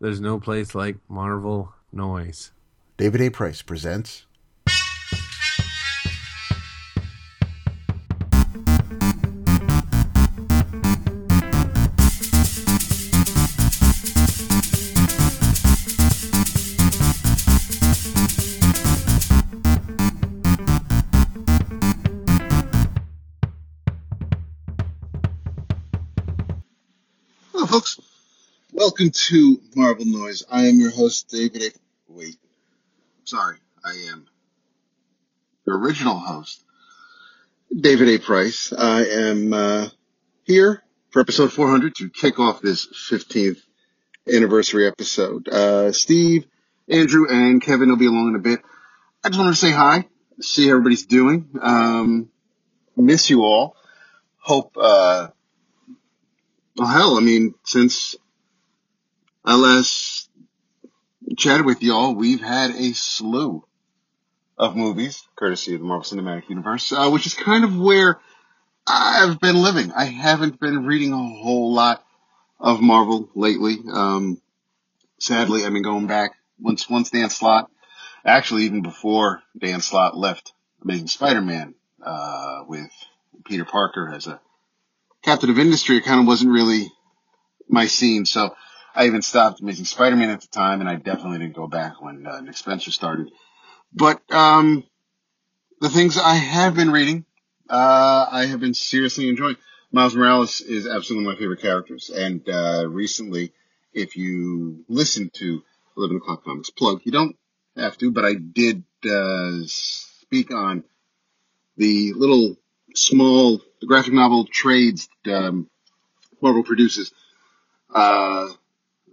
There's no place like Marvel Noise. David A. Price presents. Welcome to Marvel Noise. I am your host, David. A- Wait, sorry, I am the original host, David A. Price. I am uh, here for episode 400 to kick off this 15th anniversary episode. Uh, Steve, Andrew, and Kevin will be along in a bit. I just wanted to say hi, see how everybody's doing. Um, miss you all. Hope. Uh, well, hell, I mean, since Last chatted with y'all, we've had a slew of movies, courtesy of the Marvel Cinematic Universe, uh, which is kind of where I've been living. I haven't been reading a whole lot of Marvel lately. Um, sadly, I've been going back once, once Dan Slott, actually even before Dan Slott left Amazing Spider-Man, uh, with Peter Parker as a captain of industry, it kind of wasn't really my scene. So I even stopped Amazing Spider-Man at the time, and I definitely didn't go back when uh, Nick Spencer started. But um, the things I have been reading, uh, I have been seriously enjoying. Miles Morales is absolutely my favorite characters, and uh, recently, if you listen to 11 O'clock Comics plug, you don't have to, but I did uh, speak on the little small graphic novel trades that um, Marvel produces. Uh,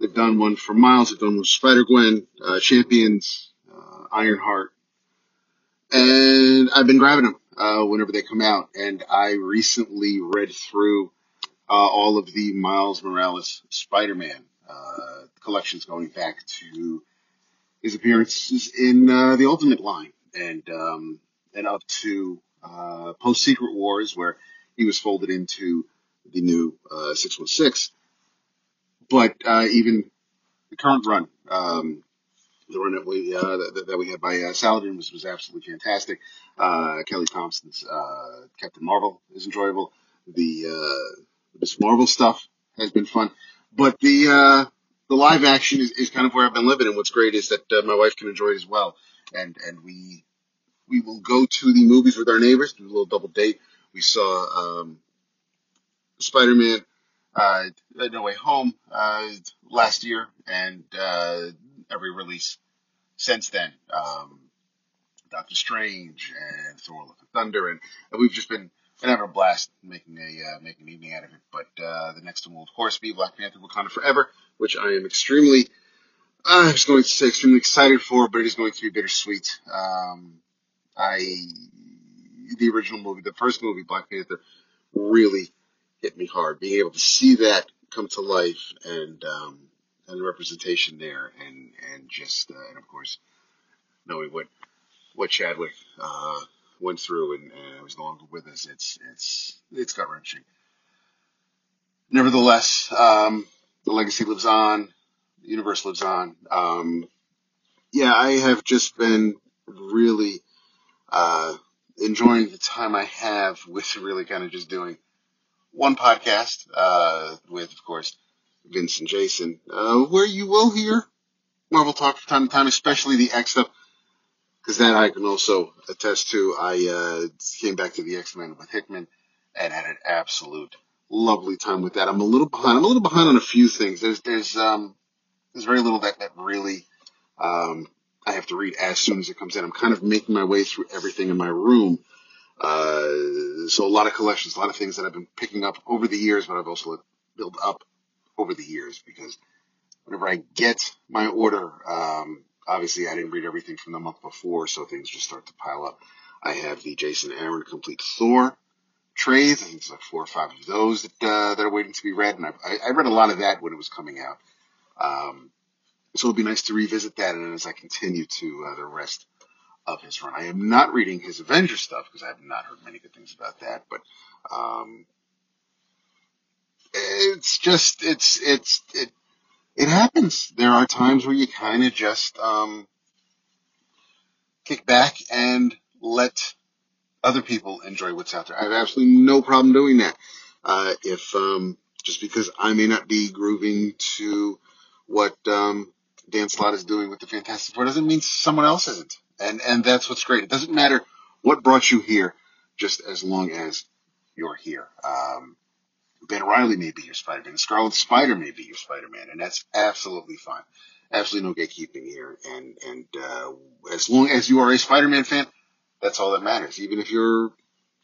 they've done one for Miles, they've done one for Spider Gwen, uh, Champions, uh, Ironheart, and I've been grabbing them uh, whenever they come out. And I recently read through uh, all of the Miles Morales Spider-Man uh, collections going back to his appearances in uh, the Ultimate line, and um, and up to post Secret Wars, where he was folded into the new uh, 616. But uh, even the current run, um, the run that we uh, that, that we had by uh, Saladin was, was absolutely fantastic. Uh, Kelly Thompson's uh, Captain Marvel is enjoyable. The uh, Miss Marvel stuff has been fun, but the uh, the live action is, is kind of where I've been living. And what's great is that uh, my wife can enjoy it as well. And and we we will go to the movies with our neighbors, do a little double date. We saw um, Spider Man uh, No Way Home uh, last year, and uh, every release since then. Um, Doctor Strange and Thor: Love and Thunder, and, we've just been, been having a blast making a uh, making an evening out of it. But uh, the next one will of course be Black Panther: Wakanda Forever, which I am extremely, uh, I was going to say extremely excited for, but it is going to be bittersweet. Um, I the original movie, the first movie, Black Panther, really hit me hard. Being able to see that come to life and um, and the representation there, and and just uh, and of course knowing what what Chadwick uh, went through and, and was no longer with us, it's it's it's gut wrenching. Nevertheless, um, the legacy lives on, the universe lives on. Um, yeah, I have just been really uh, enjoying the time I have with really kind of just doing one podcast uh, with, of course, Vince and Jason, uh, where you will hear Marvel talk from time to time, especially the X stuff, because that I can also attest to. I uh, came back to the X Men with Hickman and had an absolute lovely time with that. I'm a little behind. I'm a little behind on a few things. There's there's um there's very little that that really um I have to read as soon as it comes in. I'm kind of making my way through everything in my room. Uh, so a lot of collections, a lot of things that I've been picking up over the years, but I've also built up over the years because whenever I get my order, um, obviously I didn't read everything from the month before, so things just start to pile up. I have the Jason Aaron complete Thor trades. I think there's like four or five of those that uh, that are waiting to be read, and I, I, read a lot of that when it was coming out. Um, so it'll be nice to revisit that, and as I continue to uh, the rest of his run, I am not reading his Avengers stuff because I have not heard many good things about that. But um, it's just it's it's it it happens. There are times where you kind of just um, kick back and let other people enjoy what's out there. I have absolutely no problem doing that. Uh, if um, just because I may not be grooving to what um, Dan Slott is doing with the Fantastic Four doesn't mean someone else isn't. And and that's what's great. It doesn't matter what brought you here, just as long as you're here. Um, Ben Riley may be your Spider-Man. Scarlet Spider may be your Spider-Man, and that's absolutely fine. Absolutely no gatekeeping here. And and uh, as long as you are a Spider-Man fan, that's all that matters. Even if you're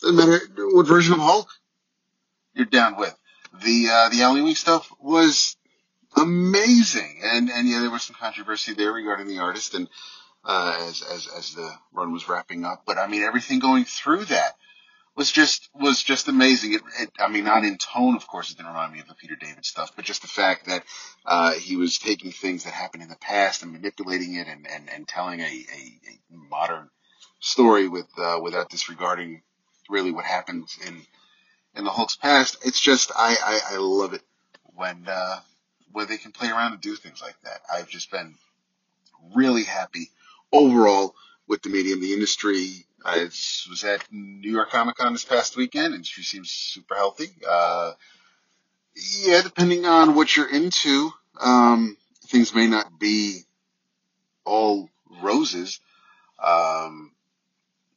doesn't matter what version of Hulk you're down with. The uh, the Al Ewing stuff was amazing, and and yeah, there was some controversy there regarding the artist, and uh, as as as the run was wrapping up. But I mean, everything going through that was just was just amazing. It, it, I mean, not in tone, of course, it didn't remind me of the Peter David stuff, but just the fact that uh, he was taking things that happened in the past and manipulating it and and, and telling a, a, a modern story with uh, without disregarding really what happened in in the Hulk's past. It's just I I, I love it when uh, when they can play around and do things like that. I've just been really happy overall with the medium, the industry. I was at New York Comic Con this past weekend, and she seems super healthy. Uh, yeah, depending on what you're into, um, things may not be all roses. Um,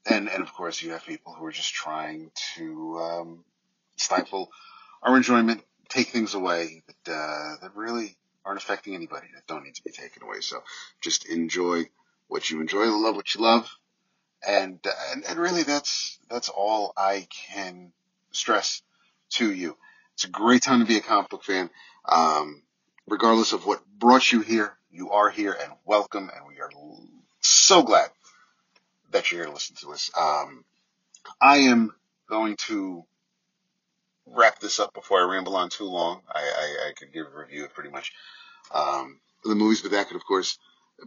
and, and of course, you have people who are just trying to um, stifle our enjoyment, take things away that uh, that really aren't affecting anybody, that don't need to be taken away. So just enjoy what you enjoy, love what you love, and and, and really that's that's all I can stress to you. It's a great time to be a comic book fan. Um, regardless of what brought you here, you are here and welcome, and we are so glad that you're here to listen to us. Um, I am going to wrap this up before I ramble on too long. I, I, I could give a review of pretty much um, the movies, but that could, of course,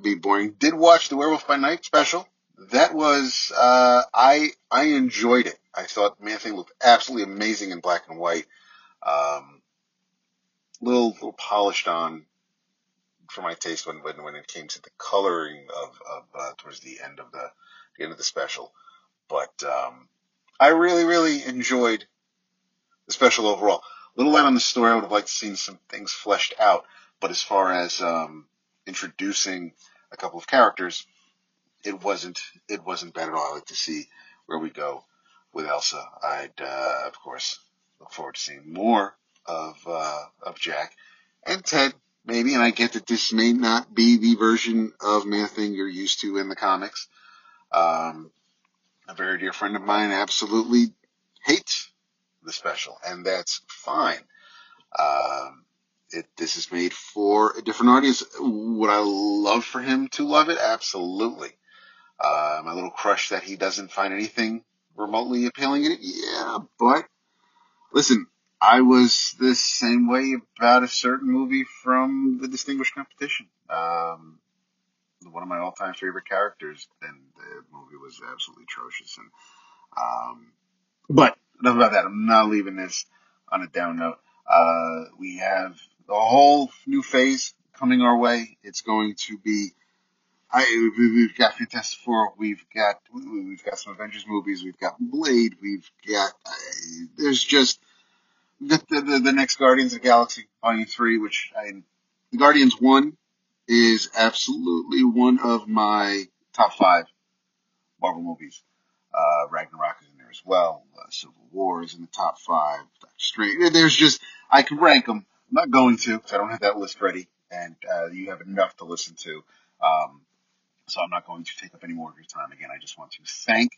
be boring. Did watch the Werewolf by Night special. That was uh, I I enjoyed it. I thought Man Thing looked absolutely amazing in black and white. Um, little little polished on for my taste when when, when it came to the coloring of, of uh, towards the end of the, the end of the special. But um, I really really enjoyed the special overall. A little light on the story. I would have liked to seen some things fleshed out. But as far as um, introducing a couple of characters, it wasn't it wasn't bad at all. I like to see where we go with Elsa. I'd uh, of course look forward to seeing more of uh, of Jack and Ted maybe. And I get that this may not be the version of Man Thing you're used to in the comics. Um, a very dear friend of mine absolutely hates the special, and that's fine. Um, it, this is made for a different audience. Would I love for him to love it? Absolutely. Uh, my little crush that he doesn't find anything remotely appealing in it. Yeah, but listen, I was the same way about a certain movie from the Distinguished Competition. Um, one of my all-time favorite characters, and the movie was absolutely atrocious. And um, but enough about that. I'm not leaving this on a down note. Uh, we have the whole new phase coming our way. It's going to be. I, we've got Fantastic Four. We've got we've got some Avengers movies. We've got Blade. We've got uh, there's just the, the, the next Guardians of Galaxy Volume Three, which I the Guardians One is absolutely one of my top five Marvel movies. Uh, Ragnarok is in there as well. Uh, Civil War is in the top five. Strange. There's just I could rank them. I'm not going to because I don't have that list ready, and uh, you have enough to listen to. Um, so I'm not going to take up any more of your time. Again, I just want to thank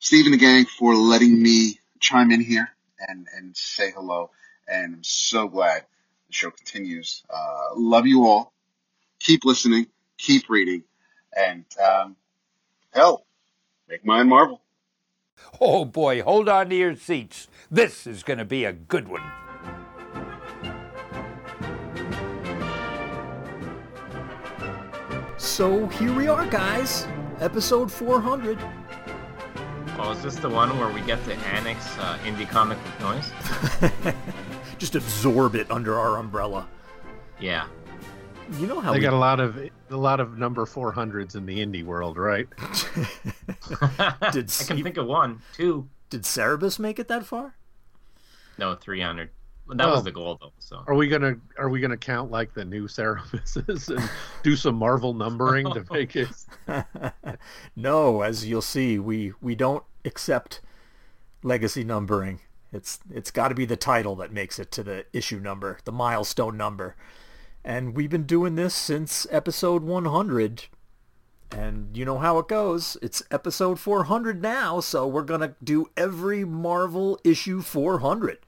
Steve and the gang for letting me chime in here and and say hello. And I'm so glad the show continues. Uh, love you all. Keep listening. Keep reading. And um, hell, make mine Marvel. Oh boy, hold on to your seats. This is going to be a good one. So here we are, guys. Episode 400. Oh, is this the one where we get to annex uh, indie comic noise? Just absorb it under our umbrella. Yeah. You know how They we- got a lot of a lot of number 400s in the indie world, right? Did I can Steve- think of one, two, did Cerebus make it that far? no, 300. But that Oh. was the goal, though. So Are we gonna are we gonna count like the new Cerebuses and do some Marvel numbering to make it? no, as you'll see, we we don't accept legacy numbering. It's it's got to be the title that makes it to the issue number, the milestone number. And we've been doing this since episode 100. And you know how it goes. It's episode 400 now, so we're going to do every Marvel issue 400.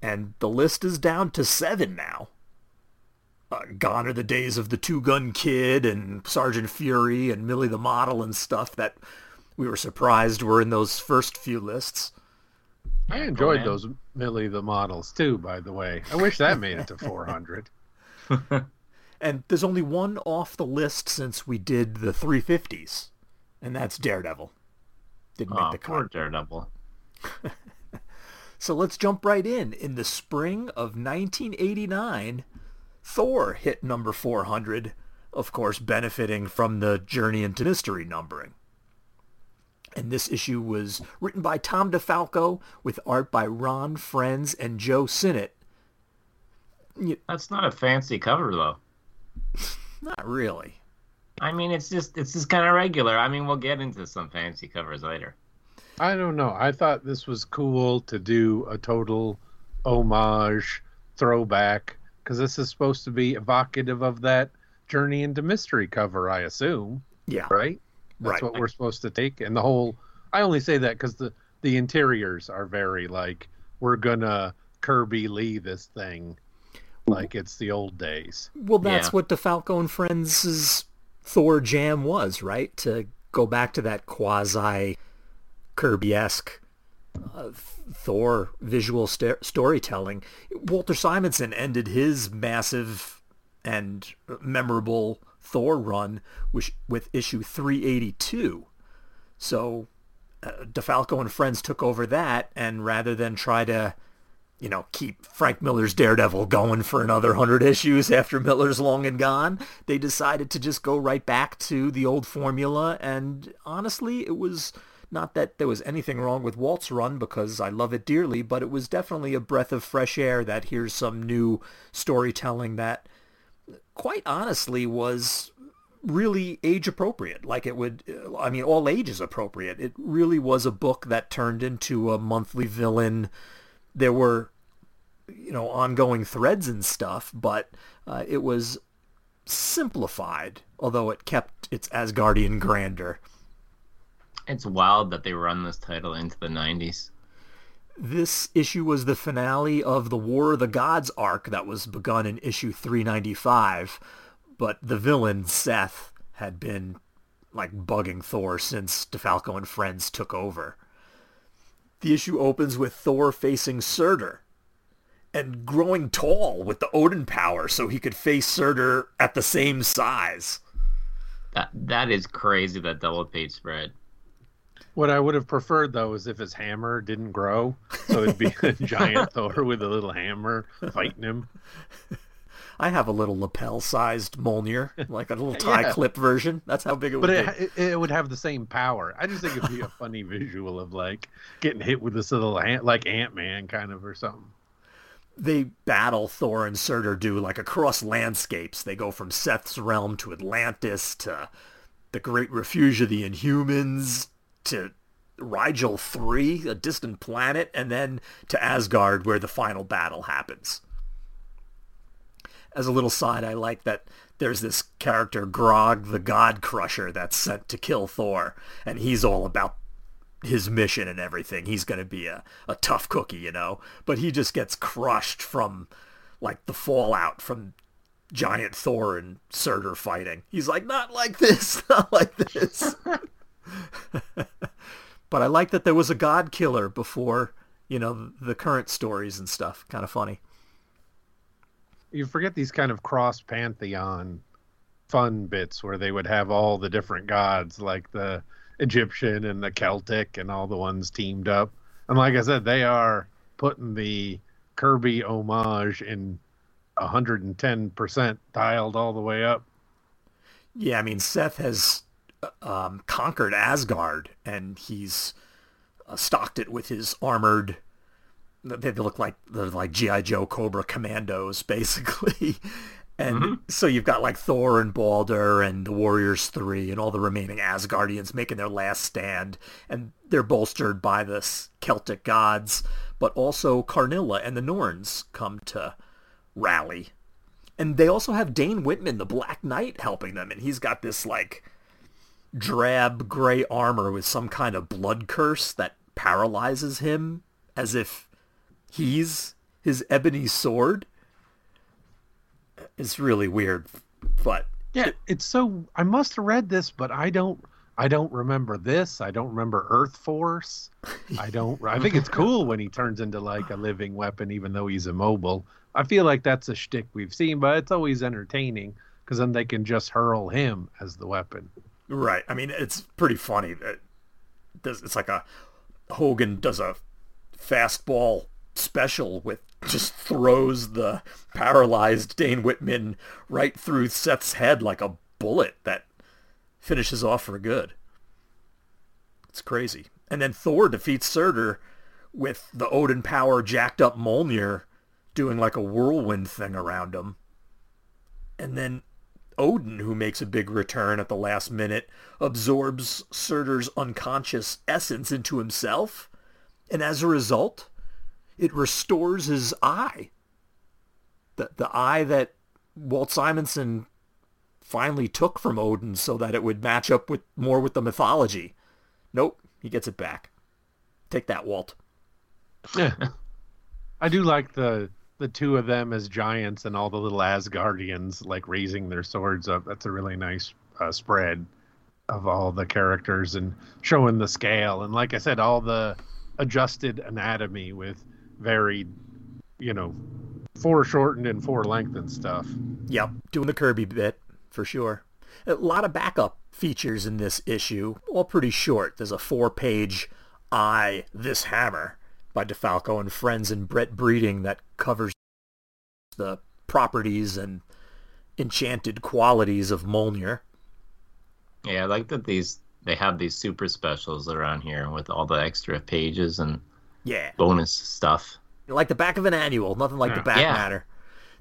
And the list is down to 7 now. Uh, gone are the days of the Two Gun Kid and Sergeant Fury and Millie the Model and stuff that we were surprised were in those first few lists. I enjoyed Conan. those Millie the models too, by the way. I wish that made it to 400. And there's only one off the list since we did the 350s, and that's Daredevil. Didn't make oh, the poor cut. Daredevil. So let's jump right in. In the spring of 1989, Thor hit number 400, of course benefiting from the Journey into Mystery numbering. And this issue was written by Tom DeFalco with art by Ron Frenz and Joe Sinnott. That's not a fancy cover, though. Not really. I mean, it's just it's just kind of regular. I mean, we'll get into some fancy covers later. I don't know. I thought this was cool to do a total homage throwback because this is supposed to be evocative of that Journey into Mystery cover, I assume, Yeah. right? That's Right. what we're supposed to take. And the whole, I only say that because the the interiors are very like we're gonna Kirby Lee this thing, like it's the old days. Well, that's Yeah. what DeFalco and Frenz' Thor jam was, right? To go back to that quasi Kirby-esque uh, Thor visual st- storytelling. Walter Simonson ended his massive and memorable Thor run with, with issue 382. So uh, DeFalco and Frenz took over that, and rather than try to you know, keep Frank Miller's Daredevil going for another hundred issues after Miller's long and gone. They decided to just go right back to the old formula, and honestly, it was not that there was anything wrong with Walt's run because I love it dearly, but it was definitely a breath of fresh air that here's some new storytelling that, quite honestly, was really age appropriate. Like it would, I mean, all ages appropriate. It really was a book that turned into a monthly villain there were you know ongoing threads and stuff but uh, it was simplified although it kept its asgardian grandeur It's wild that they run this title into the 90s. this issue was the finale of the war of the gods arc that was begun in issue 395 but the villain seth had been like bugging thor since defalco and Frenz took over the issue opens with thor facing surtur and growing tall with the odin power so he could face surtur at the same size That that is crazy. That double page spread. What I would have preferred though is if his hammer didn't grow, so it'd be a giant Thor with a little hammer fighting him. I have a little lapel-sized Mjolnir, like a little tie Yeah. clip version. That's how big it would But be. it, it, it would have the same power. I just think it'd be a funny visual of like getting hit with this little ant, like Ant Man kind of or something. they battle Thor and Surtur do like across landscapes. They go from Seth's realm to Atlantis to the Great Refuge of the Inhumans to Rigel 3, a distant planet, and then to Asgard where the final battle happens. As a little side, I like that there's this character, Grog the God Crusher, that's sent to kill Thor, and he's all about his mission and everything. He's going to be a, a tough cookie, you know, but he just gets crushed from like the fallout from giant Thor and Surtur fighting. He's like, not like this, not like this. but I like that there was a god killer before, you know, the current stories and stuff. Kind of funny. You forget these kind of cross pantheon fun bits where they would have all the different gods, like the Egyptian and the Celtic and all the ones teamed up. And like I said, they are putting the Kirby homage in 110% dialed all the way up. Yeah, I mean Seth has um, conquered Asgard, and he's uh, stocked it with his armored. They look like they're like GI Joe Cobra commandos, basically. And so you've got like Thor and Balder and the Warriors Three and all the remaining Asgardians making their last stand, and they're bolstered by the Celtic gods, but also Karnilla and the Norns come to rally. And they also have Dane Whitman, the Black Knight, helping them, and he's got this like drab gray armor with some kind of blood curse that paralyzes him as if he's his ebony sword. It's really weird, but Yeah, it's so I must have read this, but I don't I don't remember this. I don't remember Earth Force. I don't I think it's cool when he turns into like a living weapon even though he's immobile. I feel like that's a shtick we've seen, but it's always entertaining because then they can just hurl him as the weapon. Right. I mean, it's pretty funny that there's, it's like a Hogun does a fastball special with just throws the paralyzed Dane Whitman right through Seth's head like a bullet that finishes off for good. It's crazy. And then Thor defeats Surtur with the Odin power jacked up Mjolnir doing like a whirlwind thing around him. And then Odin, who makes a big return at the last minute, absorbs Surtur's unconscious essence into himself, and as a result, it restores his eye. The, the eye that Walt Simonson finally took from Odin so that it would match up with more with the mythology. Nope, he gets it back. Take that, Walt. Yeah. I do like the the two of them as giants and all the little Asgardians like raising their swords up. That's a really nice uh, spread of all the characters and showing the scale and like I said, all the adjusted anatomy with varied, you know, foreshortened and forelengthened stuff. Yep, doing the Kirby bit for sure. A lot of backup features in this issue, all pretty short. There's a four-page "I This Hammer" by DeFalco and Frenz and Brett Breeding that covers the properties and enchanted qualities of Mjolnir. Yeah, I like that these they have these super specials around here with all the extra pages and Yeah, bonus stuff. like the back of an annual. Nothing like the hmm. back Yeah. matter.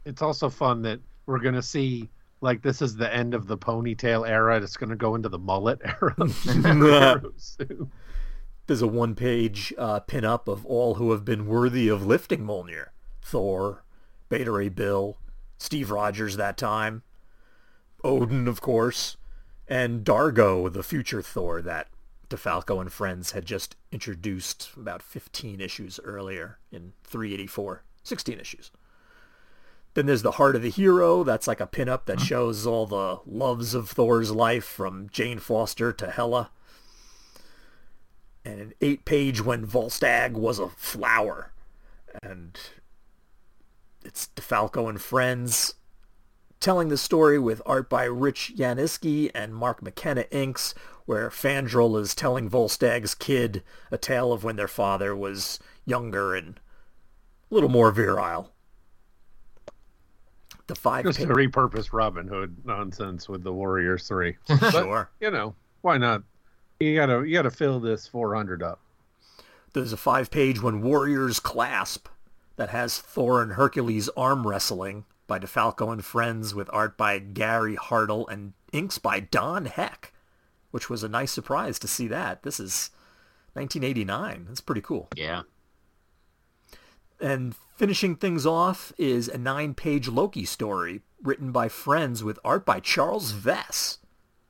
It's also fun that we're gonna see like this is the end of the ponytail era. It's gonna go into the mullet era. There's a one-page uh, pin-up of all who have been worthy of lifting Mjolnir. Thor, Beta Ray Bill, Steve Rogers that time, Odin, of course, and Dargo, the future Thor that DeFalco and Frenz had just introduced about 15 issues earlier in 384. 16 issues. Then there's the Heart of the Hero. That's like a pinup that shows all the loves of Thor's life from Jane Foster to Hela and an eight page when Volstagg was a flower. And it's DeFalco and Frenz telling the story with art by Rich Yanizeski and Mark McKenna inks, where Fandral is telling Volstagg's kid a tale of when their father was younger and a little more virile. The five Just pa- to repurpose Robin Hood nonsense with the Warriors Three. sure. You know, why not? You gotta you gotta fill this four hundred up. There's a five page when Warriors Clasp that has Thor and Hercules arm wrestling by DeFalco and Frenz with art by Gary Hartle and inks by Don Heck, which was a nice surprise to see that. This is 1989. That's pretty cool. Yeah. And finishing things off is a nine page Loki story written by Frenz with art by Charles Vess.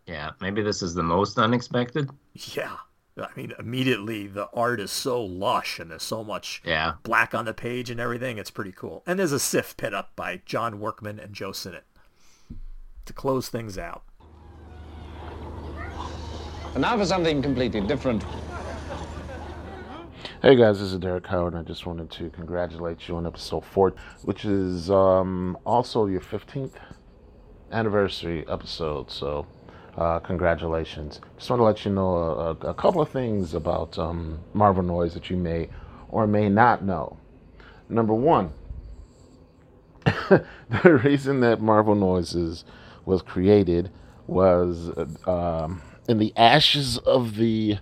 Yeah. Maybe this is the most unexpected. Yeah. I mean, immediately the art is so lush and there's so much Yeah. black on the page and everything. It's pretty cool. And there's a Sif pit up by John Workman and Joe Sinnott to close things out. And now for something completely different. Hey guys, this is Derek Howard, and I just wanted to congratulate you on episode four, which is um, also your 15th anniversary episode. So, uh, congratulations. Just want to let you know a, a, couple of things about um, Marvel Noise that you may or may not know. Number one, the reason that Marvel Noises was created was uh, um, in the ashes of the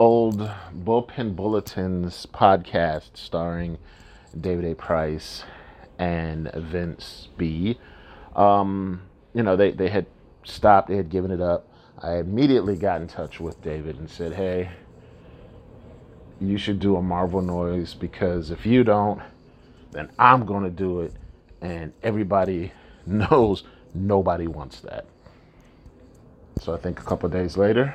old Bullpen Bulletins podcast starring David A. Price and Vince B. Um, you know, they, they had stopped, they had given it up. I immediately got in touch with David and said, hey, you should do a Marvel noise because if you don't, then I'm going to do it. And everybody knows nobody wants that. So I think a couple days later,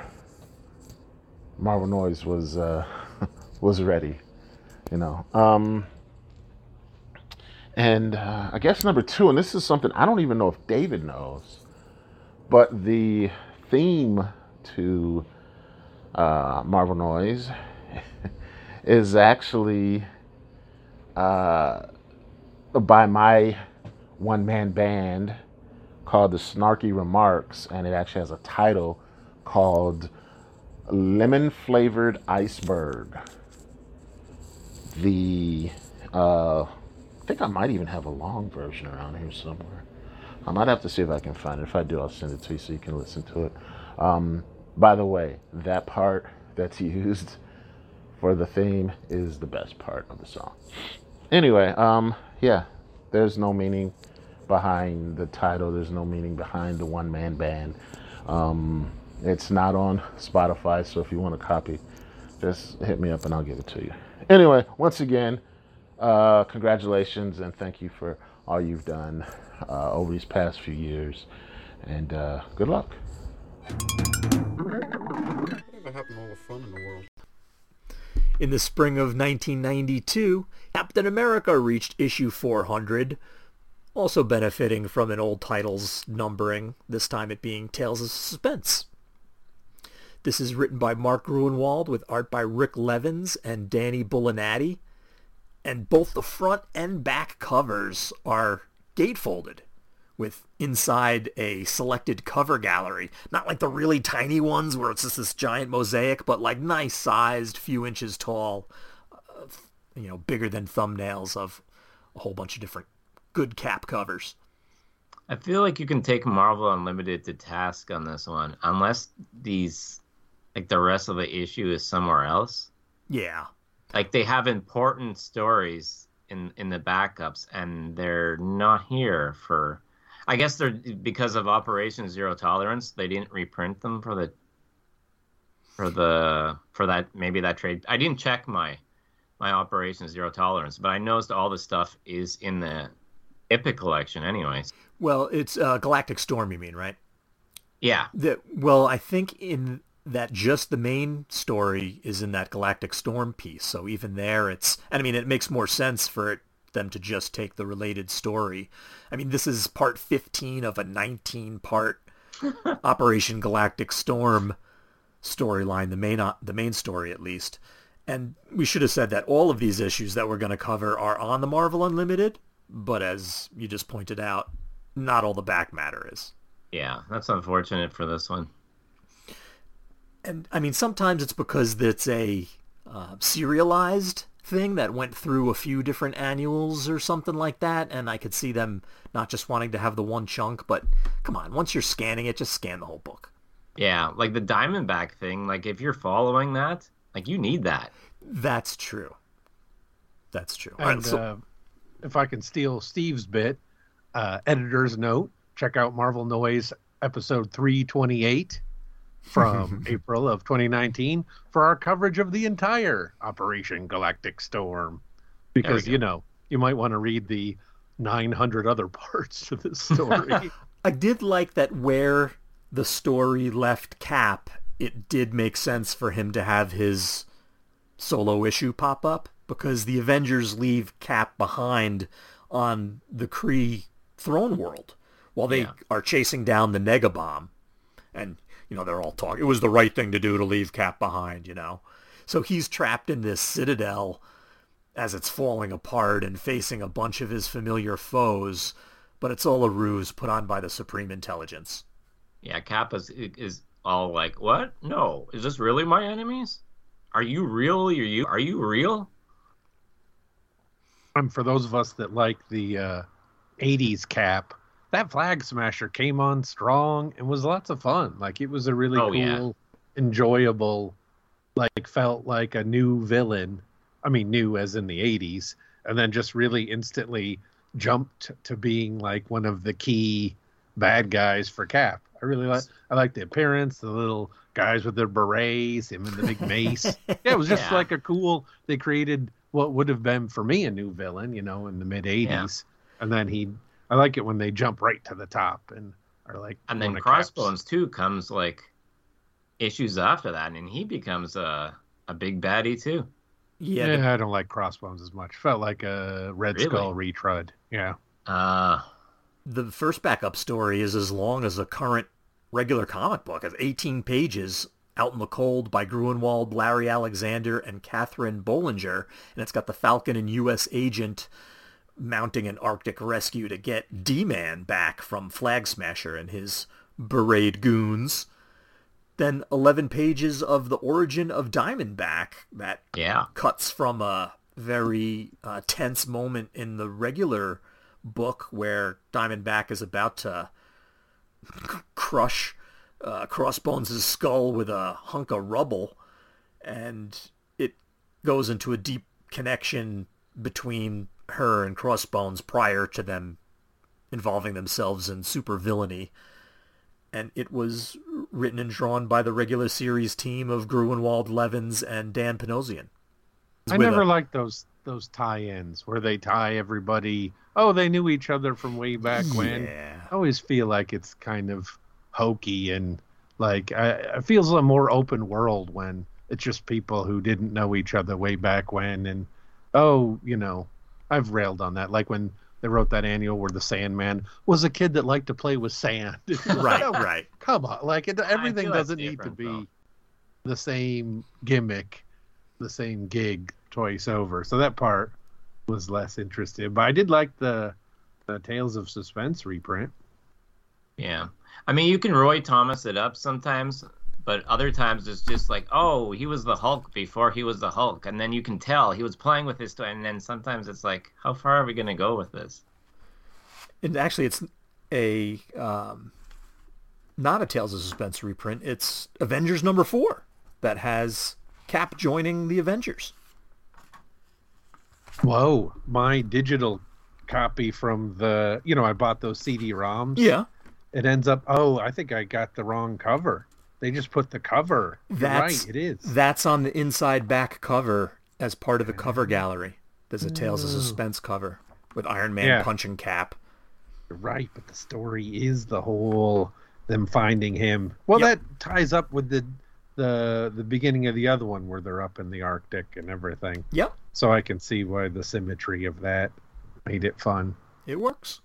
Marvel Noise was uh, was ready, you know. Um, and uh, I guess number two, and this is something I don't even know if David knows, but the theme to uh, Marvel Noise is actually uh, by my one man band called the Snarky Remarks, and it actually has a title called Lemon Flavored Iceberg. The, uh, I think I might even have a long version around here somewhere. I might have to see if I can find it. If I do, I'll send it to you so you can listen to it. Um, by the way, that part that's used for the theme is the best part of the song. Anyway, um, yeah, there's no meaning behind the title. There's no meaning behind the one man band. Um, it's not on Spotify, so if you want a copy, just hit me up and I'll give it to you. Anyway, once again, uh, congratulations and thank you for all you've done uh, over these past few years, and uh, good luck. Whatever happened to all the fun in the world? In the spring of 1992, Captain America reached issue 400, also benefiting from an old title's numbering, this time it being Tales of Suspense. This is written by Mark Gruenwald with art by Rik Levins and Danny Bulanadi, and both the front and back covers are gatefolded with inside a selected cover gallery. Not like the really tiny ones where it's just this giant mosaic, but like nice sized, few inches tall, uh, you know, bigger than thumbnails of a whole bunch of different good cap covers. I feel like you can take Marvel Unlimited to task on this one, unless these, like the rest of the issue is somewhere else. Yeah. Like they have important stories in in the backups, and they're not here for. I guess they're because of Operation Zero Tolerance. They didn't reprint them for the for the for that maybe that trade. I didn't check my my Operation Zero Tolerance, but I noticed all the stuff is in the Epic collection, anyways. Well, it's uh, Galactic Storm, you mean, right? Yeah. That well, I think in that just the main story is in that Galactic Storm piece. So even there, it's and I mean it makes more sense for it them to just take the related story. I mean, this is part 15 of a 19 part Operation Galactic Storm storyline, the main the main story at least. And we should have said that all of these issues that we're going to cover are on the Marvel Unlimited, but as you just pointed out, not all the back matter is. Yeah, that's unfortunate for this one. And I mean, sometimes it's because it's a uh, serialized thing that went through a few different annuals or something like that, and I could see them not just wanting to have the one chunk, but come on, once you're scanning it, just scan the whole book. Yeah, like the Diamondback thing, like if you're following that, like you need that. That's true. That's true. And right, so... uh, if I can steal Steve's bit, uh, editor's note, check out Marvel Noise episode 328 from April of 2019 for our coverage of the entire Operation Galactic Storm. Because, you know, you might want to read the 900 other parts to this story. I did like that where the story left Cap, it did make sense for him to have his solo issue pop up because the Avengers leave Cap behind on the Kree throne world while they yeah. are chasing down the Negabomb. And you know, they're all talking. It was the right thing to do to leave Cap behind, you know. So he's trapped in this citadel as it's falling apart and facing a bunch of his familiar foes, but it's all a ruse put on by the Supreme Intelligence. Yeah, Cap is, is all like, "What? No, is this really my enemies? Are you really? Are you are you real?" um, for those of us that like the uh, 80s cap, that Flag Smasher came on strong and was lots of fun. Like it was a really Oh, cool, yeah. enjoyable, like felt like a new villain. I mean, new as in the 80s, and then just really instantly jumped to being like one of the key bad guys for Cap. I really like I like the appearance, the little guys with their berets, him and the big mace. yeah, it was just Yeah. like a cool. They created what would have been for me a new villain, you know, in the mid '80s, and then he. I like it when they jump right to the top and are like. And then one Cap's- Crossbones too comes like issues after that, and he becomes a a big baddie too. Yeah, Yeah, the- I don't like Crossbones as much. Felt like a Red Really? Skull retread. Yeah. Uh the first backup story is as long as a current regular comic book of 18 pages out in the cold by Gruenwald, Larry Alexander, and Catherine Bollinger. And it's got the Falcon and U.S. agent mounting an Arctic rescue to get D-Man back from Flag Smasher and his beret goons. Then 11 pages of the origin of Diamondback that yeah. cuts from a very uh, tense moment in the regular book where Diamondback is about to c- crush uh, Crossbones' skull with a hunk of rubble, and it goes into a deep connection between her and Crossbones prior to them involving themselves in super villainy. And it was written and drawn by the regular series team of Gruenwald, Levins, and Dan Panosian. I never a- liked those those tie-ins where they tie everybody. Oh, they knew each other from way back when. I always feel like it's kind of hokey and like I, it feels a more open world when it's just people who didn't know each other way back when. And oh, you know, I've railed on that. Like when they wrote that annual where the Sandman was a kid that liked to play with sand. right, oh, right. Come on, like it, everything doesn't need to be though. the same gimmick, the same gig twice over. So that part was less interested, but I did like the the Tales of Suspense reprint. Yeah. I mean, you can Roy Thomas it up sometimes, but other times it's just like, oh, he was the Hulk before he was the Hulk. And then you can tell he was playing with his toy. And then sometimes it's like, how far are we going to go with this? And actually, it's a um, not a Tales of Suspense reprint. It's Avengers number four that has Cap joining the Avengers. Whoa, my digital copy from the, you know, I bought those CD-ROMs. Yeah, It ends up, oh, I think I got the wrong cover. They just put the cover. You're That's- right, it is. that's on the inside back cover as part of the cover gallery. There's a Tales of Suspense cover with Iron Man Yeah. punching Cap. You're right, but the story is the whole them finding him. Well, Yep. that ties up with the the the beginning of the other one where they're up in the Arctic and everything. Yep, So I can see why the symmetry of that made it fun. it works.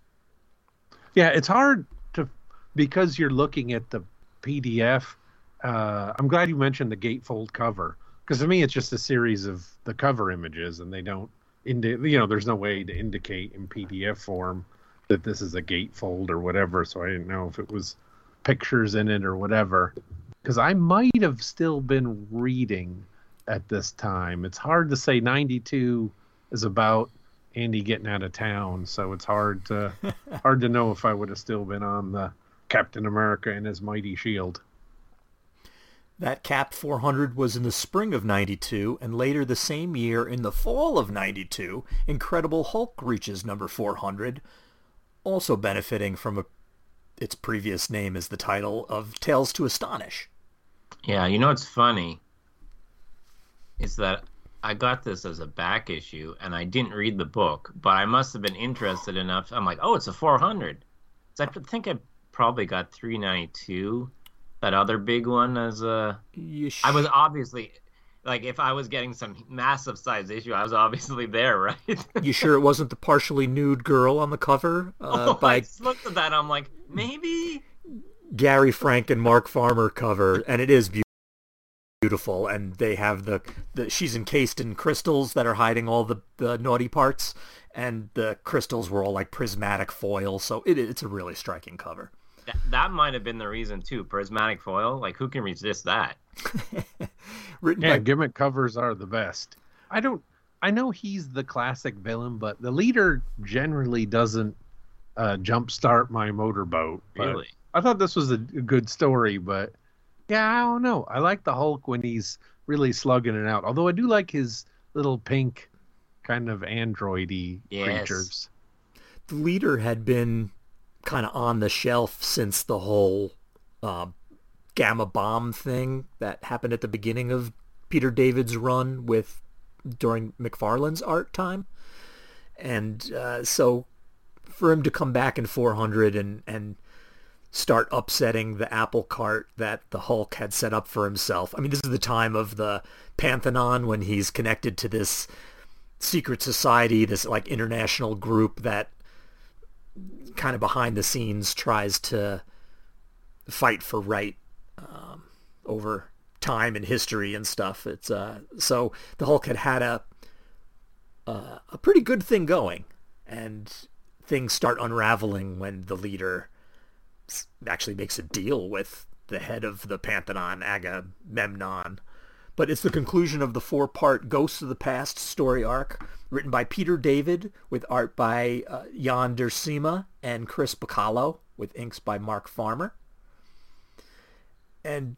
Yeah, it's hard to because you're looking at the PDF. Uh, I'm glad you mentioned the gatefold cover because to me it's just a series of the cover images, and they don't. Indi- you know, there's no way to indicate in PDF form that this is a gatefold or whatever. So I didn't know if it was pictures in it or whatever. Because I might have still been reading at this time. It's hard to say. 92 is about Andy getting out of town, so it's hard to hard to know if I would have still been on the Captain America and his mighty shield. That Cap 400 was in the spring of 92, and later the same year, in the fall of 92, Incredible Hulk reaches number 400, also benefiting from a, its previous name as the title of Tales to Astonish. Yeah, you know what's funny is that I got this as a back issue and I didn't read the book, but I must have been interested enough. I'm like, oh, it's a 400. So I think I probably got 392. That other big one as a. Sh- I was obviously like if I was getting some massive size issue, I was obviously there, right? you sure it wasn't the partially nude girl on the cover uh, Oh, I by just looked at that. I'm like, maybe. Gary Frank and Mark Farmer cover, and it is beau- beautiful. And they have the, the she's encased in crystals that are hiding all the, the naughty parts, and the crystals were all like prismatic foil. So it, it's a really striking cover. That, that might have been the reason too. Prismatic foil. Like, who can resist that? Written Yeah, by gimmick covers are the best. I don't. I know he's the classic villain, but the leader generally doesn't uh, jumpstart my motorboat. But Really? I thought this was a, a good story, but yeah, I don't know. I like the Hulk when he's really slugging it out. Although I do like his little pink kind of androidy Yes. creatures. the leader had been kind of on the shelf since the whole uh, gamma bomb thing that happened at the beginning of Peter David's run with during McFarlane's art time, and uh, so for him to come back in 400 and and start upsetting the apple cart that the Hulk had set up for himself. I mean, this is the time of the Pantheon when he's connected to this secret society, this like international group that kind of behind the scenes tries to fight for right um, over time and history and stuff. It's uh, so the Hulk had had a uh, a pretty good thing going, and things start unraveling when the leader actually makes a deal with the head of the Pantheon, Agamemnon. But it's the conclusion of the four-part Ghosts of the Past story arc, written by Peter David, with art by uh, Jan Duursema and Chris Bachalo, with inks by Mark Farmer. And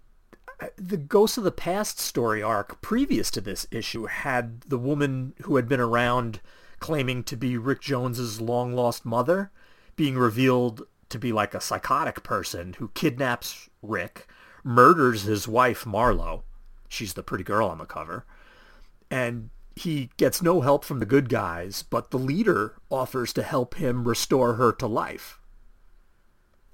uh, the Ghosts of the Past story arc previous to this issue had the woman who had been around claiming to be Rick Jones's long-lost mother being revealed to be like a psychotic person who kidnaps Rick, murders his wife Marlo. She's the pretty girl on the cover. And he gets no help from the good guys, but the leader offers to help him restore her to life.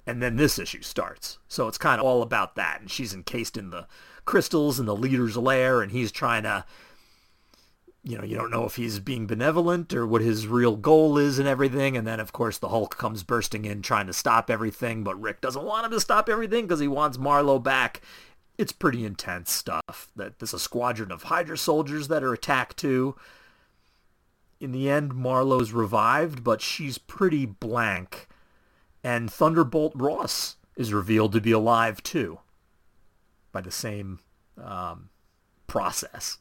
And then this issue starts. So it's kind of all about that. And she's encased in the crystals in the leader's lair, and he's trying to, you know, you don't know if he's being benevolent or what his real goal is and everything. And then, of course, the Hulk comes bursting in trying to stop everything, but Rick doesn't want him to stop everything because he wants Marlo back. It's pretty intense stuff. That there's a squadron of Hydra soldiers that are attacked too. In the end, Marlo's revived, but she's pretty blank. And Thunderbolt Ross is revealed to be alive too by the same um, process.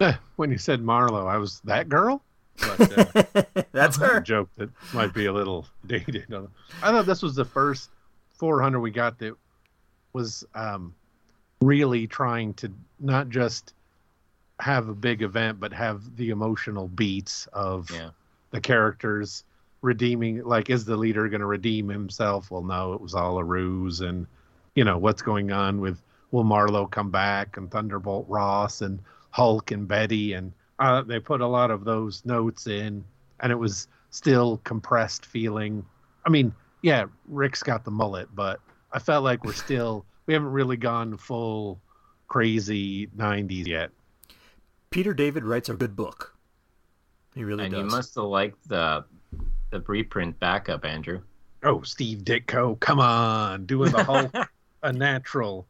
Eh, when you said Marlo, I was that girl. But, uh, That's a her. joke that might be a little dated. I thought this was the first 400 we got that was um, really trying to not just have a big event, but have the emotional beats of Yeah. the characters redeeming. Like, is the leader going to redeem himself? Well, no, it was all a ruse. And, you know, what's going on with will Marlo come back and Thunderbolt Ross and Hulk and Betty? And uh, they put a lot of those notes in, and it was still compressed feeling. I mean, yeah, Rick's got the mullet, but I felt like we're still we haven't really gone full crazy 90s yet. Peter David writes a good book. He really and does. you must have liked the the reprint backup, Andrew. Oh, Steve Ditko, come on, doing the whole a natural,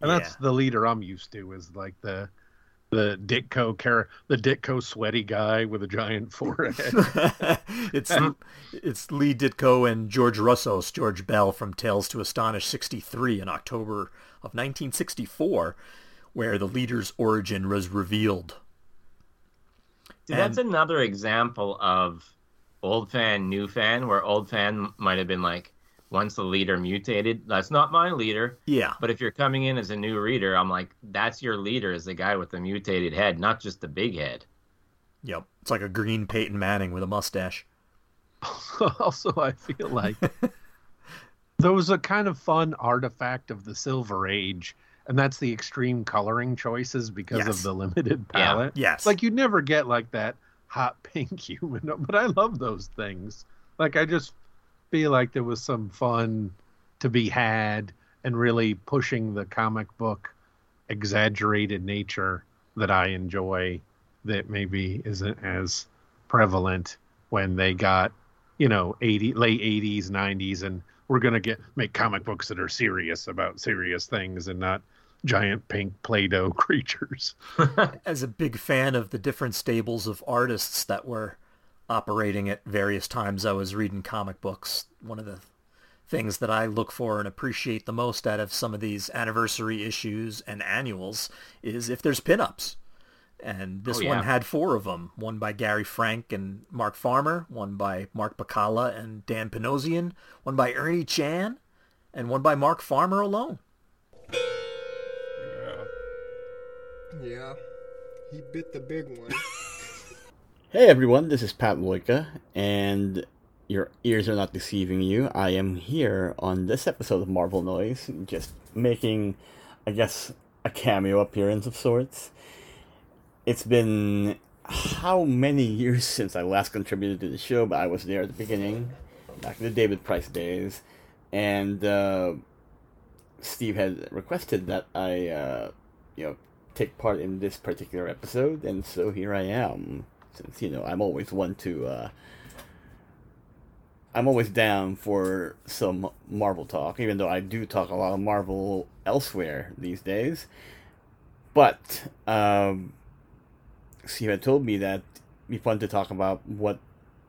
and that's the leader I'm used to is like the the Ditko char- the Ditko sweaty guy with a giant forehead. it's it's Lee Ditko and George Roussos George Bell from Tales to Astonish 63 in October of 1964, where the leader's origin was revealed. See, that's another example of old fan, new fan, where old fan might have been like, once the leader mutated, that's not my leader. Yeah, But if you're coming in as a new reader, I'm like, that's your leader is the guy with the mutated head, not just the big head. yep. It's like a green Peyton Manning with a mustache. also, I feel like there was a kind of fun artifact of the Silver Age, and that's the extreme coloring choices because Yes. of the limited Yeah. palette. Yes. Like you'd never get like that hot pink human, but I love those things. Like I just feel like there was some fun to be had and really pushing the comic book exaggerated nature that I enjoy that maybe isn't as prevalent when they got you know 80 late 80s 90s and we're going to get make comic books that are serious about serious things and not giant pink play-doh creatures. As a big fan of the different stables of artists that were operating at various times I was reading comic books, one of the things that I look for and appreciate the most out of some of these anniversary issues and annuals is if there's pinups. And oh, this Oh, one yeah. had four of them. One by Gary Frank and Mark Farmer, one by Mark Bachalo and Dan Panosian, one by Ernie Chan, and one by Mark Farmer alone. Yeah. Yeah, he bit the big one. Hey everyone, this is Pat Loika, and your ears are not deceiving you. I am here on this episode of Marvel Noise, just making, I guess, a cameo appearance of sorts. It's been how many years since I last contributed to the show, but I was there at the beginning, back in the David Price days, and uh, Steve had requested that I, uh, you know, take part in this particular episode, and so here I am. Since you know, I'm always one to. Uh, I'm always down for some Marvel talk, even though I do talk a lot of Marvel elsewhere these days. But um, Steve had told me that it'd be fun to talk about what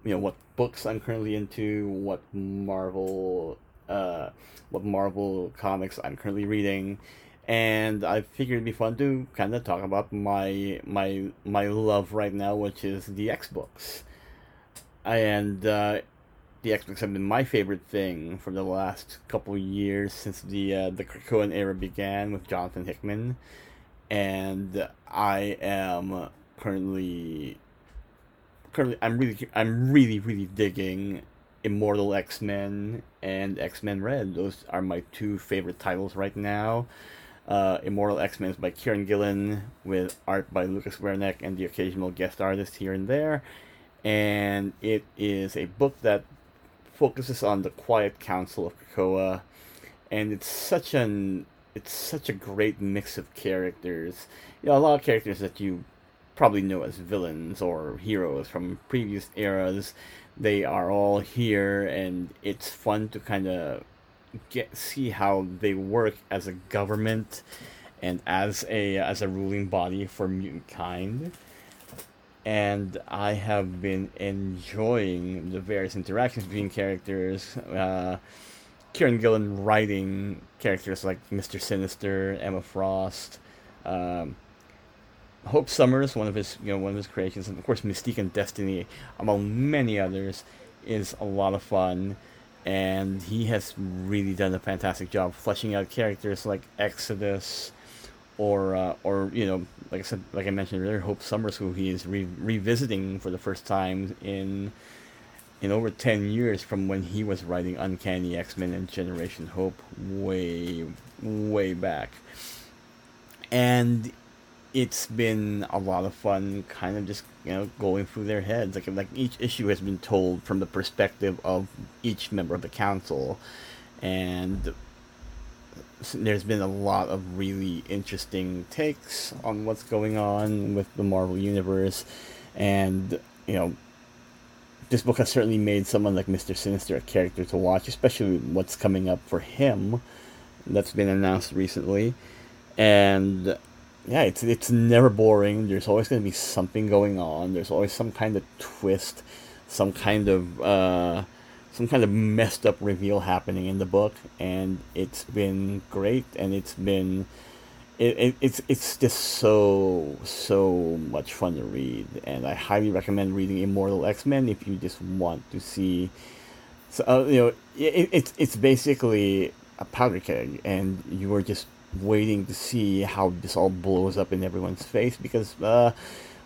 you know, what books I'm currently into, what Marvel, uh, what Marvel comics I'm currently reading, and I figured it'd be fun to kind of talk about my my my love right now, which is the X books. and uh, the X books have been my favorite thing for the last couple years since the uh, the Krakoan era began with Jonathan Hickman, and I am currently currently I'm really I'm really really digging Immortal X Men and X Men Red. Those are my two favorite titles right now. Uh, Immortal X Men is by Kieron Gillen with art by Lucas Werneck and the occasional guest artist here and there. And it is a book that focuses on the Quiet Council of Krakoa, and it's such an it's such a great mix of characters. You know, a lot of characters that you probably know as villains or heroes from previous eras. They are all here, and it's fun to kind of get see how they work as a government and as a as a ruling body for mutant kind. And I have been enjoying the various interactions between characters. Uh, Kieron Gillen writing characters like Mister Sinister, Emma Frost, um, Hope Summers, one of his you know one of his creations, and of course Mystique and Destiny, among many others, is a lot of fun, and he has really done a fantastic job fleshing out characters like Exodus, or uh, or you know like I said like I mentioned earlier, Hope Summers, who he is re- revisiting for the first time in in over 10 years from when he was writing Uncanny X-Men and Generation Hope way way back. And it's been a lot of fun kind of just you know going through their heads like like each issue has been told from the perspective of each member of the council and there's been a lot of really interesting takes on what's going on with the Marvel universe and you know this book has certainly made someone like Mr. Sinister a character to watch, especially what's coming up for him. That's been announced recently. And yeah, it's it's never boring. There's always going to be something going on. There's always some kind of twist, some kind of uh, some kind of messed up reveal happening in the book, and it's been great. And it's been it, it, it's it's just so so much fun to read, and I highly recommend reading Immortal X Men if you just want to see. So uh, you know, it, it's it's basically a powder keg, and you are just waiting to see how this all blows up in everyone's face because uh,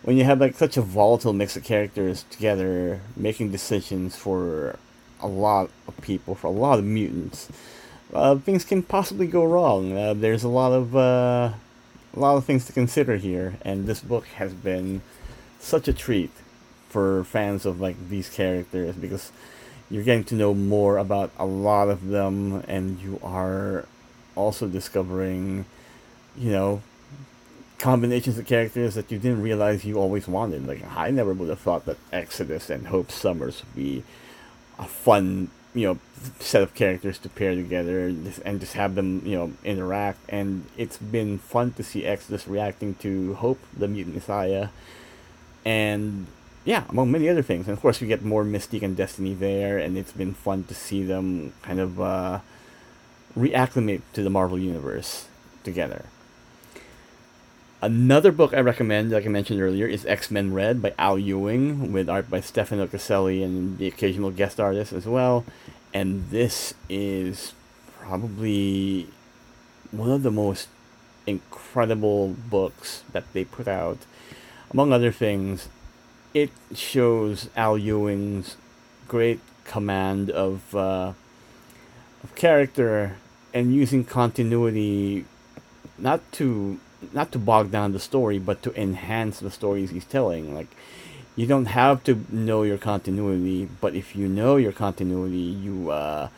when you have like such a volatile mix of characters together, making decisions for a lot of people, for a lot of mutants uh, things can possibly go wrong. Uh, there's a lot of uh, a lot of things to consider here, and this book has been such a treat for fans of like these characters because you're getting to know more about a lot of them, and you are also discovering, you know, combinations of characters that you didn't realize you always wanted. Like I never would have thought that Exodus and Hope Summers would be a fun you know set of characters to pair together and just have them you know interact and it's been fun to see exodus reacting to hope the mutant messiah and yeah among many other things and of course we get more mystique and destiny there and it's been fun to see them kind of uh, reacclimate to the marvel universe together Another book I recommend, like I mentioned earlier, is X Men Red by Al Ewing, with art by Stefano Caselli and the occasional guest artist as well. And this is probably one of the most incredible books that they put out. Among other things, it shows Al Ewing's great command of, uh, of character and using continuity not to not to bog down the story, but to enhance the stories he's telling. Like, you don't have to know your continuity, but if you know your continuity, you uh,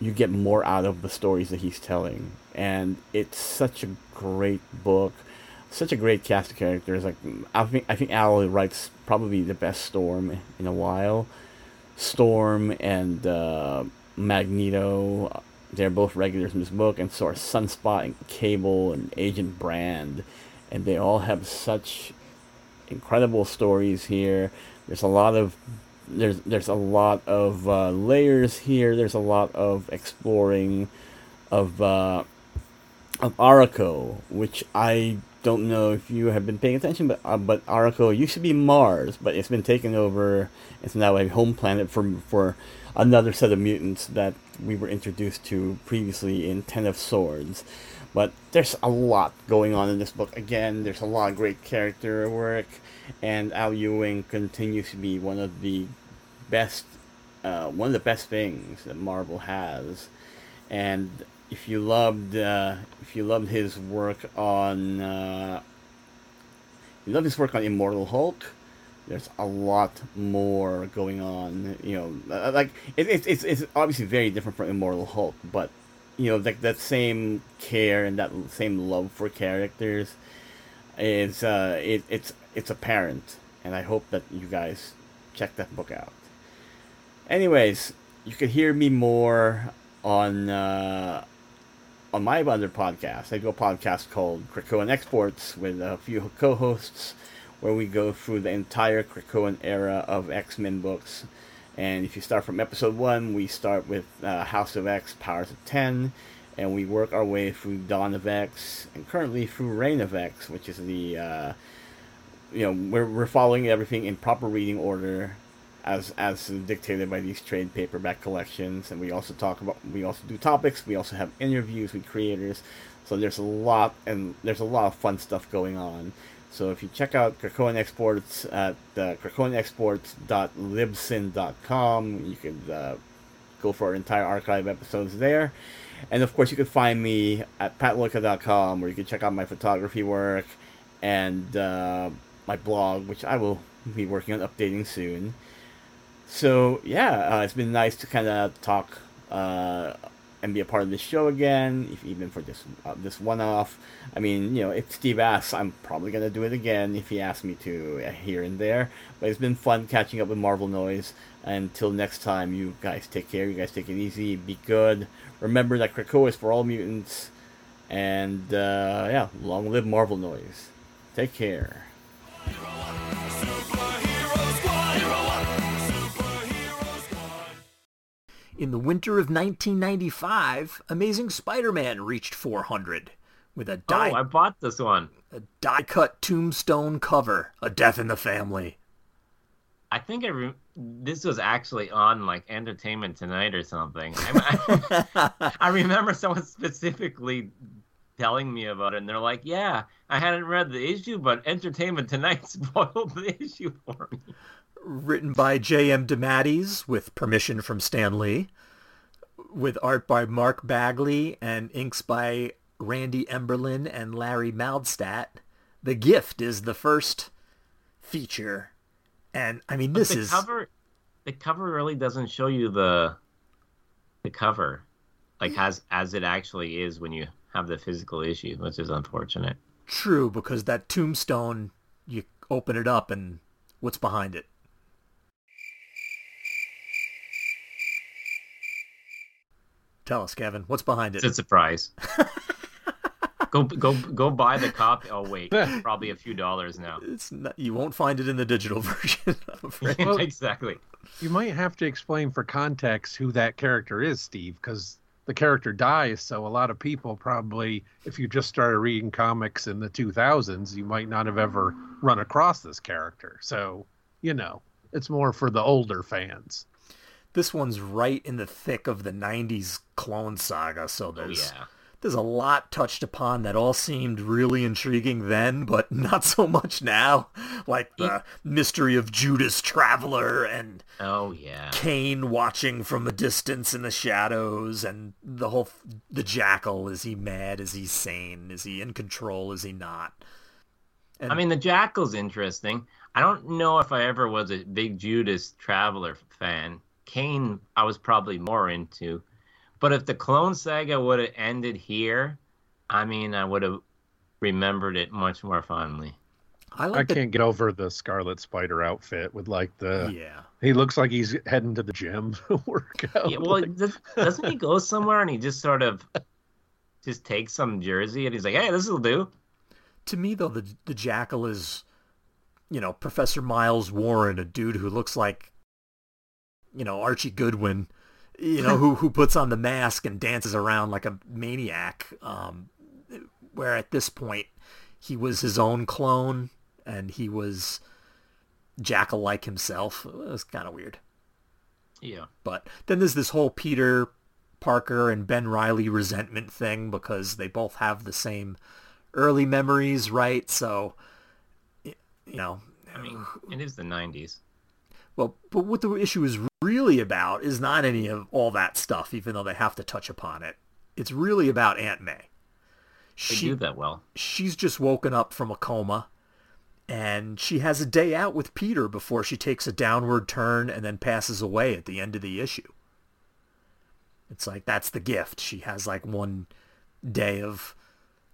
you get more out of the stories that he's telling. And it's such a great book, such a great cast of characters. Like, I think I think Al writes probably the best Storm in a while. Storm and uh, Magneto they're both regulars in this book, and so are Sunspot and Cable and Agent Brand, and they all have such incredible stories here. There's a lot of there's there's a lot of uh, layers here. There's a lot of exploring of uh, of Arakko, which I don't know if you have been paying attention, but uh, but Arakko used to be Mars, but it's been taken over. It's now a home planet for for another set of mutants that we were introduced to previously in Ten of Swords. But there's a lot going on in this book. Again, there's a lot of great character work, and Al Ewing continues to be one of the best, uh, one of the best things that Marvel has. And if you loved, uh, if you loved his work on, uh, you love his work on Immortal Hulk, there's a lot more going on. You know, uh, like it, it, it's it's obviously very different from Immortal Hulk, but you know, like that same care and that same love for characters is uh, it, it's it's apparent, and I hope that you guys check that book out. Anyways, you can hear me more on uh, on my other podcast. I do a podcast called Krakoan Exports with a few co-hosts where we go through the entire Krakoan era of X Men books. And if you start from episode one, we start with uh, House of X, Powers of Ten, and we work our way through Dawn of X, and currently through Reign of X, which is the uh, you know we're we're following everything in proper reading order, as as dictated by these trade paperback collections. And we also talk about we also do topics. We also have interviews with creators. So there's a lot and there's a lot of fun stuff going on. So if you check out Krakoan Exports at uh, krakoanexports.libsyn.com, you can uh, go for our entire archive episodes there. And of course, you can find me at patloika.com where you can check out my photography work and uh, my blog, which I will be working on updating soon. So yeah, uh, it's been nice to kind of talk uh, and be a part of this show again, if even for this uh, this one off. I mean, you know, if Steve asks, I'm probably gonna do it again if he asks me to uh, here and there. But it's been fun catching up with Marvel Noise. Until next time, you guys take care. You guys take it easy. Be good. Remember that Krakoa is for all mutants. And uh, yeah, long live Marvel Noise. Take care. In the winter of 1995, Amazing Spider-Man reached 400 with a oh, die. Oh, I bought this one. A die-cut tombstone cover, A Death in the Family. I think I re- this was actually on like Entertainment Tonight or something. I, I, I remember someone specifically telling me about it, and they're like, "Yeah, I hadn't read the issue, but Entertainment Tonight spoiled the issue for me." Written by J.M. DeMatteis with permission from Stan Lee, with art by Mark Bagley and inks by Randy Emberlin and Larry Mahlstedt. The Gift is the first feature. And I mean, But this the is cover. The cover really doesn't show you the the cover, like as as it actually is when you have the physical issue, which is unfortunate. true because that tombstone, you open it up and what's behind it? Tell us, Kevin, what's behind it? It's a surprise. go go go buy the copy. Oh wait, probably a few dollars now. It's not, you won't find it in the digital version, I'm afraid. exactly. You might have to explain for context who that character is, Steve, because the character dies. So a lot of people probably, if you just started reading comics in the 2000s, you might not have ever run across this character. So, you know, it's more for the older fans. This one's right in the thick of the 90s clone saga, so Oh, there's yeah. there's a lot touched upon that all seemed really intriguing then, but not so much now. Like the mystery of Judas Traveler and Oh yeah. Kane watching from a distance in the shadows and the whole the jackal is he mad is he sane is he in control is he not I mean, the Jackal's interesting. I don't know if I ever was a big Judas Traveler fan. Kane, I was probably more into. But if the Clone Saga would have ended here, I mean, I would have remembered it much more fondly. I I the, can't get over the Scarlet Spider outfit with like the. yeah He looks like he's heading to the gym to work out. Yeah, well, like- does, doesn't he go somewhere and he just sort of just takes some jersey and he's like, "Hey, this will do." to me though the the jackal is you know Professor Miles Warren a dude who looks like you know Archie Goodwin you know who who puts on the mask and dances around like a maniac um where at this point he was his own clone and he was jackal like himself it was kind of weird Yeah. but then there's this whole Peter Parker and Ben Reilly resentment thing because they both have the same early memories, right? So, you know, I mean, it is the '90s. Well, but what the issue is really about is not any of all that stuff, even though they have to touch upon it. It's really about Aunt May. They She, do that well. she's just woken up from a coma and she has a day out with Peter before she takes a downward turn and then passes away at the end of the issue. It's like that's the gift. She has like one day of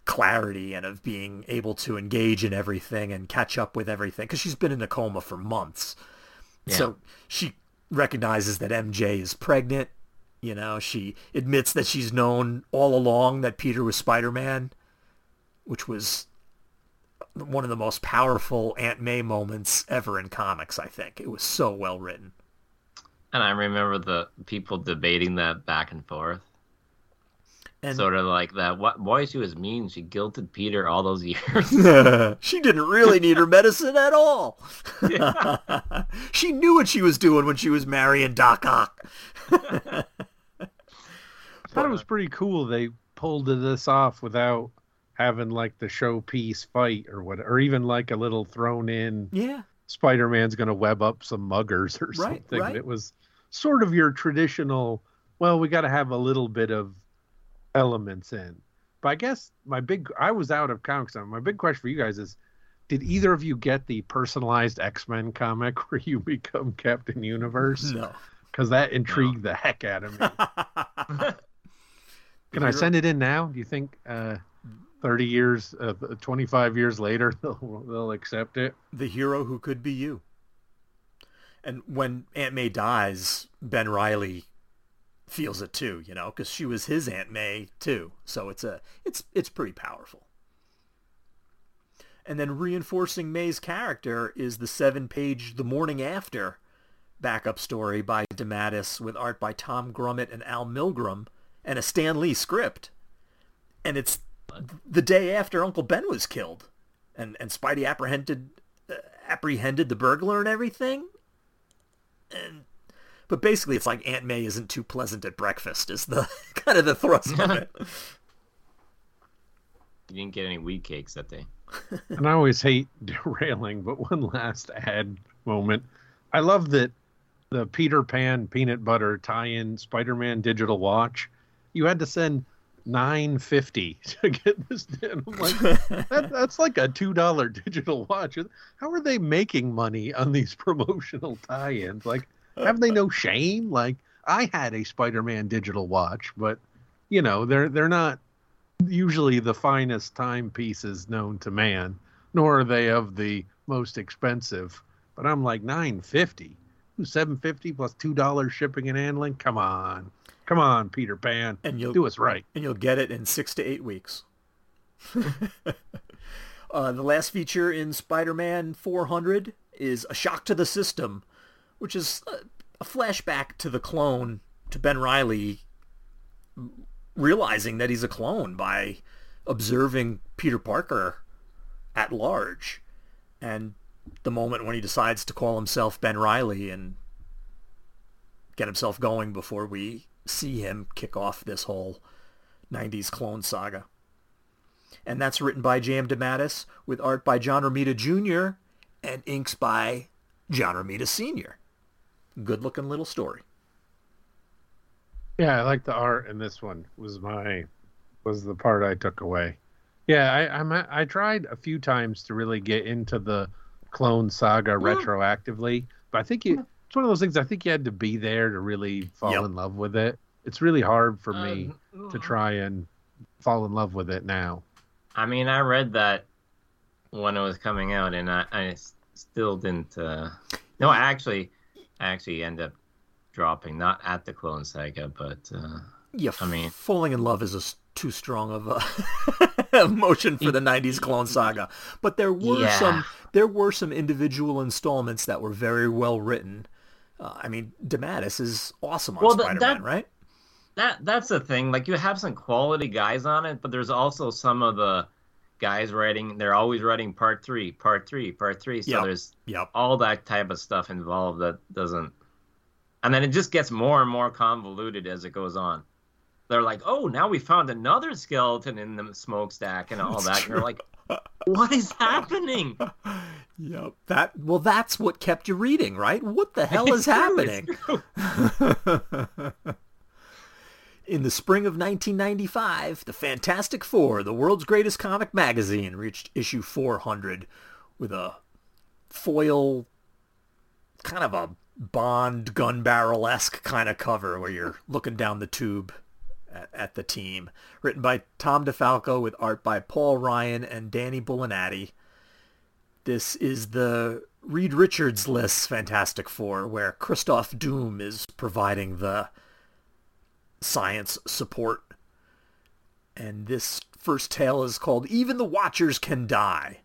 clarity and of being able to engage in everything and catch up with everything because she's been in a coma for months. So she recognizes that MJ is pregnant. You know, she admits that she's known all along that Peter was Spider-Man, which was one of the most powerful Aunt May moments ever in comics, I think. It was so well written. And I remember the people debating that back and forth. And sort of like that. What boy, she was mean. She guilted Peter all those years. she didn't really need her medicine at all. she knew what she was doing when she was marrying Doc Ock. I thought it was pretty cool they pulled this off without having like the showpiece fight or what, or even like a little thrown in. Yeah. Spider-Man's going to web up some muggers or Right, something. right. It was sort of your traditional. Well, we got to have a little bit of elements in. But I guess my big, I was out of comics. My big question for you guys is, did either of you get the personalized X-Men comic where you become Captain Universe? No. Because that intrigued the heck out of me. Can I send it in now? Do you think uh, 30 years, uh, 25 years later, they'll, they'll accept it? the hero who could be you. And when Aunt May dies, Ben Reilly feels it too, you know, because she was his Aunt May too. So it's a it's it's pretty powerful. And then reinforcing May's character is the seven-page The Morning After backup story by DeMatteis with art by Tom Grummett and Al Milgrom and a Stan Lee script. And it's the day after Uncle Ben was killed, and and Spidey apprehended uh, apprehended the burglar and everything. And but basically, it's like Aunt May isn't too pleasant at breakfast. Is the kind of the thrust of it. You didn't get any wheat cakes that day. and I always hate derailing, but one last ad moment. I love that the Peter Pan peanut butter tie-in Spider-Man digital watch. You had to send nine fifty to get this. In. I'm like, that, that's like a two dollar digital watch. How are they making money on these promotional tie-ins? Like, have they no shame? Like, I had a Spider-Man digital watch, but you know, they're they're not usually the finest timepieces known to man, nor are they of the most expensive. But I'm like nine fifty, seven fifty plus two dollars shipping and handling. Come on, come on, Peter Pan, And you'll do us right. and you'll get it in six to eight weeks. uh, the last feature in Spider-Man 400 is a shock to the system, which is a, flashback to the clone to Ben Reilly realizing that he's a clone by observing Peter Parker at large. And the moment when he decides to call himself Ben Reilly and get himself going before we see him kick off this whole 90s clone saga. And that's written by J.M. DeMatteis with art by John Romita Jr. and inks by John Romita Sr. Good looking little story. Yeah, I like the art in this one. Was my was the part I took away. Yeah, I I'm, I tried a few times to really get into the Clone Saga retroactively, but I think you, it's one of those things. I think you had to be there to really fall Yep. in love with it. It's really hard for me Um, to try and fall in love with it now. I mean, I read that when it was coming out, and I, I still didn't. Uh... No, I actually, I actually end up dropping not at the Clone Saga, but uh, Yeah, I mean- falling in love is a too strong of a emotion for the '90s Clone Saga. But there were Yeah. some there were some individual installments that were very well written. Uh, I mean, DeMatteis is awesome on Well, Spider-Man, that- right? that that's the thing. Like you have some quality guys on it, but there's also some of the guys writing. They're always writing part three, part three, part three. So Yep. there's Yep. all that type of stuff involved that doesn't. And then it just gets more and more convoluted as it goes on. They're like, oh, now we found another skeleton in the smokestack and all That's that. and you're like, what is happening? Yep. That well, that's what kept you reading, right? What the hell is It's true, it's happening? In the spring of 1995, the Fantastic Four, the world's greatest comic magazine, reached issue 400 with a foil, kind of a Bond gun barrel esque kind of cover where you're looking down the tube at, at the team. Written by Tom DeFalco with art by Paul Ryan and Danny Bulanadi. This is the Reed Richards list Fantastic Four, where Kristoff Doom is providing the science support. And this first tale is called Even the Watchers Can Die.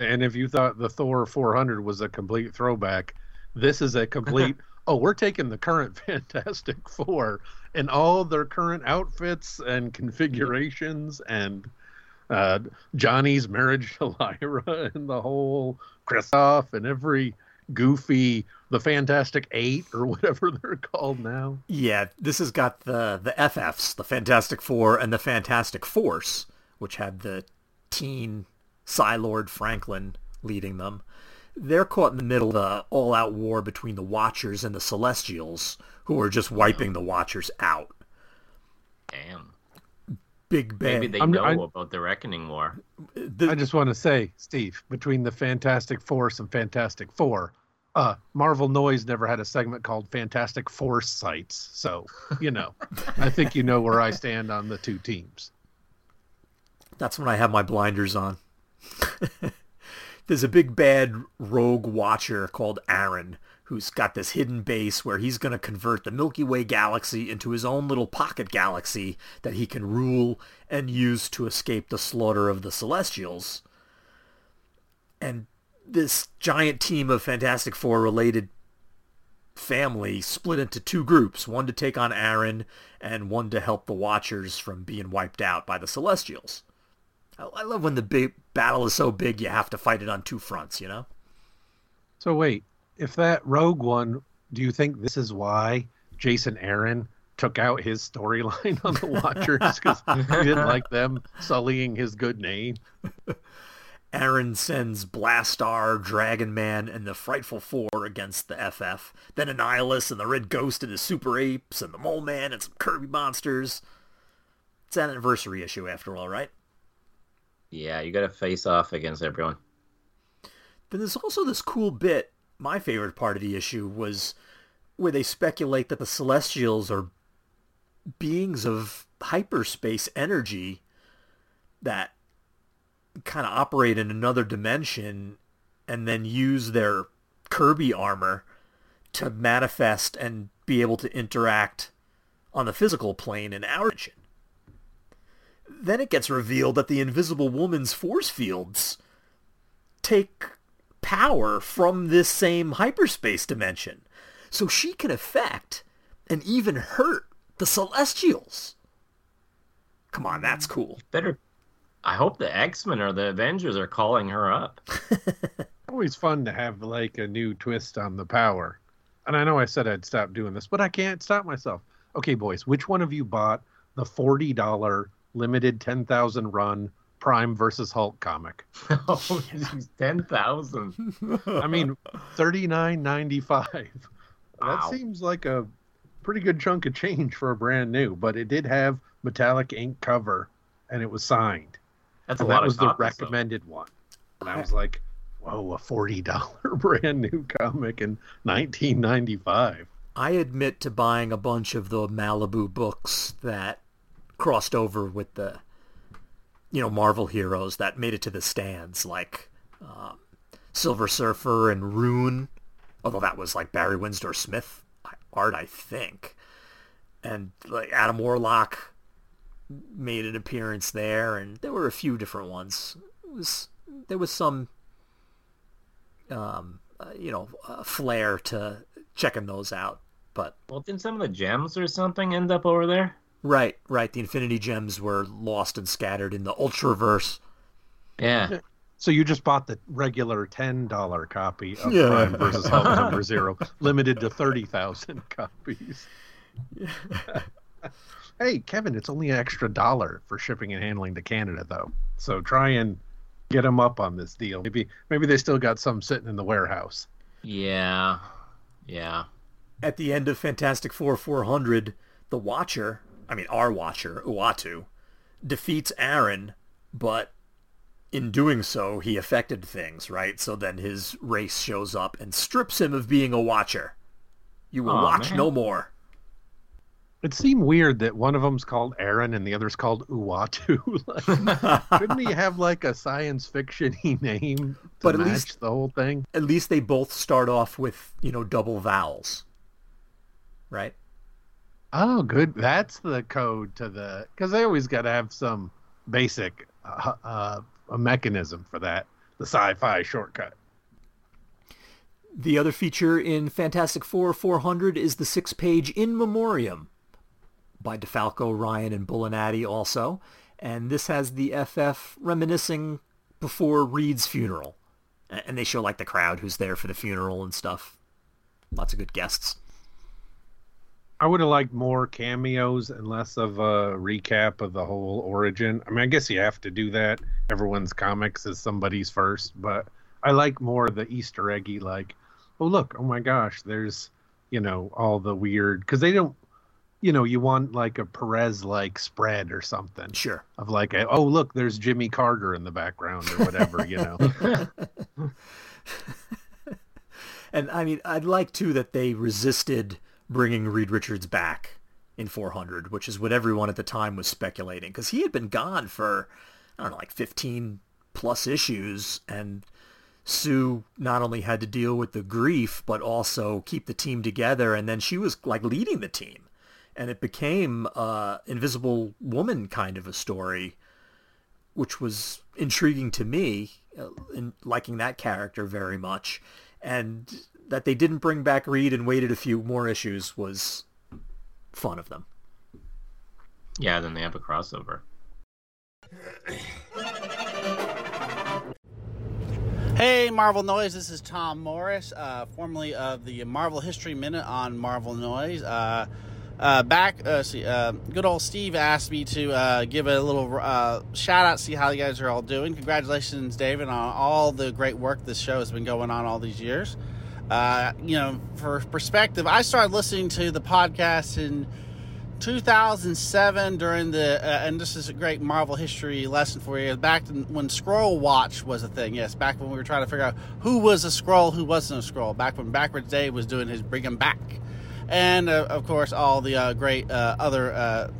And if you thought the Thor 400 was a complete throwback, this is a complete. oh, we're taking the current Fantastic Four and all their current outfits and configurations and uh, Johnny's marriage to Lyra and the whole Kristoff and every goofy, the Fantastic Eight or whatever they're called now. Yeah, this has got the the FFs, the Fantastic Four and the Fantastic Force, which had the teen Psi-Lord Franklin leading them. They're caught in the middle of the all-out war between the Watchers and the Celestials, who are just wiping the Watchers out. Damn. Big bad. Maybe they I'm- know I- about the Reckoning War. The- I just want to say, Steve, between the Fantastic Force and Fantastic Four, uh, Marvel Noise never had a segment called Fantastic Force Sites. So, you know, I think you know where I stand on the two teams. That's when I have my blinders on. There's a big bad rogue watcher called Aron who's got this hidden base where he's going to convert the Milky Way galaxy into his own little pocket galaxy that he can rule and use to escape the slaughter of the Celestials. And this giant team of Fantastic Four related family split into two groups, one to take on Aron and one to help the Watchers from being wiped out by the Celestials. I I love when the big battle is so big you have to fight it on two fronts, you know? So, wait, if that Rogue one, do you think this is why Jason Aaron took out his storyline on the Watchers? Because he didn't like them sullying his good name? Aron sends Blastaar, Dragon Man, and the Frightful Four against the FF. Then Annihilus and the Red Ghost and his Super Apes and the Mole Man and some Kirby monsters. It's an anniversary issue after all, right? Yeah, you got to face off against everyone. Then there's also this cool bit. My favorite part of the issue was where they speculate that the Celestials are beings of hyperspace energy that kind of operate in another dimension and then use their Kirby armor to manifest and be able to interact on the physical plane in our dimension. Then it gets revealed that the Invisible Woman's force fields take power from this same hyperspace dimension. So she can affect and even hurt the Celestials. Come on, that's cool. Better. I hope the X Men or the Avengers are calling her up. Always fun to have like a new twist on the power. And I know I said I'd stop doing this, but I can't stop myself. Okay, boys, which one of you bought the forty dollar limited ten thousand run Prime versus Hulk comic? oh, ten thousand. I mean, thirty nine ninety five. Wow. That seems like a pretty good chunk of change for a brand new, but it did have metallic ink cover and it was signed. That's a and lot that of was the copies, though. recommended one. And I was like, whoa, a forty dollar brand new comic in nineteen ninety five. I admit to buying a bunch of the Malibu books that crossed over with the, you know, Marvel heroes that made it to the stands, like um, Silver Surfer and Rune, although that was like Barry Windsor Smith art, I think. And like Adam Warlock made an appearance there, and there were a few different ones. It was there was some, um, uh, you know, uh, flair to checking those out. But Well, didn't some of the gems or something end up over there? right, right, the Infinity Gems were lost and scattered in the Ultraverse. Yeah. So you just bought the regular ten dollar copy of Yeah. Prime versus Hulk number zero, limited to thirty thousand copies. hey, Kevin, it's only an extra dollar for shipping and handling to Canada, though. So try and get them up on this deal. Maybe maybe they still got some sitting in the warehouse. Yeah. Yeah. At the end of Fantastic Four 400, the Watcher, I mean our Watcher, Uatu, defeats Aron, but in doing so, he affected things, right? So then his race shows up and strips him of being a Watcher. You will Aw, watch man. no more. It seemed weird that one of them's called Aron and the other's called Uatu. like, shouldn't he have like a science fiction name to But at match least- the whole thing? At least they both start off with, you know, double vowels. Right? Oh, good. That's the code to the because they always got to have some basic uh, uh, a mechanism for that. The sci-fi shortcut. The other feature in Fantastic Four 400 is the six-page In Memoriam by DeFalco, Ryan, and Bulanadi also. And this has the FF reminiscing before Reed's funeral. And they show like the crowd who's there for the funeral and stuff. Lots of good guests. I would have liked more cameos and less of a recap of the whole origin. I mean, I guess you have to do that. Everyone's comics is somebody's first, but I like more the Easter eggy, like, oh look, oh my gosh, there's, you know, all the weird because they don't, you know, you want like a Perez like spread or something. Sure. Of like, a, oh look, there's Jimmy Carter in the background or whatever, you know. And I mean, I'd like too that they resisted bringing Reed Richards back in 400, which is what everyone at the time was speculating, because he had been gone for I don't know, like 15 plus issues, and Sue not only had to deal with the grief, but also keep the team together, and then she was like leading the team, and it became uh, Invisible Woman kind of a story, which was intriguing to me, uh, in liking that character very much, and that they didn't bring back Reed and waited a few more issues was fun of them. Yeah, then they have a crossover. Hey, Marvel Noise. This is Tom Morris, uh, formerly of the Marvel History Minute on Marvel Noise. Uh, uh, back, uh, see, uh, good old Steve asked me to uh, give a little uh, shout out, see how you guys are all doing. Congratulations, David, on all the great work this show has been going on all these years. Uh, you know, for perspective, I started listening to the podcast in 2007 during the, and this is a great Marvel history lesson for you. Back when Skrull Watch was a thing, yes, back when we were trying to figure out who was a Skrull, who wasn't a Skrull. Back when Backwards Dave was doing his Bring 'em Back, and uh, of course all the uh, great uh, other uh,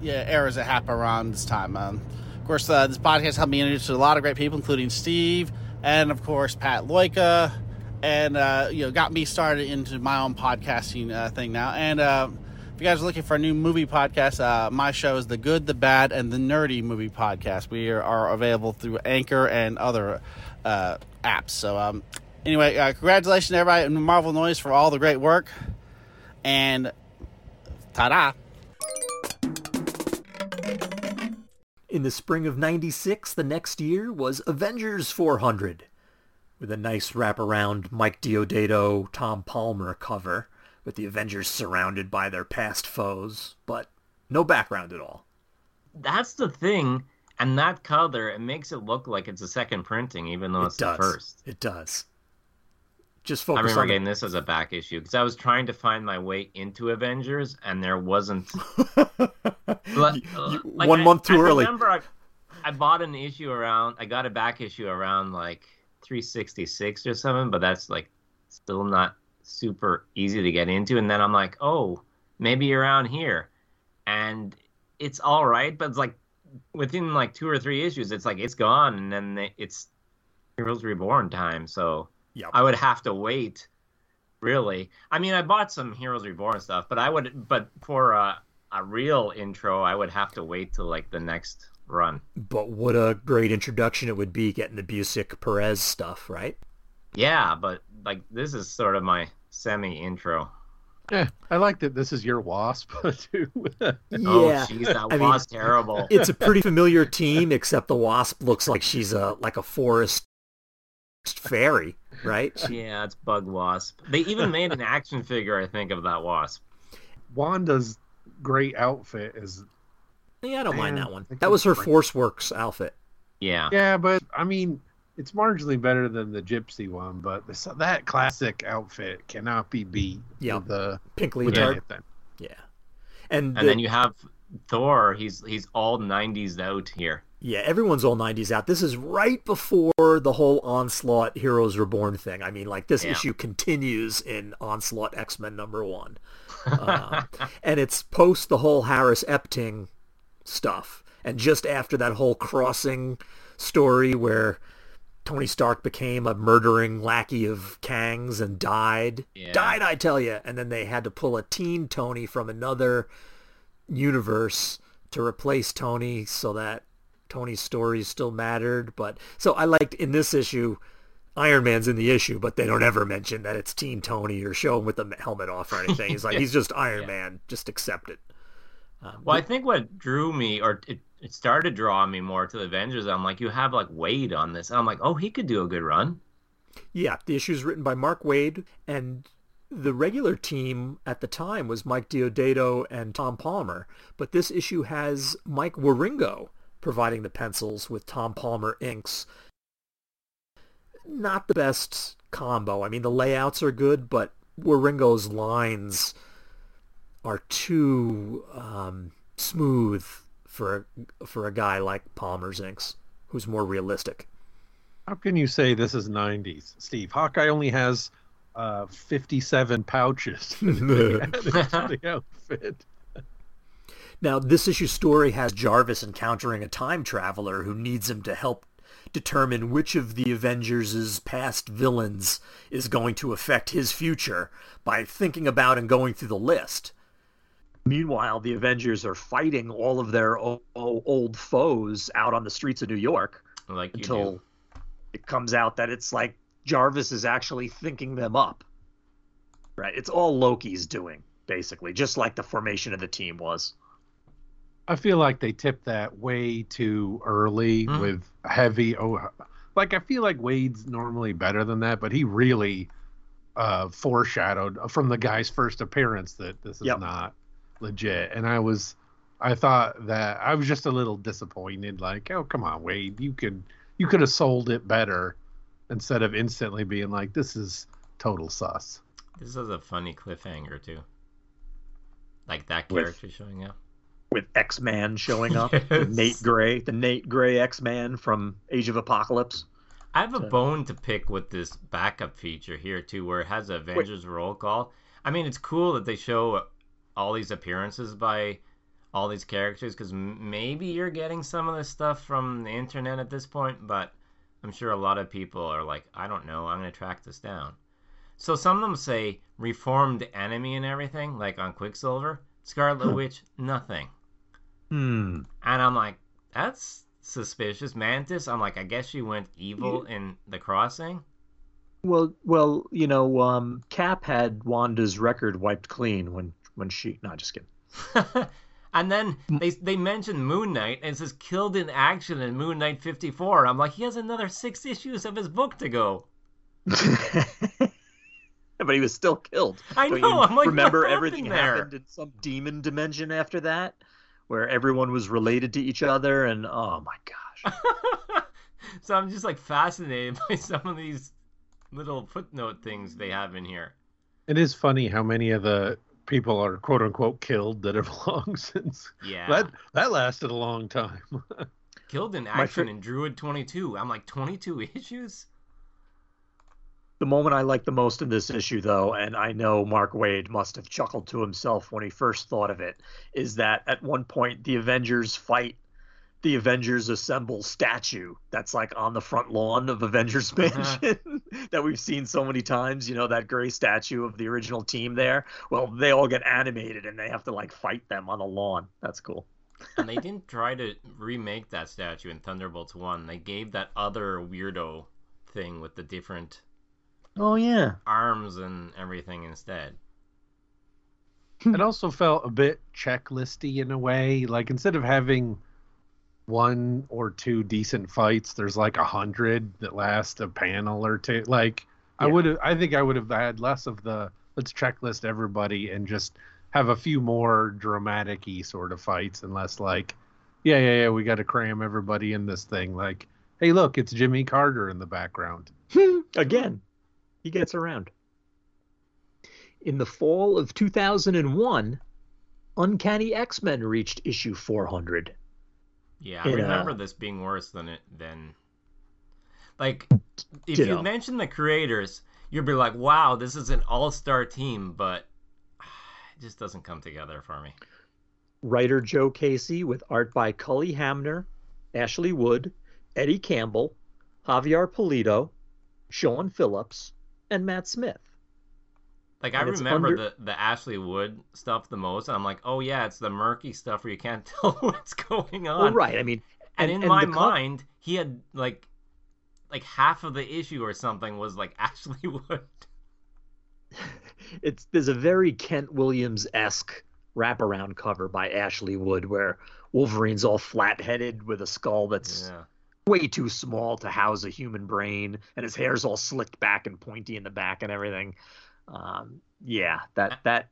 yeah, eras that happened around this time. Um, of course, uh, this podcast helped me introduce a lot of great people, including Steve, and of course Pat Loika, and uh, you know got me started into my own podcasting thing now. And if you guys are looking for a new movie podcast, my show is the Good, the Bad, and the Nerdy Movie Podcast. We are, are available through Anchor and other apps. So um, anyway, congratulations everybody in Marvel Noise for all the great work, and ta-da! In the spring of 96, the next year was Avengers 400 with a nice wraparound Mike Deodato, Tom Palmer cover with the Avengers surrounded by their past foes, but no background at all. That's the thing, and that color it makes it look like it's a second printing, even though It it's does. the first. It does. Just I remember on the- getting this as a back issue because I was trying to find my way into Avengers, and there wasn't. Uh, like, one I- month too I early. Remember, I, I bought an issue around. I got a back issue around like 366 or something, but that's like still not super easy to get into. And then I'm like, oh, maybe around here, and it's all right, but it's like within like two or three issues, it's like it's gone, and then it's Heroes Reborn time. So Yep. I would have to wait. Really, I mean, I bought some Heroes Reborn stuff, but I would, but for a, a real intro, I would have to wait till like the next run. But what a great introduction it would be getting the Busiek Perez stuff, right? Yeah, but like this is sort of my semi intro. Yeah, I like that this is your wasp too. Oh, Yeah. jeez, that I mean, was terrible. It's a pretty familiar team, except the Wasp looks like she's a like a forest fairy, right? yeah, it's Bug Wasp. They even made an action figure, I think, of that wasp. Wanda's great outfit is Yeah, I don't mind that one. That was her can't- Force Works outfit. Yeah. yeah, but I mean, it's marginally better than the Gypsy one. But this, that classic outfit cannot be beat. Yeah. the Pink with leotard. anything. Yeah. And, And the- then you have Thor. He's he's all '90s out here. Yeah, everyone's all 90s out. This is right before the whole Onslaught Heroes Reborn thing. I mean, like, this Yeah. issue continues in Onslaught X-Men number one. Uh, and it's post the whole Harras Epting stuff. And just after that whole crossing story where Tony Stark became a murdering lackey of Kang's and died. Yeah. Died, I tell you. And then they had to pull a teen Tony from another universe to replace Tony so that Tony's stories still mattered. But so I liked in this issue, Iron Man's in the issue, but they don't ever mention that it's Teen Tony or show him with the helmet off or anything. He's like, he's just Iron Man. Just accept it. Um, Well, I think what drew me, or it, it started drawing me more to the Avengers. I'm like, you have like Waid on this. And I'm like, oh, he could do a good run. Yeah, the issue is written by Mark Waid, and the regular team at the time was Mike Deodato and Tom Palmer. But this issue has Mike Wieringo providing the pencils with Tom Palmer inks. Not the best combo. I mean, the layouts are good, but Wieringo's lines are too um, smooth for for a guy like Palmer's inks, who's more realistic. How can you say this is '90s, Steve? Hawkeye only has uh, 57 pouches to the outfit. Now, this issue's story has Jarvis encountering a time traveler who needs him to help determine which of the Avengers' past villains is going to affect his future by thinking about and going through the list. Meanwhile, the Avengers are fighting all of their old foes out on the streets of New York Like until do. it comes out that it's like Jarvis is actually thinking them up. Right? It's all Loki's doing, basically, just like the formation of the team was. I feel like they tipped that way too early Mhm. with heavy. Oh, like I feel like Waid's normally better than that, but he really uh, foreshadowed from the guy's first appearance that this is Yep. not legit. And I was, I thought that I was just a little disappointed. Like, oh come on, Waid, you could you could have sold it better instead of instantly being like, this is total sus. This is a funny cliffhanger too. Like that With- character showing up. With X Man showing up, Yes. Nate Gray, the Nate Gray X Man from Age of Apocalypse. I have a So- bone to pick with this backup feature here too, where it has Avengers roll call. I mean, it's cool that they show all these appearances by all these characters because maybe you're getting some of this stuff from the internet at this point, but I'm sure a lot of people are like, I don't know, I'm gonna track this down. So some of them say reformed enemy and everything, like on Quicksilver, Scarlet hmm. Witch, nothing. Hmm. And I'm like, that's suspicious. Mantis, I'm like, I guess she went evil in the crossing. Well, well, you know, um, Cap had Wanda's record wiped clean when when she. No, just kidding. And then they they mentioned Moon Knight and it says killed in action in Moon Knight 54. I'm like, he has another six issues of his book to go. but he was still killed. I Don't know, I'm like, remember everything there? happened in some demon dimension after that, where everyone was related to each other, and oh my gosh. So I'm just like fascinated by some of these little footnote things they have in here. It is funny how many of the people are quote unquote killed that have long since. Yeah. That that lasted a long time. Killed in action fir- in Druid 22. I'm like 22 issues. The moment I like the most in this issue, though, and I know Mark Waid must have chuckled to himself when he first thought of it, is that at one point the Avengers fight the Avengers Assemble statue that's like on the front lawn of Avengers uh-huh. Mansion that we've seen so many times. You know, that gray statue of the original team there. Well, they all get animated and they have to like fight them on the lawn. That's cool. and they didn't try to remake that statue in Thunderbolts 1. They gave that other weirdo thing with the different Oh, yeah. arms and everything instead. it also felt a bit checklisty in a way. Like instead of having one or two decent fights, there's like a hundred that last a panel or two. Like I would have, I think I would have had less of the let's checklist everybody and just have a few more dramatic-y sort of fights and less like, yeah, yeah, yeah, we got to cram everybody in this thing. Like, hey, look, it's Jimmy Carter in the background. Again, he gets around. In the fall of 2001, Uncanny X Men reached issue 400. Yeah, I It, uh, remember this being worse than it than like if Ditto. you mention the creators, you'd be like, "Wow, this is an all-star team," but it just doesn't come together for me. Writer Joe Casey with art by Cully Hamner, Ashley Wood, Eddie Campbell, Javier Pulido, Sean Phillips, and Matt Smith. Like I And it's remember under- the the Ashley Wood stuff the most, and I'm like, "Oh yeah, it's the murky stuff where you can't tell what's going on." Well, right. I mean, and, and- in and my the co- mind, he had like like half of the issue or something was like Ashley Wood. it's there's a very Kent Williams esque wraparound cover by Ashley Wood where Wolverine's all flat headed with a skull that's Yeah. Way too small to house a human brain, and his hair's all slicked back and pointy in the back and everything. Um, yeah, that that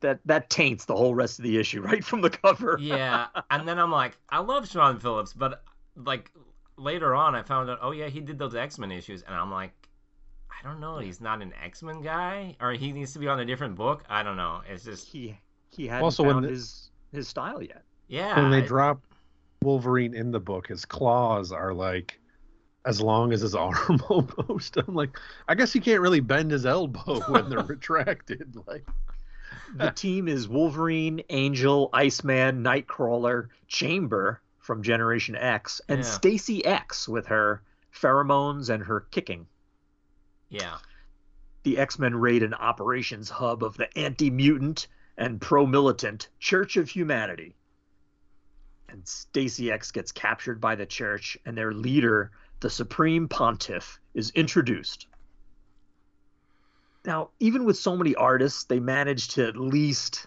that that taints the whole rest of the issue right from the cover. yeah, and then I'm like, I love Sean Phillips, but like later on, I found out, oh yeah, he did those X Men issues, and I'm like, I don't know, he's not an X Men guy, or he needs to be on a different book. I don't know. It's just he he hadn't Also, when found the- his his style yet. yeah. when they I- drop Wolverine in the book, his claws are like as long as his arm almost. I'm like, I guess he can't really bend his elbow when they're retracted. Like, The team is Wolverine, Angel, Iceman, Nightcrawler, Chamber from Generation X, and Yeah. Stacy X with her pheromones and her kicking. yeah. the X-Men raid an operations hub of the anti-mutant and pro-militant Church of Humanity. And Stacy X gets captured by the church and their leader, the Supreme Pontiff, is introduced. Now, even with so many artists, they managed to at least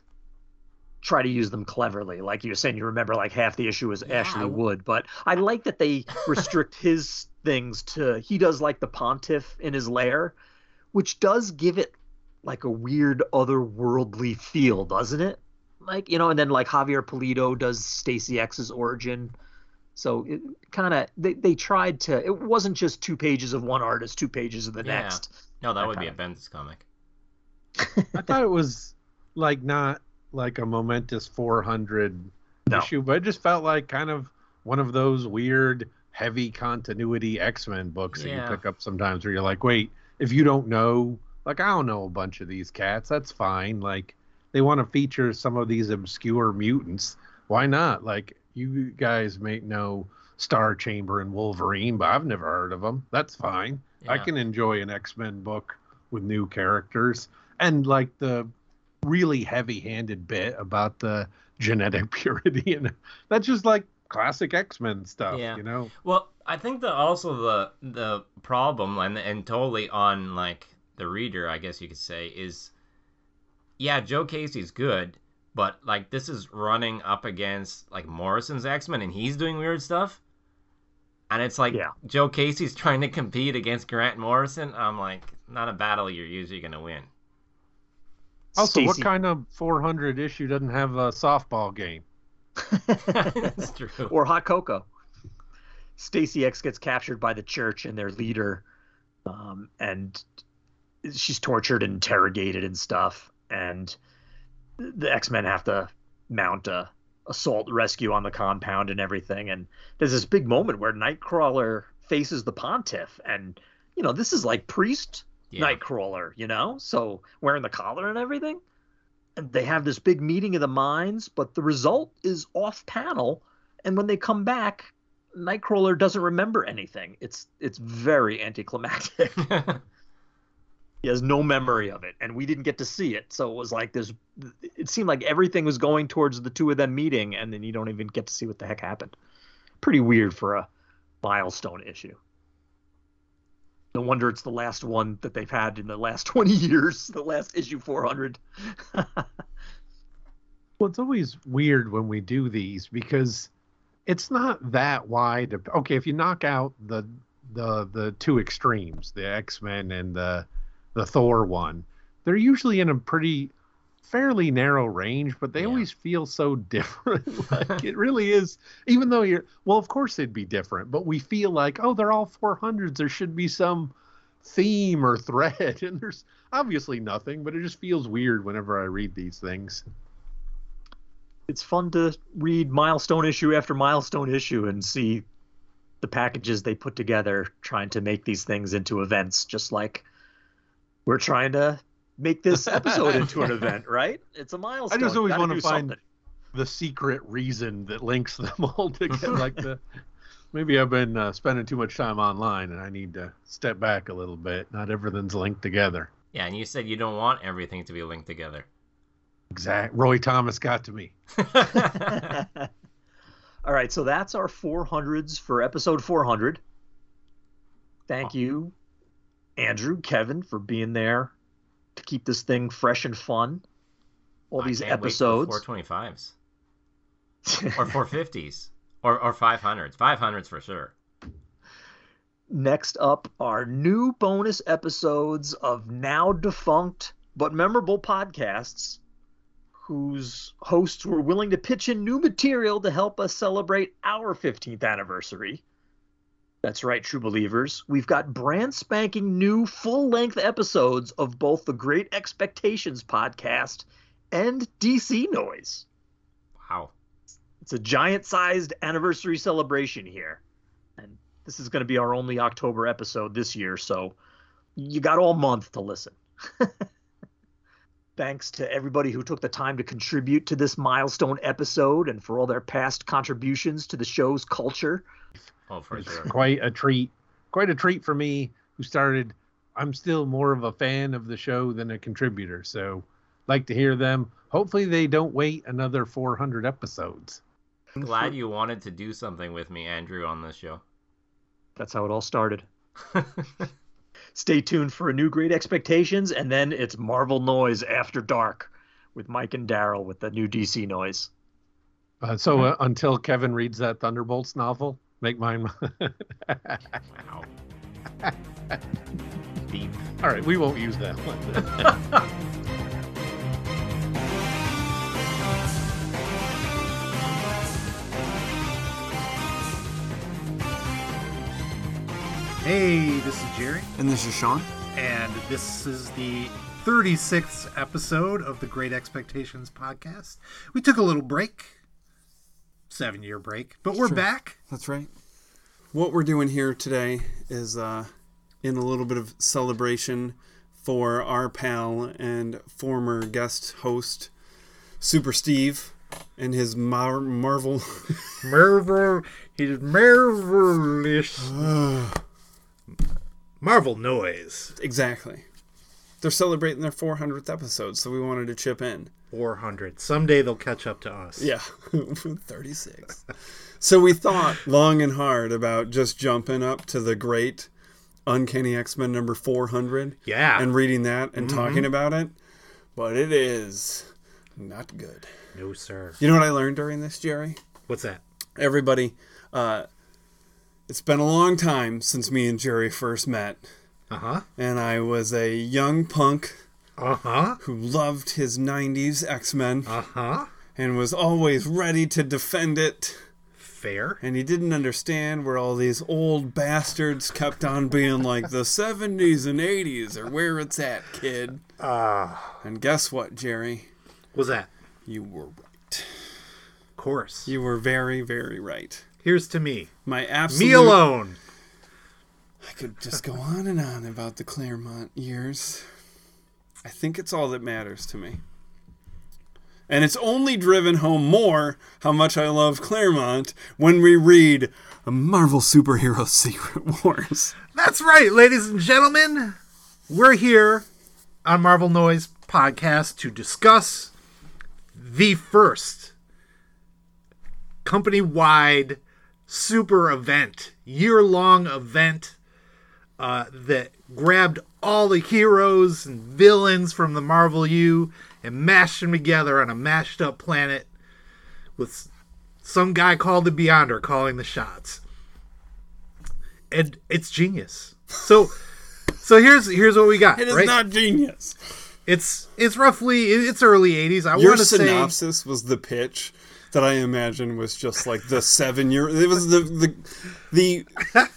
try to use them cleverly. Like you're saying, you remember like half the issue was Ashley Wood, but I like that they restrict his things to he does like the pontiff in his lair, which does give it like a weird otherworldly feel, doesn't it? Like you know, and then like Javier Pulido does Stacy X's origin. So it kind of they, they tried to. It wasn't just two pages of one artist, two pages of the Yeah. next. No, that That would be a kinda- comic. I thought it was like not like a momentous 400 No. issue, but it just felt like kind of one of those weird heavy continuity X-Men books that you pick up sometimes where you're like, wait, if you don't know, like I don't know a bunch of these cats, that's fine. Like they want to feature some of these obscure mutants. Why not? Like you guys may know Star Chamber and Wolverine, but I've never heard of them. That's fine. I can enjoy an X-Men book with new characters and like the really heavy-handed bit about the genetic purity and that's just like classic X-Men stuff, Yeah. you know. Well, I think that also the the problem and and totally on like the reader, I guess you could say, is yeah, Joe Casey's good, but like this is running up against like Morrison's X-Men and he's doing weird stuff. And it's like Yeah. Joe Casey's trying to compete against Grant Morrison. I'm like, not a battle you're usually gonna win. Also, what kind of 400 issue doesn't have a softball game? That's true. or hot cocoa. Stacy X gets captured by the church and their leader, um, and she's tortured and interrogated and stuff. And the X Men have to mount a assault rescue on the compound and everything. And there's this big moment where Nightcrawler faces the Pontiff, and you know this is like priest Yeah. Nightcrawler, you know, so wearing the collar and everything. And they have this big meeting of the minds, but the result is off panel. And when they come back, Nightcrawler doesn't remember anything. It's it's very anticlimactic. he has no memory of it, and we didn't get to see it. So it was like this. It seemed like everything was going towards the two of them meeting, and then you don't even get to see what the heck happened. Pretty weird for a milestone issue. No wonder it's the last one that they've had in the last 20 years, the last issue 400. Well, it's always weird when we do these because it's not that wide. Okay, if you knock out the the the two extremes, the X Men and the the Thor one, they're usually in a pretty fairly narrow range, but they always feel so different. like it really is. Even though you're well, of course they'd be different, but we feel like oh, they're all 400s. There should be some theme or thread, and there's obviously nothing. But it just feels weird whenever I read these things. it's fun to read milestone issue after milestone issue and see the packages they put together trying to make these things into events just like we're trying to make this episode into an event right it's a milestone I just always want to find something. the secret reason that links them all together. like the maybe I've been uh, spending too much time online and I need to step back a little bit. Not everything's linked together. Yeah, and you said you don't want everything to be linked together. Exact. Roy Thomas got to me. all right so that's our 400s for episode 400 thank you andrew kevin for being there to keep this thing fresh and fun all I these episodes for 425s or 450s or or 500s. 500s for sure. Next up are new bonus episodes of now defunct but memorable podcasts whose hosts were willing to pitch in new material to help us celebrate our 15th anniversary. That's right, true believers. We've got brand spanking new full length episodes of both the Great Expectations podcast and DC Noise. Wow. It's a giant sized anniversary celebration here. And this is going to be our only October episode this year, so you got all month to listen. Thanks to everybody who took the time to contribute to this milestone episode and for all their past contributions to the show's culture. Oh, for It's sure. quite a treat. Quite a treat for me who started I'm still more of a fan of the show than a contributor. So like to hear them. Hopefully they don't wait another 400 episodes. Glad you wanted to do something with me, Andrew, on this show. That's how it all started. Stay tuned for a new Great Expectations, and then it's Marvel Noise After Dark with Mike and Daryl with the new DC Noise. Uh, so uh, until Kevin reads that Thunderbolts novel, make mine. All right, we won't use that one. Hey, this is Jerry, And this is Sean. and this is the 36th episode of the Great Expectations podcast. We took a little break, seven year break, but we're back. That's right. What we're doing here today is uh, in a little bit of celebration for our pal and former guest host, Super Steve, and his Mar- Marvel. Marvel, he's marvelous. Marvel Noise. exactly. They're celebrating their 400th episode, so we wanted to chip in. 400. Someday they'll catch up to us. Yeah, 36. So we thought long and hard about just jumping up to the great Uncanny X Men number 400. Yeah. And reading that and Mhm. talking about it. But it is not good. No, sir. You know what I learned during this, Jerry? What's that? Everybody, uh, it's been a long time since me and Jerry first met. Uh huh. And I was a young punk. Uh huh. Who loved his 90s X Men. Uh huh. And was always ready to defend it. Fair. And he didn't understand where all these old bastards kept on being like the 70s and 80s are where it's at, kid. Ah. And guess what, Jerry? What's that? You were right. Of course. You were very, very right. Here's to me. My absolute. Me alone. I could just go on and on about the Claremont years. I think it's all that matters to me. And it's only driven home more how much I love Claremont when we read a Marvel Superhero Secret Wars. That's right, ladies and gentlemen. We're here on Marvel Noise podcast to discuss the first company wide super event, year long event uh, that grabbed all the heroes and villains from the Marvel U and mashed them together on a mashed up planet with some guy called the Beyonder calling the shots. And it's genius. So so here's here's what we got. It is right? not genius. It's it's roughly it's early 80s. I Your want to say synopsis was the pitch that I imagine was just like the seven year. It was the the the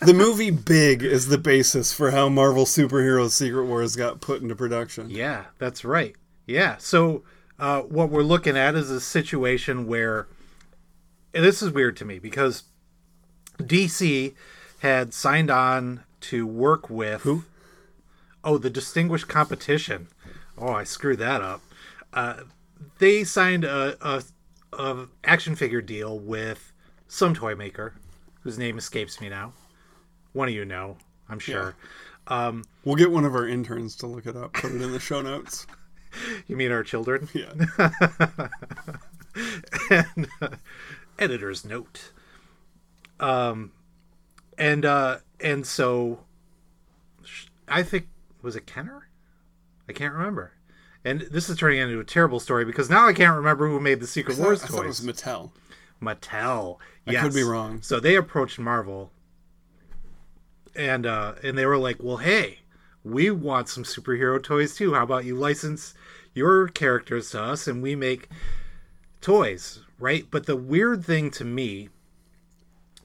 the movie Big is the basis for how Marvel superheroes Secret Wars got put into production. Yeah, that's right. Yeah. So uh, what we're looking at is a situation where and this is weird to me because DC had signed on to work with who? Oh, the Distinguished Competition. Oh, I screwed that up. Uh, they signed a, a, a action figure deal with some toy maker whose name escapes me now. One of you know, I'm sure. Um, We'll get one of our interns to look it up. Put it in the show notes. you mean our children? Yeah. and uh, editor's note. Um, and uh, and so sh- I think was it Kenner? I can't remember. And this is turning into a terrible story because now I can't remember who made the Secret I thought- Wars I toys. thought it was Mattel. Mattel. I Yes. could be wrong. So they approached Marvel, and uh, and they were like, "Well, hey, we want some superhero toys too. How about you license your characters to us, and we make toys, right?" But the weird thing to me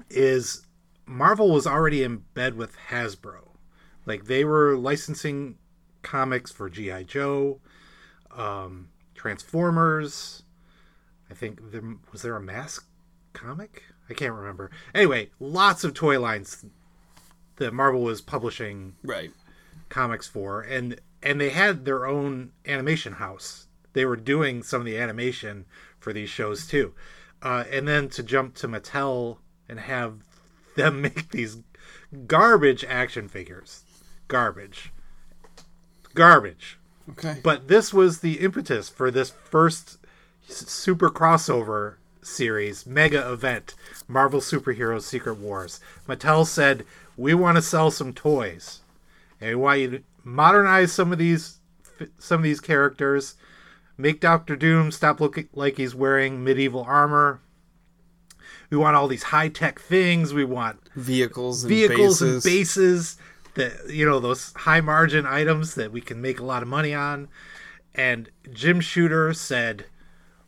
is Marvel was already in bed with Hasbro, like they were licensing comics for GI Joe, um, Transformers. I think there was there a mask comic? I can't remember. Anyway, lots of toy lines that Marvel was publishing right comics for and and they had their own animation house. They were doing some of the animation for these shows too. Uh, and then to jump to Mattel and have them make these garbage action figures. Garbage. Garbage. Okay. But this was the impetus for this first super crossover series, mega event, Marvel Superheroes Secret Wars. Mattel said, "We want to sell some toys, and we want you to modernize some of these some of these characters, make Doctor Doom stop looking like he's wearing medieval armor. We want all these high tech things. We want Vehicles and vehicles bases. and bases that you know those high margin items that we can make a lot of money on." And Jim Shooter said,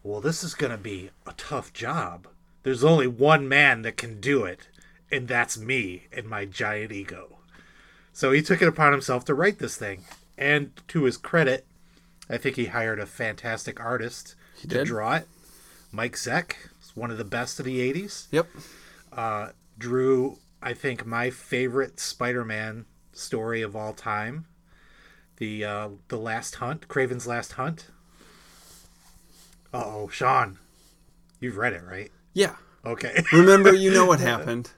well, this is going to be a tough job. There's only one man that can do it, and that's me and my giant ego. So he took it upon himself to write this thing. And to his credit, I think he hired a fantastic artist to did. draw it. Mike Zeck is one of the best of the 80s. Yep. Uh, drew, I think, my favorite Spider Man story of all time the uh, the Last Hunt, Kraven's Last Hunt. Uh oh, Sean, you've read it, right? Yeah. Okay. Remember, you know what happened.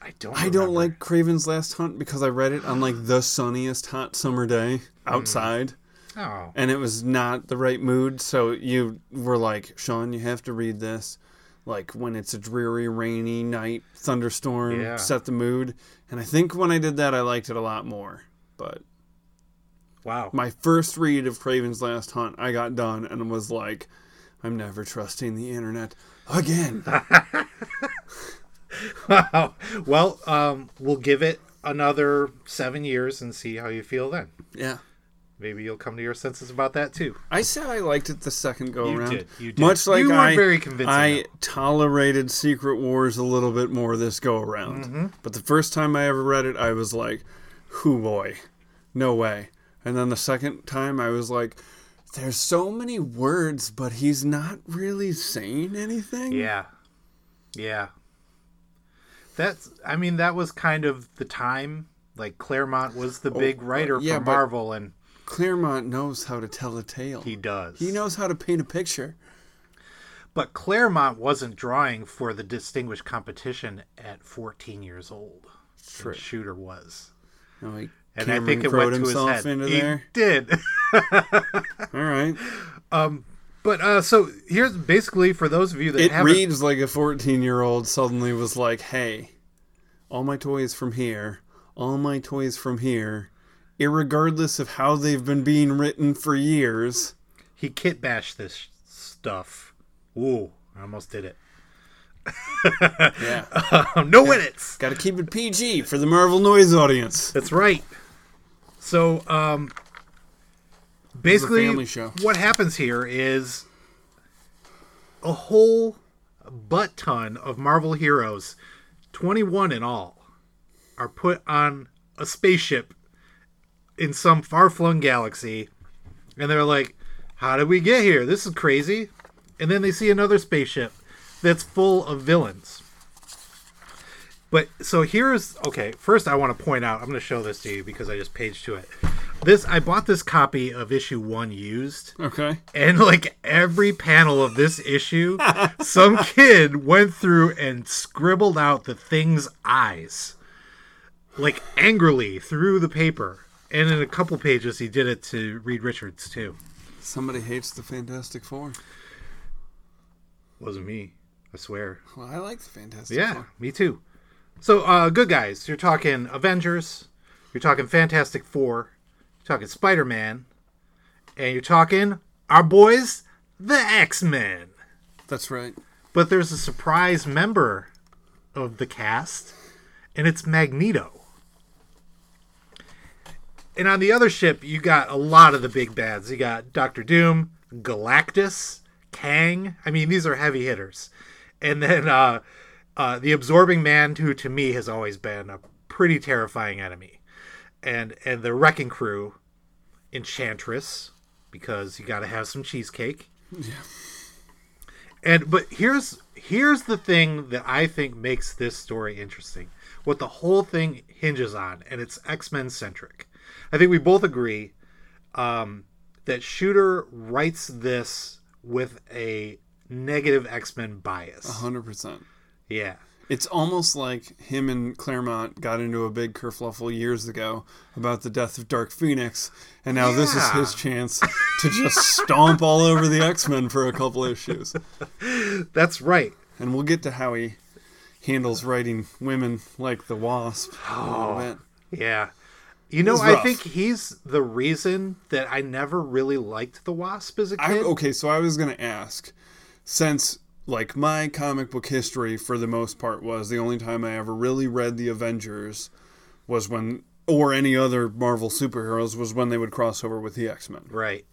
I don't. I don't like Kraven's Last Hunt because I read it on like the sunniest hot summer day outside. Oh. And it was not the right mood, so you were like, "Sean, you have to read this." Like when it's a dreary, rainy night, thunderstorm, Yeah. set the mood. And I think when I did that, I liked it a lot more. But Wow. my first read of Kraven's Last Hunt, I got done and was like, I'm never trusting the internet again. wow. Well, um, we'll give it another seven years and see how you feel then. Yeah. Maybe you'll come to your senses about that too. I said I liked it the second go You around. did, you did. Much like You I, very convincing, I tolerated Secret Wars a little bit more this go around. Mhm. But the first time I ever read it, I was like, "Who boy, no way." And then the second time, I was like, "There's so many words, but he's not really saying anything." Yeah. Yeah. That's I mean that was kind of the time like Claremont was the Oh, big writer yeah, for Marvel and Claremont knows how to tell a tale. He does. He knows how to paint a picture. but Claremont wasn't drawing for the distinguished competition at 14 years old. True. Shooter was. No, he And I think it Cameron went to his head. into he there. did. All right. Um, but uh, so here's basically for those of you that It haven't reads like a 14 year old suddenly was like, hey, all my toys from here, all my toys from here, irregardless of how they've been being written for years. he kit bashed this stuff. Ooh, I almost did it. Yeah. Um, no minutes. Got to keep it PG for the Marvel Noise audience. That's right. So, um, This is a basically, what happens here is a whole butt ton of Marvel heroes, 21 in all, are put on a spaceship in some far flung galaxy. And they're like, How did we get here? This is crazy. And then they see another spaceship that's full of villains. But so here's okay. First, I want to point out. I'm going to show this to you because I just paged to it. This I bought this copy of issue one used. Okay. And like every panel of this issue, some kid went through and scribbled out the thing's eyes, like angrily through the paper. And in a couple pages, he did it to Reed Richards too. Somebody hates the Fantastic Four. Wasn't me, I swear. Well, I like the Fantastic Yeah, Four. me too. So, uh, good guys. You're talking Avengers, you're talking Fantastic Four, you're talking Spider Man, and you're talking our boys, the X Men. That's right. But there's a surprise member of the cast, and it's Magneto. And on the other ship, you got a lot of the big bads. You got Doctor Doom, Galactus, Kang. I mean, these are heavy hitters. And then uh, uh, the Absorbing Man, who to me has always been a pretty terrifying enemy. And and the Wrecking Crew, Enchantress, because you got to have some cheesecake. Yeah. And but here's here's the thing that I think makes this story interesting. What the whole thing hinges on, and it's X Men centric. I think we both agree um, that Shooter writes this with a negative X Men bias. A hundred percent. Yeah. It's almost like him and Claremont got into a big kerfluffle years ago about the death of Dark Phoenix, and now this is his chance to just stomp all over the X Men for a couple issues. That's right. And we'll get to how he handles writing women like the Wasp bit. Yeah. You know, I think he's the reason that I never really liked the Wasp as a kid. okay, so I was gonna ask, since like my comic book history for the most part was the only time I ever really read the Avengers was when or any other Marvel superheroes was when they would cross over with the X Men. Right.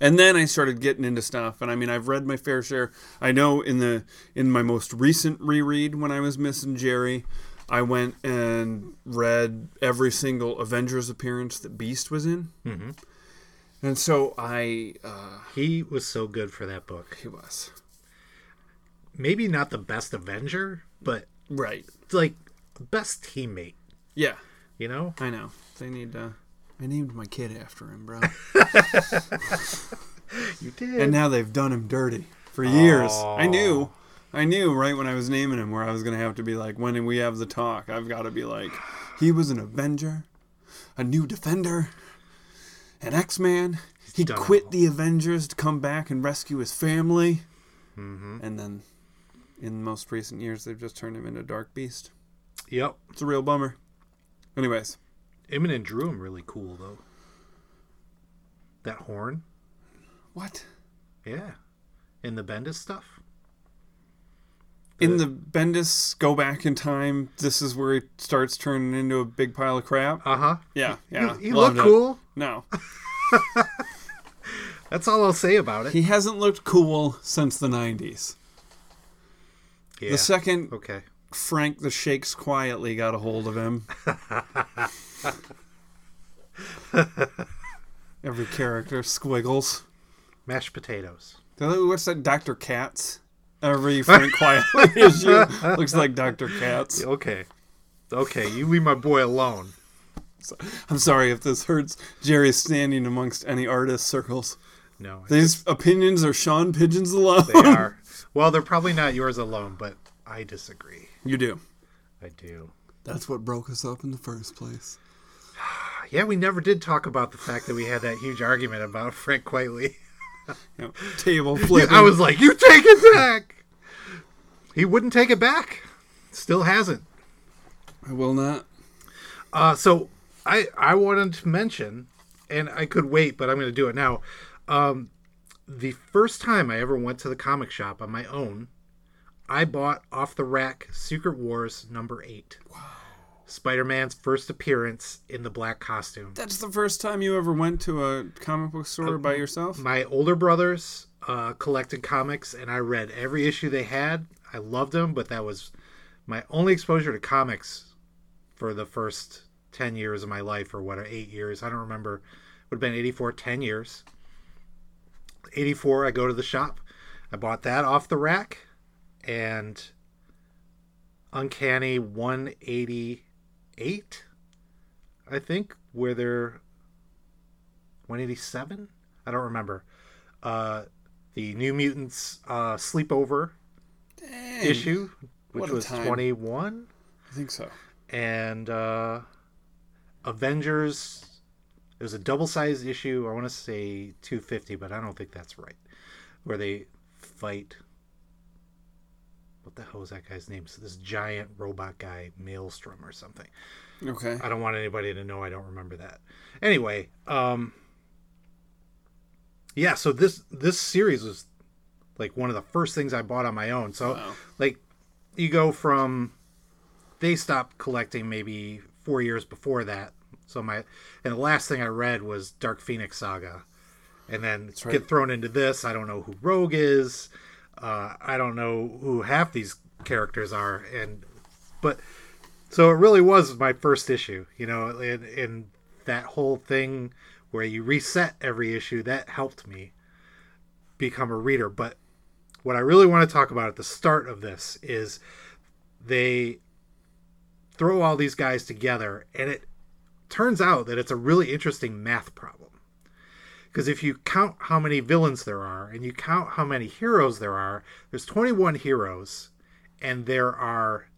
And then I started getting into stuff, and I mean, I've read my fair share. I know in the in my most recent reread when I was missing Jerry, I went and read every single Avengers appearance that Beast was in. Mm-hmm. And so I, uh, he was so good for that book. He was. Maybe not the best Avenger, but right, like best teammate. Yeah, you know. I know they need. Uh, I named my kid after him, bro. you did. And now they've done him dirty for years. Aw. I knew. I knew right when I was naming him where I was going to have to be like, when we have the talk, I've got to be like, he was an Avenger, a new Defender, an X Man. He quit the Avengers to come back and rescue his family. Mhm. And then in most recent years, they've just turned him into Dark Beast. Yep. It's a real bummer. Anyways, Immonen drew him really cool though. That horn. What? Yeah. in the Bendis stuff. In the Bendis go back in time, this is where he starts turning into a big pile of crap. Uh huh. Yeah, yeah. He, he loved looked it. cool. No, That's all I'll say about it. he hasn't looked cool since the '90s. Yeah. The second Okay. Frank the Shakes Quitely got a hold of him. Every character squiggles. Mashed potatoes. What's that, Doctor Katz? Every Frank Quitely issue looks like Doctor Katz. Okay. Okay, you leave my boy alone. I'm sorry if this hurts Jerry's standing amongst any artist circles. No, I These opinions are Sean Pigeon's alone. They are. Well, they're probably not yours alone, but I disagree. You do. I do. That's what broke us up in the first place. Yeah, we never did talk about the fact that we had that huge argument about Frank Quitely. Yep. Table flipping. I was like, "You take it back." He wouldn't take it back. Still hasn't. I will not. Uh, so I I wanted to mention, and I could wait, but I'm going to do it now. Um, the first time I ever went to the comic shop on my own, I bought off the rack Secret Wars number eight. Wow. Spider Man's first appearance in the black costume. That's the first time you ever went to a comic book store by yourself? My older brothers uh, collected comics, and I read every issue they had. I loved them, but that was my only exposure to comics for the first 10 years of my life, or what, eight years. I don't remember. Would have been 84, 10 years. 84, I go to the shop. I bought that off the rack, and Uncanny 188, I think, where they're 187? I don't remember. Uh, the New Mutants uh, sleepover Dang. issue, which was time. 21. I think so. And uh, Avengers, it was a double sized issue. I want to say 250, but I don't think that's right. Where they fight. What the hell was that guy's name? So this giant robot guy, Maelstrom or something. Okay. I don't want anybody to know I don't remember that. Anyway, um yeah, so this this series was like one of the first things I bought on my own. So Wow. like you go from they stopped collecting maybe 4 years before that. So my and the last thing I read was Dark Phoenix Saga. And then right. get thrown into this, I don't know who Rogue is. Uh, I don't know who half these characters are and but so it really was my first issue, you know, and, and that whole thing where you reset every issue that helped me become a reader. But what I really want to talk about at the start of this is they throw all these guys together, and it turns out that it's a really interesting math problem. Because if you count how many villains there are and you count how many heroes there are, there's 21 heroes, and there are,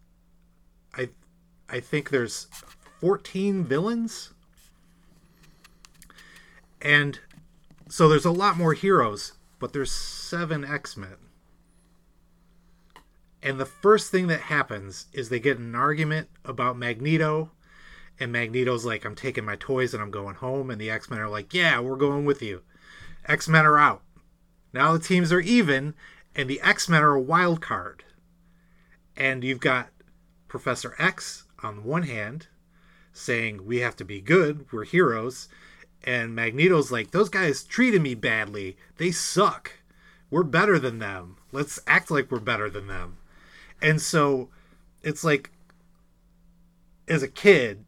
I, I think there's 14 villains. And so there's a lot more heroes, but there's seven X-Men. And the first thing that happens is they get an argument about Magneto, and Magneto's like, I'm taking my toys and I'm going home. And the X Men are like, Yeah, we're going with you. X Men are out. Now the teams are even, and the X Men are a wild card. And you've got Professor X on the one hand saying, We have to be good, we're heroes. And Magneto's like, Those guys treated me badly. They suck. We're better than them. Let's act like we're better than them. And so it's like, as a kid,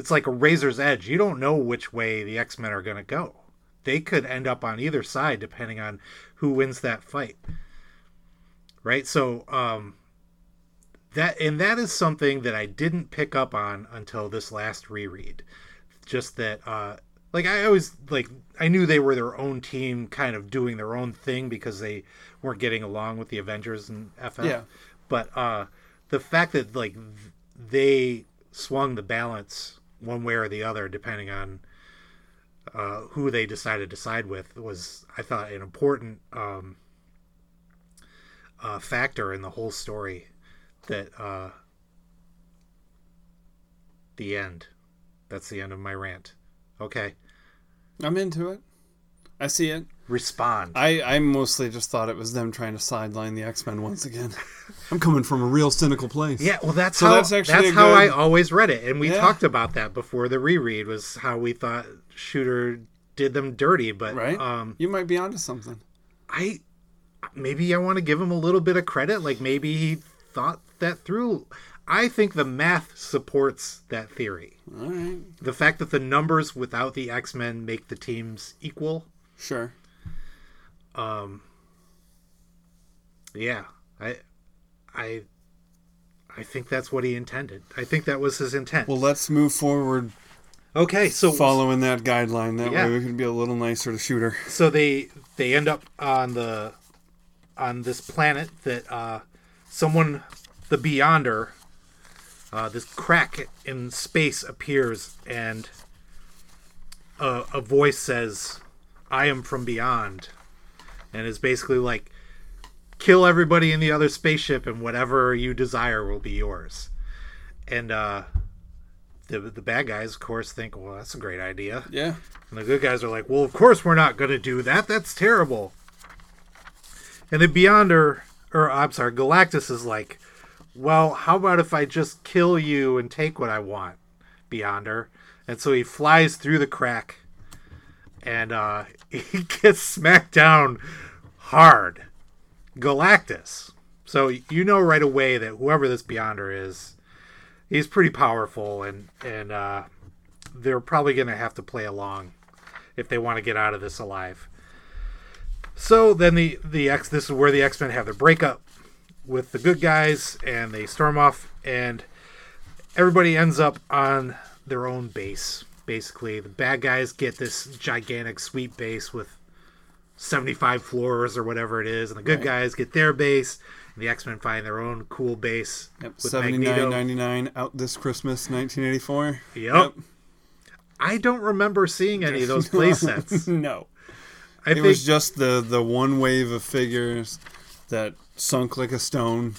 it's like a razor's edge. You don't know which way the X Men are going to go. They could end up on either side depending on who wins that fight. Right? So, um, that and that is something that I didn't pick up on until this last reread. Just that, uh, like I always like I knew they were their own team, kind of doing their own thing because they weren't getting along with the Avengers and FF. Yeah. But uh, the fact that like they swung the balance one way or the other, depending on uh, who they decided to side with, was I thought an important um, uh, factor in the whole story. That uh, the end. That's the end of my rant. Okay. I'm into it. I see it. Respond. I, I mostly just thought it was them trying to sideline the X Men once again. I'm coming from a real cynical place. Yeah, well, that's So how that's that's, actually a how I always read it, and we Yeah. talked about that before the reread. Was how we thought Shooter did them dirty, but Right? um, You might be onto something. I maybe I want to give him a little bit of credit. Like maybe he thought that through. I think the math supports that theory. All right. The fact that the numbers without the X Men make the teams equal. Sure. Um. Yeah, I, I, I think that's what he intended. I think that was his intent. Well, let's move forward. Okay, so following that guideline, that Yeah. way we can be a little nicer to Shooter. so they they end up on the on this planet that uh someone the beyonder uh this crack in space appears and a, a voice says i am from beyond and it's basically like kill everybody in the other spaceship and whatever you desire will be yours and uh the, the bad guys of course think well that's a great idea Yeah. and the good guys are like, well, of course we're not going to do that. That's terrible. And the Beyonder, or I'm sorry, Galactus is like, well, how about if I just kill you and take what I want, Beyonder? And so he flies through the crack and uh, he gets smacked down hard. Galactus. So you know right away that whoever this Beyonder is, he's pretty powerful and, and, uh, they're probably going to have to play along if they want to get out of this alive. So then the the X this is where the X Men have their breakup with the good guys and they storm off and everybody ends up on their own base. Basically, the bad guys get this gigantic sweet base with 75 floors or whatever it is, and the good Right. guys get their base. And the X Men find their own cool base Yep. with Seventy Magneto. nine ninety nine out this Christmas, nineteen eighty four. Yep. I don't remember seeing any of those play sets. no. I it think was just the the one wave of figures that sunk like a stone.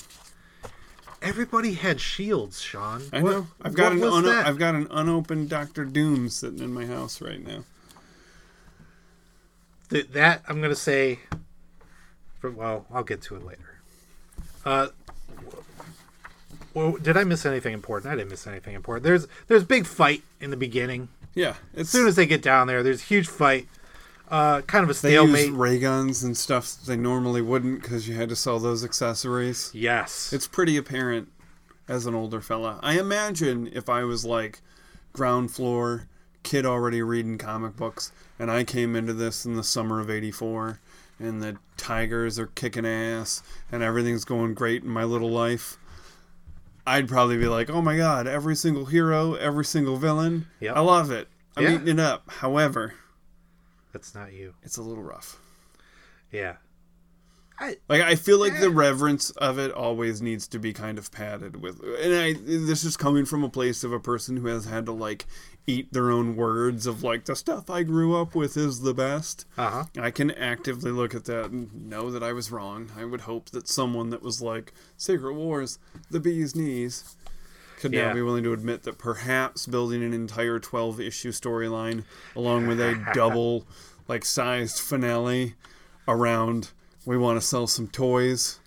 Everybody had shields, Sean. I What- know. I've got an was un- that? I've got an unopened Doctor Doom sitting in my house right now. Th- that I'm gonna say. For, well, I'll get to it later. Uh, well, did I miss anything important? I didn't miss anything important. There's there's big fight in the beginning. Yeah, As soon as they get down there, there's a huge fight. Uh, kind of a stalemate. They use ray guns and stuff they normally wouldn't because you had to sell those accessories. Yes. It's pretty apparent as an older fella. I imagine if I was like ground floor, kid already reading comic books, and I came into this in the summer of 84, and the Tigers are kicking ass, and everything's going great in my little life. I'd probably be like, oh my god, every single hero, every single villain. Yep. I love it. I'm Yeah. eating it up. However, That's not you. it's a little rough. Yeah. I, Like I feel like the reverence of it always needs to be kind of padded with, and I this is coming from a place of a person who has had to like eat their own words of like the stuff I grew up with is the best. Uh huh. I can actively look at that and know that I was wrong. I would hope that someone that was like Secret Wars, the bee's knees, could Yeah. now be willing to admit that perhaps building an entire twelve issue storyline along with a double like sized finale around we want to sell some toys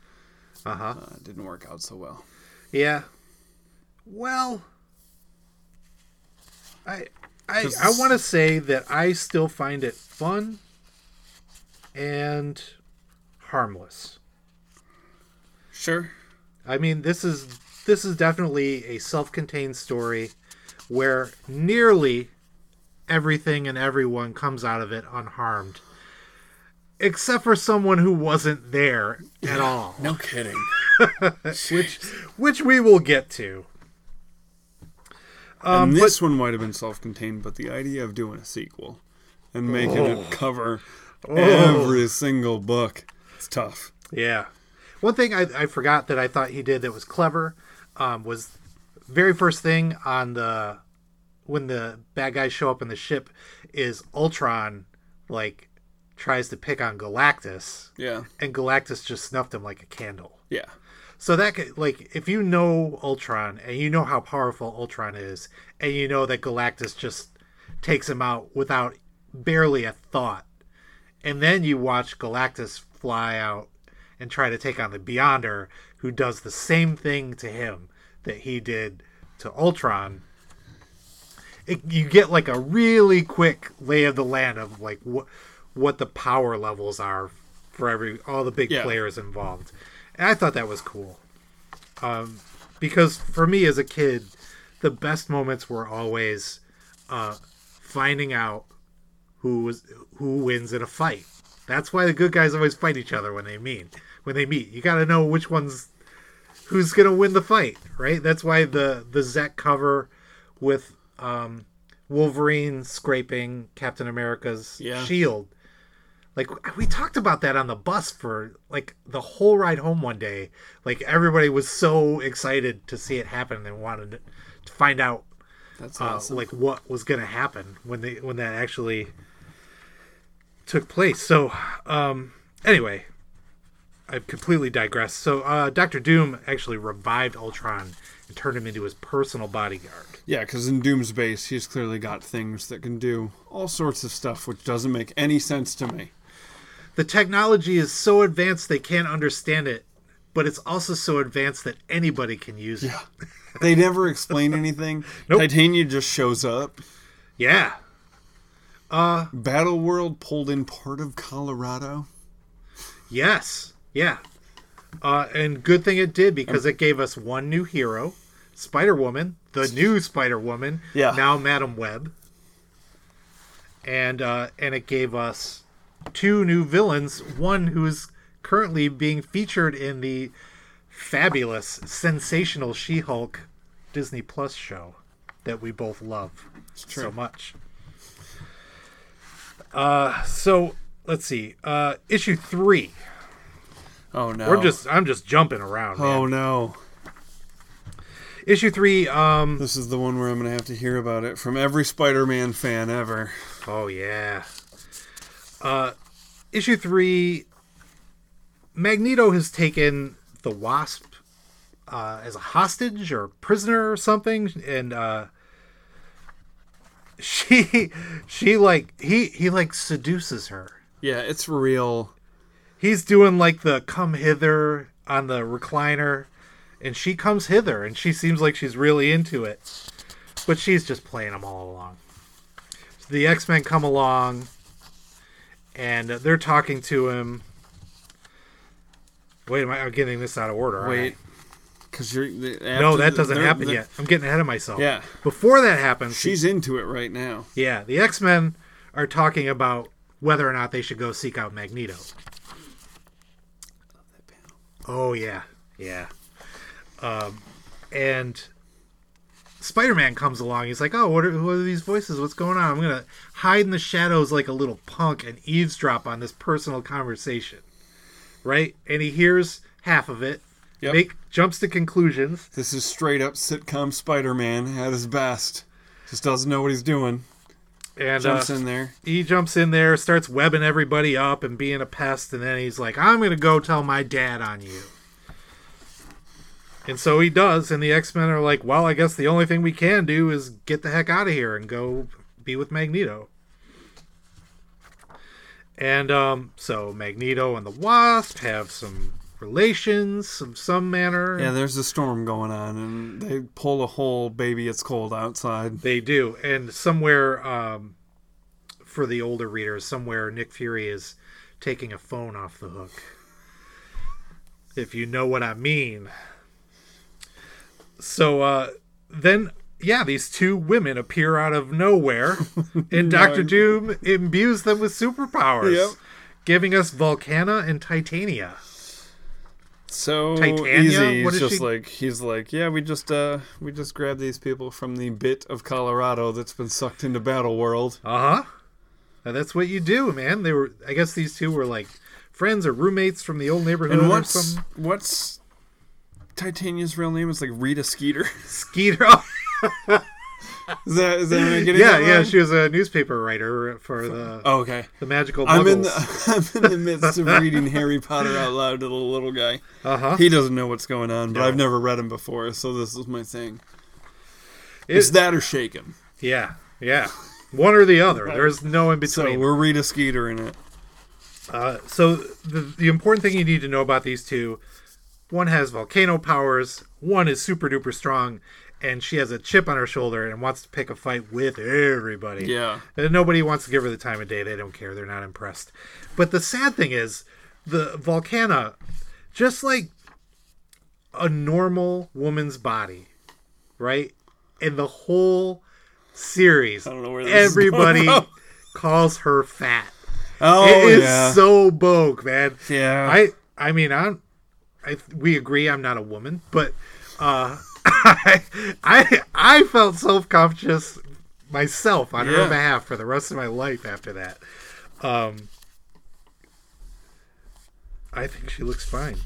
Uh-huh. uh, didn't work out so well. Yeah. Well, I I I want to say that I still find it fun and harmless. Sure. I mean, this is this is definitely a self-contained story where nearly everything and everyone comes out of it unharmed. Except for someone who wasn't there at all. No kidding. which which we will get to. Um, and this one might have been self-contained, but the idea of doing a sequel and making Oh. it cover Oh. every single book, it's tough. Yeah. One thing I, I forgot that I thought he did that was clever um, was very first thing on the when the bad guys show up in the ship is Ultron like tries to pick on Galactus. Yeah. And Galactus just snuffed him like a candle. Yeah. So that could, like if you know Ultron and you know how powerful Ultron is and you know that Galactus just takes him out without barely a thought and then you watch Galactus fly out and try to take on the Beyonder, who does the same thing to him that he did to Ultron. It, you get like a really quick lay of the land of like what what the power levels are for every all the big Yeah. players involved. And I thought that was cool. Um, because for me as a kid, the best moments were always uh, finding out who was who wins in a fight. That's why the good guys always fight each other when they meet. When they meet, you got to know which one's who's gonna win the fight, right? That's why the the Zeck cover with um, Wolverine scraping Captain America's Yeah. shield. Like we talked about that on the bus for like the whole ride home one day. Like everybody was so excited to see it happen and wanted to find out That's uh, like what was going to happen when they when that actually took place. So um anyway, I've completely digressed. So uh Doctor Doom actually revived Ultron and turned him into his personal bodyguard. Yeah, because in Doom's base, he's clearly got things that can do all sorts of stuff, which doesn't make any sense to me. the technology is so advanced they can't understand it, but it's also so advanced that anybody can use it. They never explain anything. Titania just shows up. Yeah. Uh Battle World pulled in part of Colorado. Yes. Yeah. Uh and good thing it did because it gave us one new hero, Spider Woman, the new Spider Woman. Yeah. Now Madam Web. And uh and it gave us two new villains, one who's currently being featured in the fabulous, sensational She-Hulk Disney Plus show that we both love so much. Uh, so let's see. Uh, issue three. Oh no. We're just I'm just jumping around. man. Oh no. Issue three. Um, this is the one where I'm gonna have to hear about it from every Spider-Man fan ever. Oh yeah. Uh, issue three. Magneto has taken the Wasp uh, as a hostage or prisoner or something, and uh, she she like he he like seduces her. Yeah, it's real. He's doing like the come hither on the recliner, and she comes hither, and she seems like she's really into it, but she's just playing him all along. The X Men come along, and they're talking to him. Wait, am I I'm getting this out of order? Wait, because you're the- no, that the- doesn't they're- happen the- yet. I'm getting ahead of myself. Yeah. Before that happens, She's into it right now. yeah, the X Men are talking about whether or not they should go seek out Magneto. Love that panel. Oh yeah, yeah. Um, and Spider Man comes along. He's like, "Oh, what are, what are these voices? What's going on? I'm gonna hide in the shadows like a little punk and eavesdrop on this personal conversation." Right? And he hears half of it. Yep. Make jumps to conclusions. This is straight up sitcom Spider-Man at his best. Just doesn't know what he's doing. and Jumps uh, in there. He jumps in there, starts webbing everybody up and being a pest, and then he's like, "I'm gonna go tell my dad on you." And so he does, and the X Men are like, "Well, I guess the only thing we can do is get the heck out of here and go be with Magneto." And um, so Magneto and the Wasp have some relations of some manner. Yeah, there's a storm going on, and they pull a hole. Baby, it's cold outside. They do, and somewhere um, for the older readers, somewhere Nick Fury is taking a phone off the hook. If you know what I mean. So uh, then, yeah, these two women appear out of nowhere, and Doctor Doom imbues them with superpowers, Yep. giving us Volcana and Titania. So Titania? easy. He's is just she- like he's like, yeah, we just uh we just grabbed these people from the bit of Colorado that's been sucked into Battle World. Uh huh. And that's what you do, man. They were, I guess, these two were like friends or roommates from the old neighborhood And or what's what's Titania's real name? It's like Rita Skeeter. Skeeter. is that is that am I getting yeah, yeah. wrong? She was a newspaper writer for the Oh, okay. the magical. I'm in the I'm in the midst of reading Harry Potter out loud to the little guy. Uh-huh. He doesn't know what's going on, but No. I've never read him before, so this is my thing. It- It's that or shake him. Yeah, yeah. One or the other. There's no in between. So we're Rita Skeeter in it. Uh, so the the important thing you need to know about these two, one has volcano powers, one is super duper strong, and she has a chip on her shoulder and wants to pick a fight with everybody. Yeah. And nobody wants to give her the time of day. They don't care. They're not impressed. But the sad thing is, the Volcana, just like a normal woman's body, right? In the whole series, where this is everybody calls her fat. Oh, it is yeah. so bogue, man. Yeah. I I mean, I'm I we agree I'm not a woman, but uh I I, I felt self-conscious myself on her behalf for the rest of my life after that. Um I think she looks fine.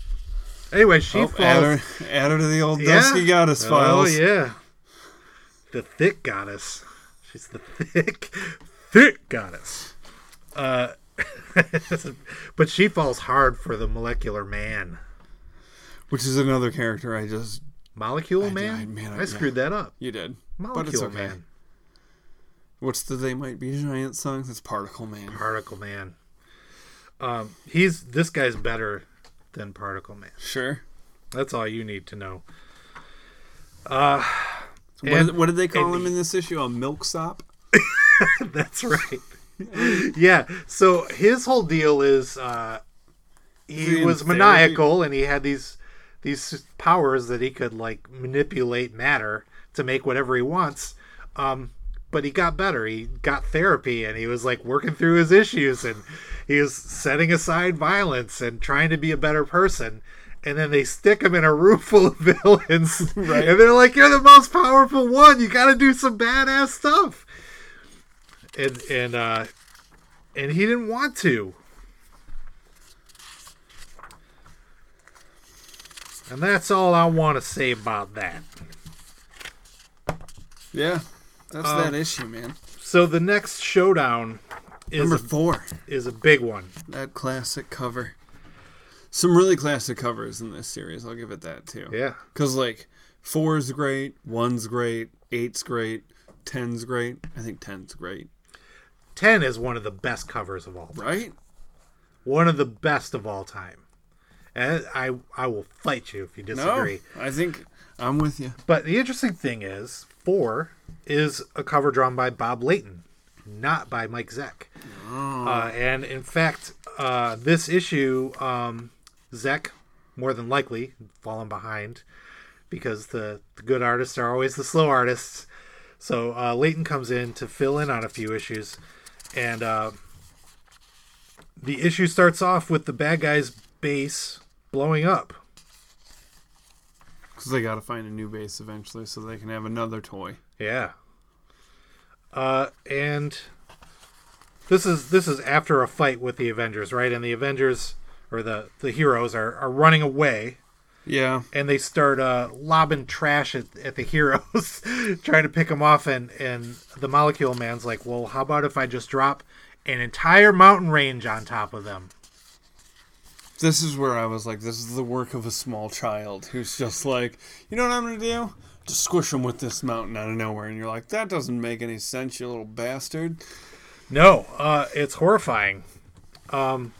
Anyway, she Oh, falls add her, add her to the old Dusky Goddess files. Oh yeah. The thick goddess. She's the thick thick goddess. Uh but she falls hard for the molecular man. Which is another character I just Molecule I- man? I- man, I screwed that up. You did, Molecule but it's okay. man. What's the "They Might Be Giant" song? It's Particle Man. Particle man. Um he's this guy's better than Particle Man. Sure. That's all you need to know. Uh What, and- did, what did they call him in this issue? A milksop? That's right. yeah. So his whole deal is uh, he was maniacal and he had these these powers that he could like manipulate matter to make whatever he wants. Um, but he got better. He got therapy and he was like working through his issues and he was setting aside violence and trying to be a better person. And then they stick him in a room full of villains. Right. And they're like, You're the most powerful one. You got to do some badass stuff and and uh and he didn't want to and that's all i want to say about that Yeah, that's Um, that issue, man. so the next showdown is Number a, four. is a big one That classic cover. Some really classic covers in this series. I'll give it that too. Yeah. Because like four's great, one's great, eight's great, ten's great. I think ten's great. 10 is one of the best covers of all time Right? one of the best of all time and i i will fight you if you disagree No, I think I'm with you. But the interesting thing is, four is a cover drawn by Bob Layton, not by Mike Zeck. Uh, and in fact, uh, this issue, um, Zeck, more than likely, fallen behind because the, the good artists are always the slow artists. So uh, Layton comes in to fill in on a few issues. And uh, the issue starts off with the bad guy's base blowing up. Because they got to find a new base eventually so they can have another toy. Yeah. Uh, and this is this is after a fight with the Avengers, right? And the Avengers or the the heroes are, are running away. Yeah. And they start uh, lobbing trash at, at the heroes, trying to pick them off. And, and the Molecule Man's like, well, how about if I just drop an entire mountain range on top of them? This is where I was like, this is the work of a small child who's just like, you know what I'm to do? Just squish him with this mountain out of nowhere. And you're like, that doesn't make any sense, you little bastard. No, uh, it's horrifying. Um,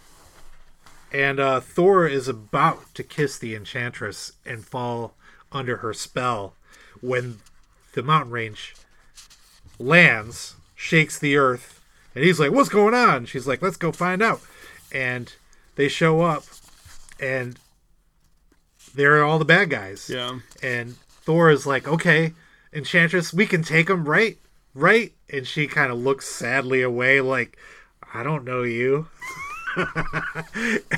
and uh, Thor is about to kiss the Enchantress and fall under her spell when the mountain range lands, shakes the earth, and he's like, "What's going on?" She's like, "Let's go find out." And they show up, and they're all the bad guys. Yeah. And Thor is like, "Okay, Enchantress, we can take them, right? Right?" And she kind of looks sadly away, like, "I don't know you."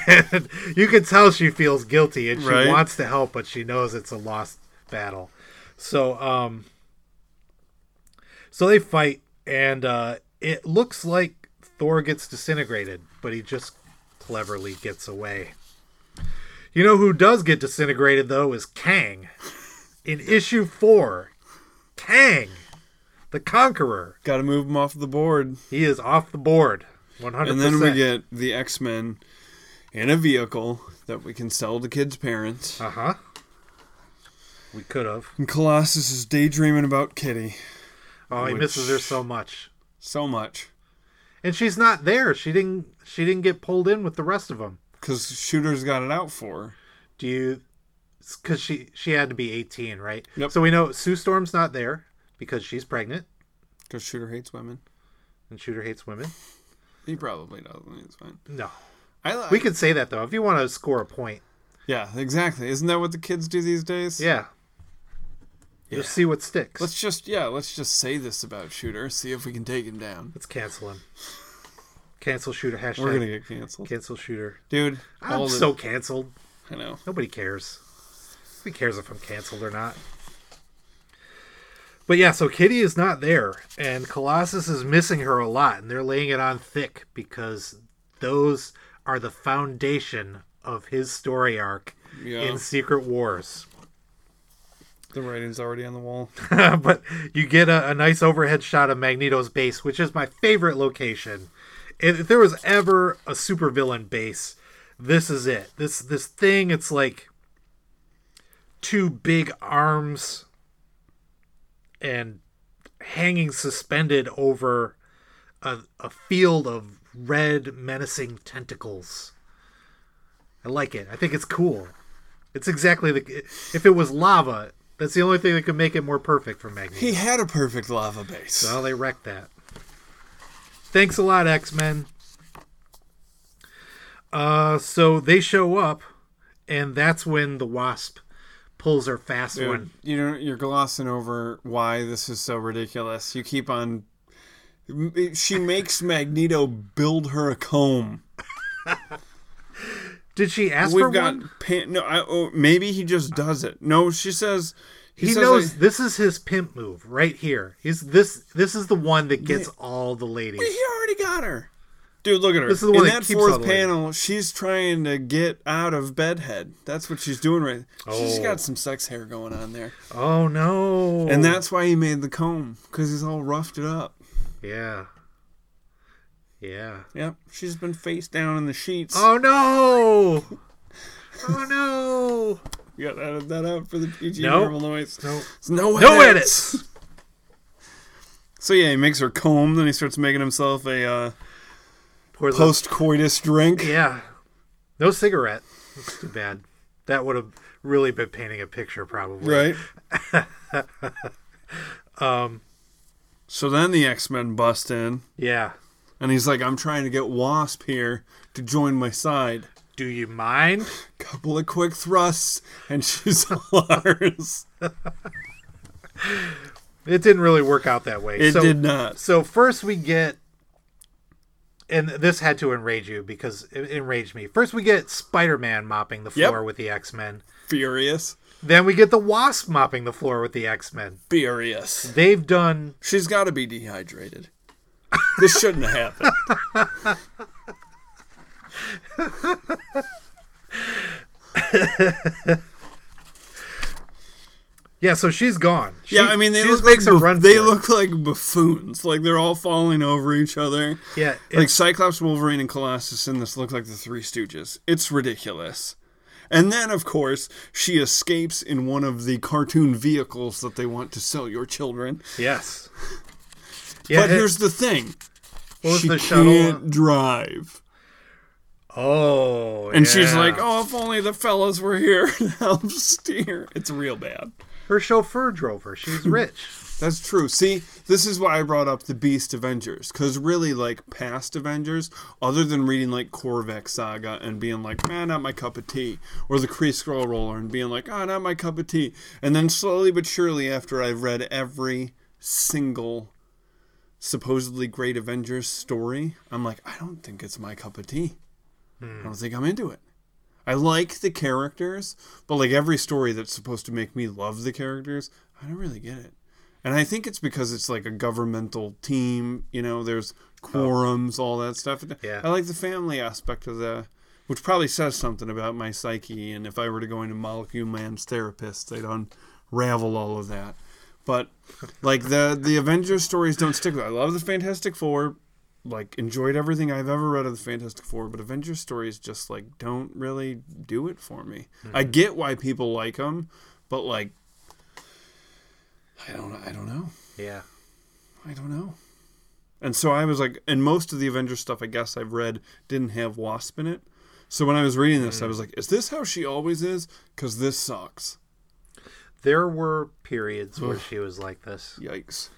and you can tell she feels guilty and she Right. wants to help, but she knows it's a lost battle. So, um, so they fight, and uh, it looks like Thor gets disintegrated, but he just cleverly gets away. You know who does get disintegrated though is Kang. In issue four, Kang, the Conqueror. Got to move him off the board. He is off the board. One hundred. And then we get the X Men in a vehicle that we can sell to kids' parents. Uh huh. We could have. And Colossus is daydreaming about Kitty. Oh, he misses her so much. So much. and she's not there. She didn't. She didn't get pulled in with the rest of them. Because Shooter's got it out for her. Do you? Because she she had to be eighteen, right? Yep. So we know Sue Storm's not there because she's pregnant, Because Shooter hates women. and Shooter hates women. He probably doesn't. It's fine. No, I li- we could say that though if you want to score a point. Yeah, exactly. Isn't that what the kids do these days? Yeah. Just see what sticks. Let's just yeah, let's just say this about Shooter. See if we can take him down. Let's cancel him. Cancel Shooter. Hashtag. We're gonna get canceled, Cancel Shooter. dude. I'm all the- so canceled. I know. Nobody cares. Who cares if I'm canceled or not? But yeah, so Kitty is not there, and Colossus is missing her a lot, and they're laying it on thick because those are the foundation of his story arc Yeah. in Secret Wars. The writing's already on the wall. but you get a, a nice overhead shot of Magneto's base, which is my favorite location. If, if there was ever a supervillain base, this is it. This this thing, it's like two big arms and hanging suspended over a, a field of red menacing tentacles. I like it. I think it's cool. It's exactly the if it was lava, that's the only thing that could make it more perfect for Magneto. He had a perfect lava base. Well, they wrecked that. Thanks a lot, X Men. Uh, so they show up, and that's when the Wasp pulls her fast Dude, one. you know, you're glossing over why this is so ridiculous. You keep on. She makes Magneto build her a comb. Did she ask We've for got one? pan- no. I, oh, maybe he just does it. No, she says He, says, knows like, this is his pimp move right here. He's this. This is the one that gets all the ladies. he already got her. Dude, look at her. This is the In one that that all fourth panel, she's trying to get out of bedhead. That's what she's doing right. She's oh. got some sex hair going on there. Oh no! And that's why he made the comb because he's all roughed it up. yeah, yeah. Yep, she's been face down in the sheets. Oh no! Oh no! You got to edit that out for the PG Nope. Marvel noise. Nope. No No edits. edits. So yeah, he makes her comb. Then he starts making himself a uh, Pours a- post-coitus drink. Yeah. No cigarette. That's too bad. That would have really been painting a picture, probably. Right. um. So then the X Men bust in. Yeah. And he's like, "I'm trying to get Wasp here to join my side." Do you mind? Couple of quick thrusts, and she's ours. It didn't really work out that way. It did not. So first we get, and this had to enrage you because it enraged me. First we get Spider-Man mopping the Yep. floor with the X-Men. Furious. Then we get the Wasp mopping the floor with the X-Men. Furious. They've done. She's got to be dehydrated. This shouldn't have happened. Yeah, so she's gone. She, yeah, I mean they look like run they for it. look like buffoons. Like they're all falling over each other. Yeah, like Cyclops, Wolverine, and Colossus in this look like the Three Stooges. It's ridiculous. And then, of course, she escapes in one of the cartoon vehicles that they want to sell your children. Yes. Yeah, but it- here's the thing: she the shuttle? can't drive. Oh, And she's like, "Oh, if only the fellas were here to help steer." It's real bad. her chauffeur drove her. She's rich. That's true. See, this is why I brought up the Busiek Avengers, because really, like past Avengers, other than reading like Korvac Saga and being like, "Man, not my cup of tea," or the Kree Skrull War and being like, "Ah, not my cup of tea," and then slowly but surely, after I've read every single supposedly great Avengers story, I'm like, I don't think it's my cup of tea. Hmm. I don't think I'm into it. I like the characters, but like every story that's supposed to make me love the characters, I don't really get it. And I think it's because it's like a governmental team, you know, there's oh. quorums, all that stuff. Yeah. I like the family aspect of the which probably says something about my psyche and if I were to go into Molecule Man's therapist, they'd unravel all of that. But like the the Avengers stories don't stick with. I love the Fantastic Four, like enjoyed everything I've ever read of the Fantastic Four, but Avengers stories just like don't really do it for me. I Mhm. get why people like them, but like I don't I don't know. Yeah. I don't know. And so I was like, and most of the Avengers stuff I guess I've read didn't have Wasp in it. So when I was reading this, I was like, is this how she always is? Because this sucks. There were periods where she was like this. Yikes.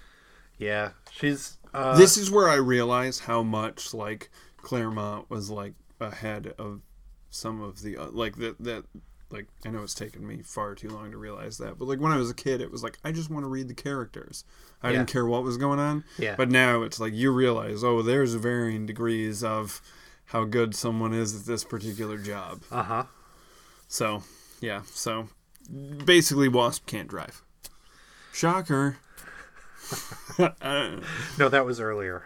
Yeah, she's. Uh, this is where I realize how much like Claremont was like ahead of some of the uh, like that that like I know it's taken me far too long to realize that, but like when I was a kid, it was like I just want to read the characters. I Yeah. didn't care what was going on. Yeah. But now it's like you realize, oh, there's varying degrees of how good someone is at this particular job. Uh huh. So yeah, so basically, Wasp can't drive. Shocker. No, that was earlier.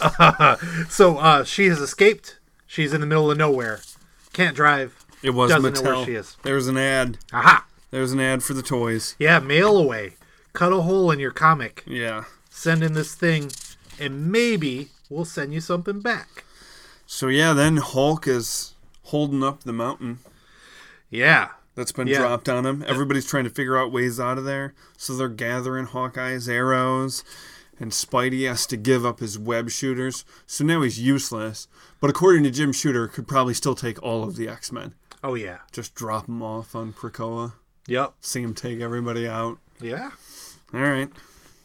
Uh, so uh, she has escaped. She's in the middle of nowhere. Can't drive. It was Doesn't Mattel. know where she is. There's an ad. Aha! There's an ad for the toys. Yeah, mail away. Cut a hole in your comic. Yeah. Send in this thing, and maybe we'll send you something back. So yeah, then Hulk is holding up the mountain. Yeah. That's been Yeah. dropped on him. Everybody's trying to figure out ways out of there. So they're gathering Hawkeye's arrows, and Spidey has to give up his web shooters. So now he's useless. But according to Jim Shooter, could probably still take all of the X Men. Oh yeah. Just drop them off on Krakoa. Yep. See him take everybody out. Yeah. All right.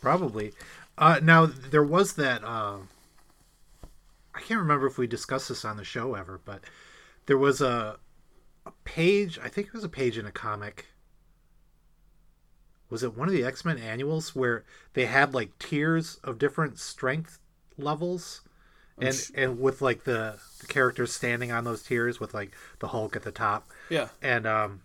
Probably. Uh, now there was that. Uh, I can't remember if we discussed this on the show ever, but there was a a page. I think it was a page in a comic. Was it one of the X Men annuals where they had like tiers of different strength levels, and Which- and with like the, the characters standing on those tiers with like the Hulk at the top. Yeah. And um,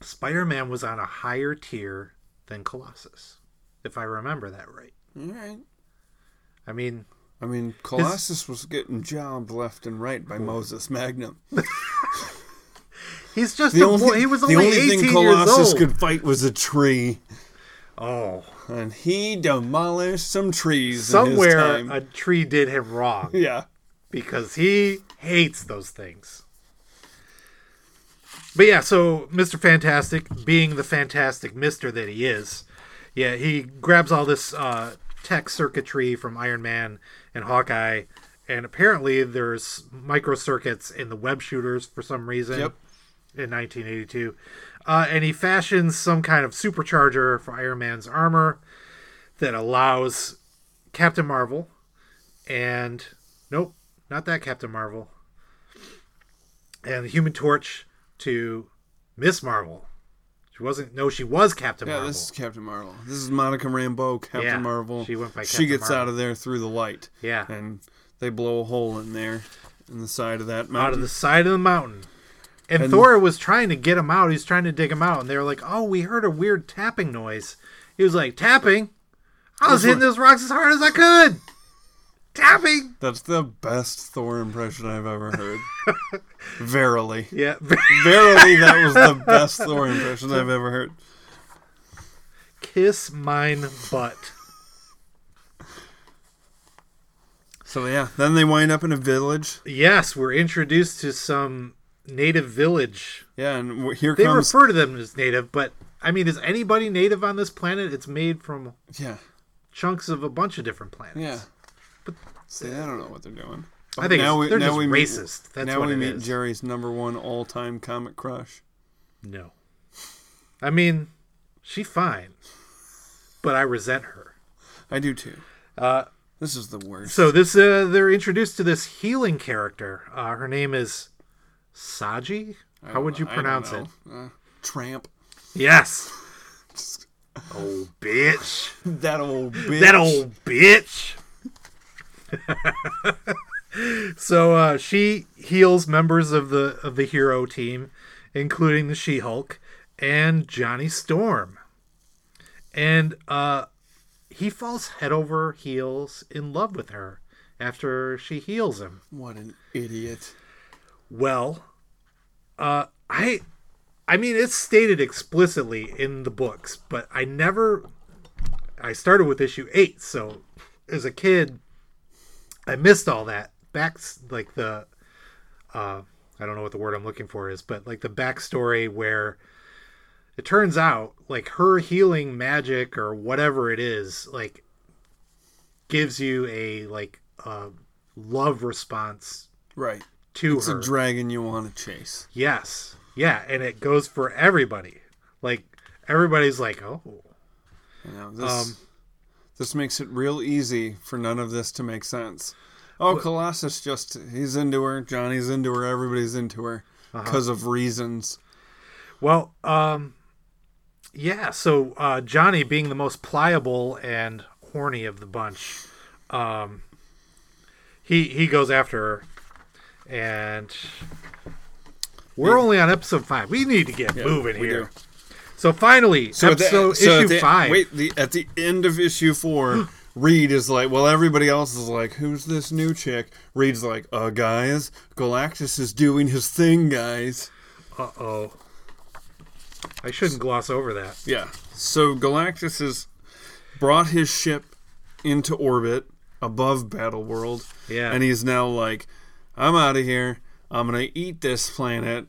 Spider Man was on a higher tier than Colossus, if I remember that right. All right. I mean, I mean, Colossus was getting jobbed left and right by Moses Magnum. he's just the a only, boy. He was the only, only 18 thing years Colossus old. could fight was a tree. Oh. And he demolished some trees. Somewhere in his time. a tree did him wrong. Yeah. Because he hates those things. But yeah, so Mr. Fantastic, being the fantastic mister that he is, yeah, he grabs all this uh, tech circuitry from Iron Man and Hawkeye, and apparently there's microcircuits in the web shooters for some reason Yep. In 1982. Uh, and he fashions some kind of supercharger for Iron Man's armor that allows Captain Marvel and nope, not that Captain Marvel, and the Human Torch to Miss Marvel. She wasn't. No, she was Captain Yeah, Marvel. this is Captain Marvel. This is Monica Rambeau, Captain Yeah, Marvel. she went by She gets Marvel. out of there through the light. Yeah. And they blow a hole in there in the side of that mountain. out of the side of the mountain. And, And- Thor was trying to get him out. He's trying to dig him out, and they were like, "Oh, we heard a weird tapping noise." He was like, "Tapping? I was hitting those rocks as hard as I could." Tapping. That's the best Thor impression I've ever heard. Verily. Yeah. Verily, that was the best Thor impression I've ever heard. Kiss mine butt. So yeah, then they wind up in a village. Yes, we're introduced to some native village. Yeah, and here They comes refer to them as native, but I mean, is anybody native on this planet? It's made from yeah chunks of a bunch of different planets. yeah. but See, I don't know what they're doing. I think now it's- we, they're now just we meet- racist. That's now what we it meet is. Jerry's number one all-time comic crush. No. I mean, she's fine, but I resent her. I do too. Uh, this is the worst. So this uh, they're introduced to this healing character. Uh, her name is Zsaji. How would you don't- I don't pronounce it? Uh, tramp. Yes. oh bitch. That old bitch. That old bitch. so uh, she heals members of the of the hero team, including the She-Hulk and Johnny Storm. And uh, he falls head over heels in love with her after she heals him. What an idiot. Well, uh, I, I mean, it's stated explicitly in the books, but I never. I started with issue eight, so as a kid, I missed all that back, like the, uh, I don't know what the word I'm looking for is, but like the backstory where it turns out like her healing magic or whatever it is like gives you a like uh, love response Right. To it's her. a dragon you want to chase. Yes. Yeah, and it goes for everybody. Like everybody's like, "Oh, You know, this Um, this makes it real easy for none of this to make sense. Oh, But- Colossus just he's into her, Johnny's into her, everybody's into her Uh-huh. because of reasons. Well, um, yeah. So uh, Johnny, being the most pliable and horny of the bunch, um, he he goes after her, and we're Yeah. only on episode five. We need to get Yeah, moving here. do. So finally, So, at the- episode so issue the, five. Wait, the, at the end of issue four, Reed is like, well, everybody else is like, who's this new chick? Reed's like, uh, guys, Galactus is doing his thing, guys. Uh oh. I shouldn't gloss over that. Yeah. So Galactus has brought his ship into orbit above Battle World. Yeah. And he's now like, I'm out of here. I'm gonna eat this planet.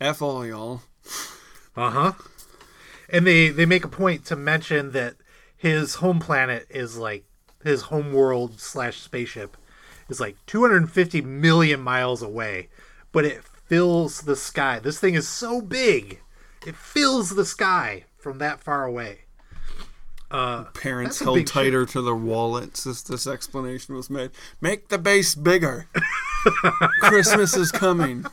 F all y'all. Uh huh. And they they make a point to mention that his home planet is like his home world slash spaceship is like 250 million miles away, but it fills the sky. This thing is so big, it fills the sky from that far away. Uh, Parents held tighter to their wallets as this explanation was made. Make the base bigger. Christmas is coming.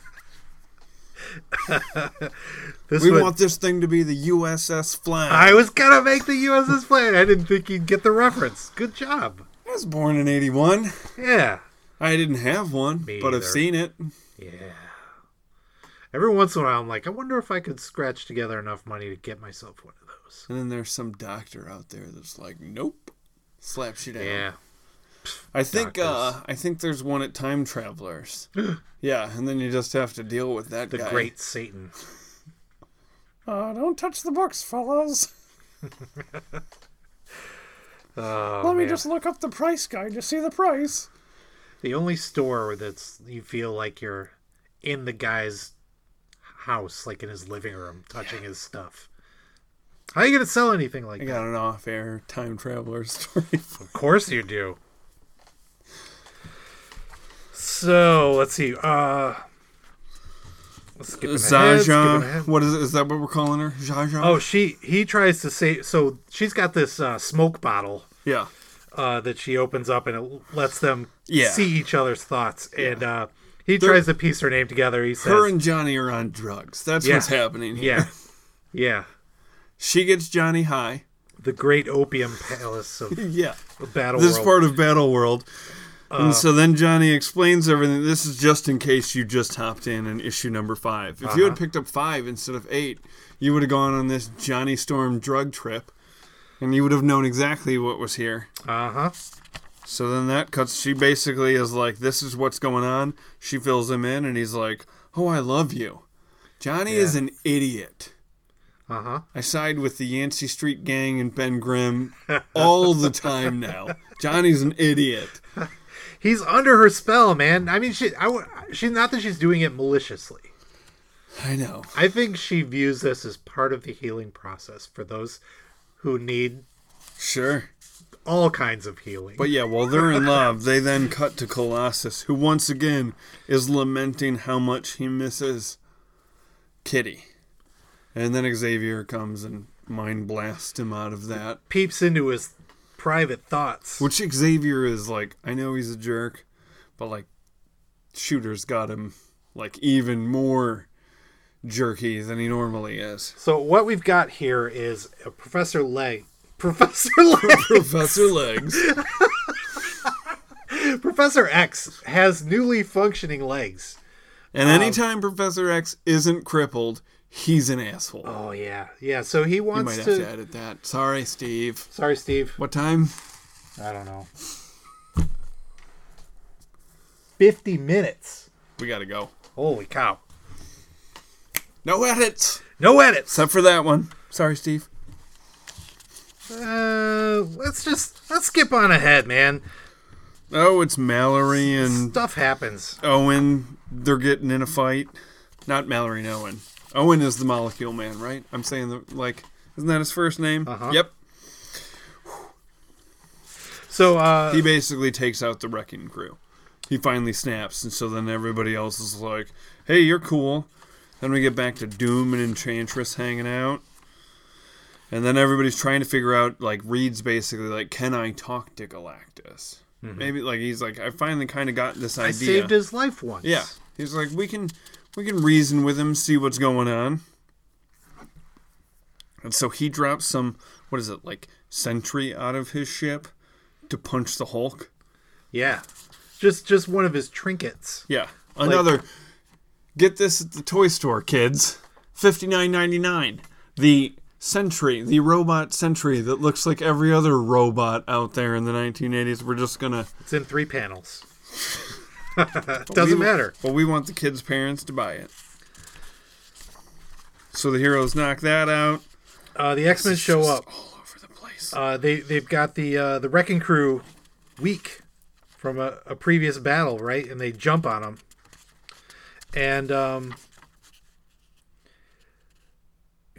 We want this thing to be the USS Flagg. I was gonna make the USS Flagg. I didn't think you'd get the reference. Good job. I was born in 81. Yeah. I didn't have one, Me but I've seen it. Yeah. Every once in a while, I'm like, I wonder if I could scratch together enough money to get myself one those. And then there's some doctor out there that's like, nope, slaps you down. Yeah. I think uh, I think there's one at Time Travelers. yeah, and then you just have to deal with that guy. The guy. great Satan. Uh, don't touch the books, fellas. Oh, Let me man. just look up the price guide to see the price. The only store that's you feel like you're in the guy's house, like in his living room, touching his stuff. How are you gonna sell anything like I that? I got an off-air Time Traveler story. Of course you do. So let's see. Uh, let's skip Zaja, what is it? Is that what we're calling her? Zaja. Oh, she he tries to say so. She's got this uh, smoke bottle. Yeah. Uh, that she opens up and it lets them Yeah. see each other's thoughts. And uh, he They're- tries to piece her name together. He says, her and Johnny are on drugs. That's Yeah. what's happening here. Yeah. Yeah. She gets Johnny high. The Great Opium Palace of yeah. Battle this World. part of Battle World. Uh, and so then Johnny explains everything. This is just in case you just hopped in in issue number five. If you had Uh-huh. picked up five instead of eight, you would have gone on this Johnny Storm drug trip, and you would have known exactly what was here. Uh huh. So then that cuts. She basically is like, "This is what's going on." She fills him in, and he's like, "Oh, I love you." Johnny is an idiot. Uh huh. I side with the Yancey Street Gang and Ben Grimm all the time now. Johnny's an idiot. He's under her spell, man. I mean, she, I, she, not that she's doing it maliciously. I know. I think she views this as part of the healing process for those who need Sure. all kinds of healing. But yeah, while they're in love, they then cut to Colossus, who once again is lamenting how much he misses Kitty. And then Xavier comes and mind blasts him out of that. peeps into his private thoughts. Which Xavier is like, I know he's a jerk, but like, Shooter's got him like even more jerky than he normally is. So what we've got here is a Professor Leg. Professor Legs. Professor Legs. Professor X has newly functioning legs. And Um, anytime Professor X isn't crippled, he's an asshole. Oh yeah, yeah. So he You wants might have to. to edit that. Sorry, Steve. Sorry, Steve. What time? I don't know. Fifty minutes. We gotta go. Holy cow! No edits. No edits. Except for that one. Sorry, Steve. Uh, let's just let's skip on ahead, man. Oh, it's Mallory and Stuff happens. Owen. They're getting in a fight. Not Mallory and Owen. Owen is the Molecule Man, right? I'm saying the like, isn't that his first name? Uh-huh. Yep. So uh, he basically takes out the wrecking crew. He finally snaps, and so then everybody else is like, "Hey, you're cool." Then we get back to Doom and Enchantress hanging out, and then everybody's trying to figure out. Like Reed's basically like, "Can I talk to Galactus?" Mhm. Maybe like he's like, "I finally kind of got this idea." I saved his life once. Yeah, he's like, "We can, we can reason with him, see what's going on." And so he drops some, what is it, like sentry out of his ship to punch the Hulk. Yeah. Just just one of his trinkets. Yeah. Like- Another. get this at the toy store, kids. Fifty nine ninety nine. The Sentry, the robot Sentry that looks like every other robot out there in the 1980s. We're just gonna. It's in three panels. Doesn't we- matter. But we want the kids' parents to buy it. So the heroes knock that out. Uh, the X Men show up. all over the place. Uh, they they've got the uh, the wrecking crew weak from a, a previous battle, right? And they jump on them. And um,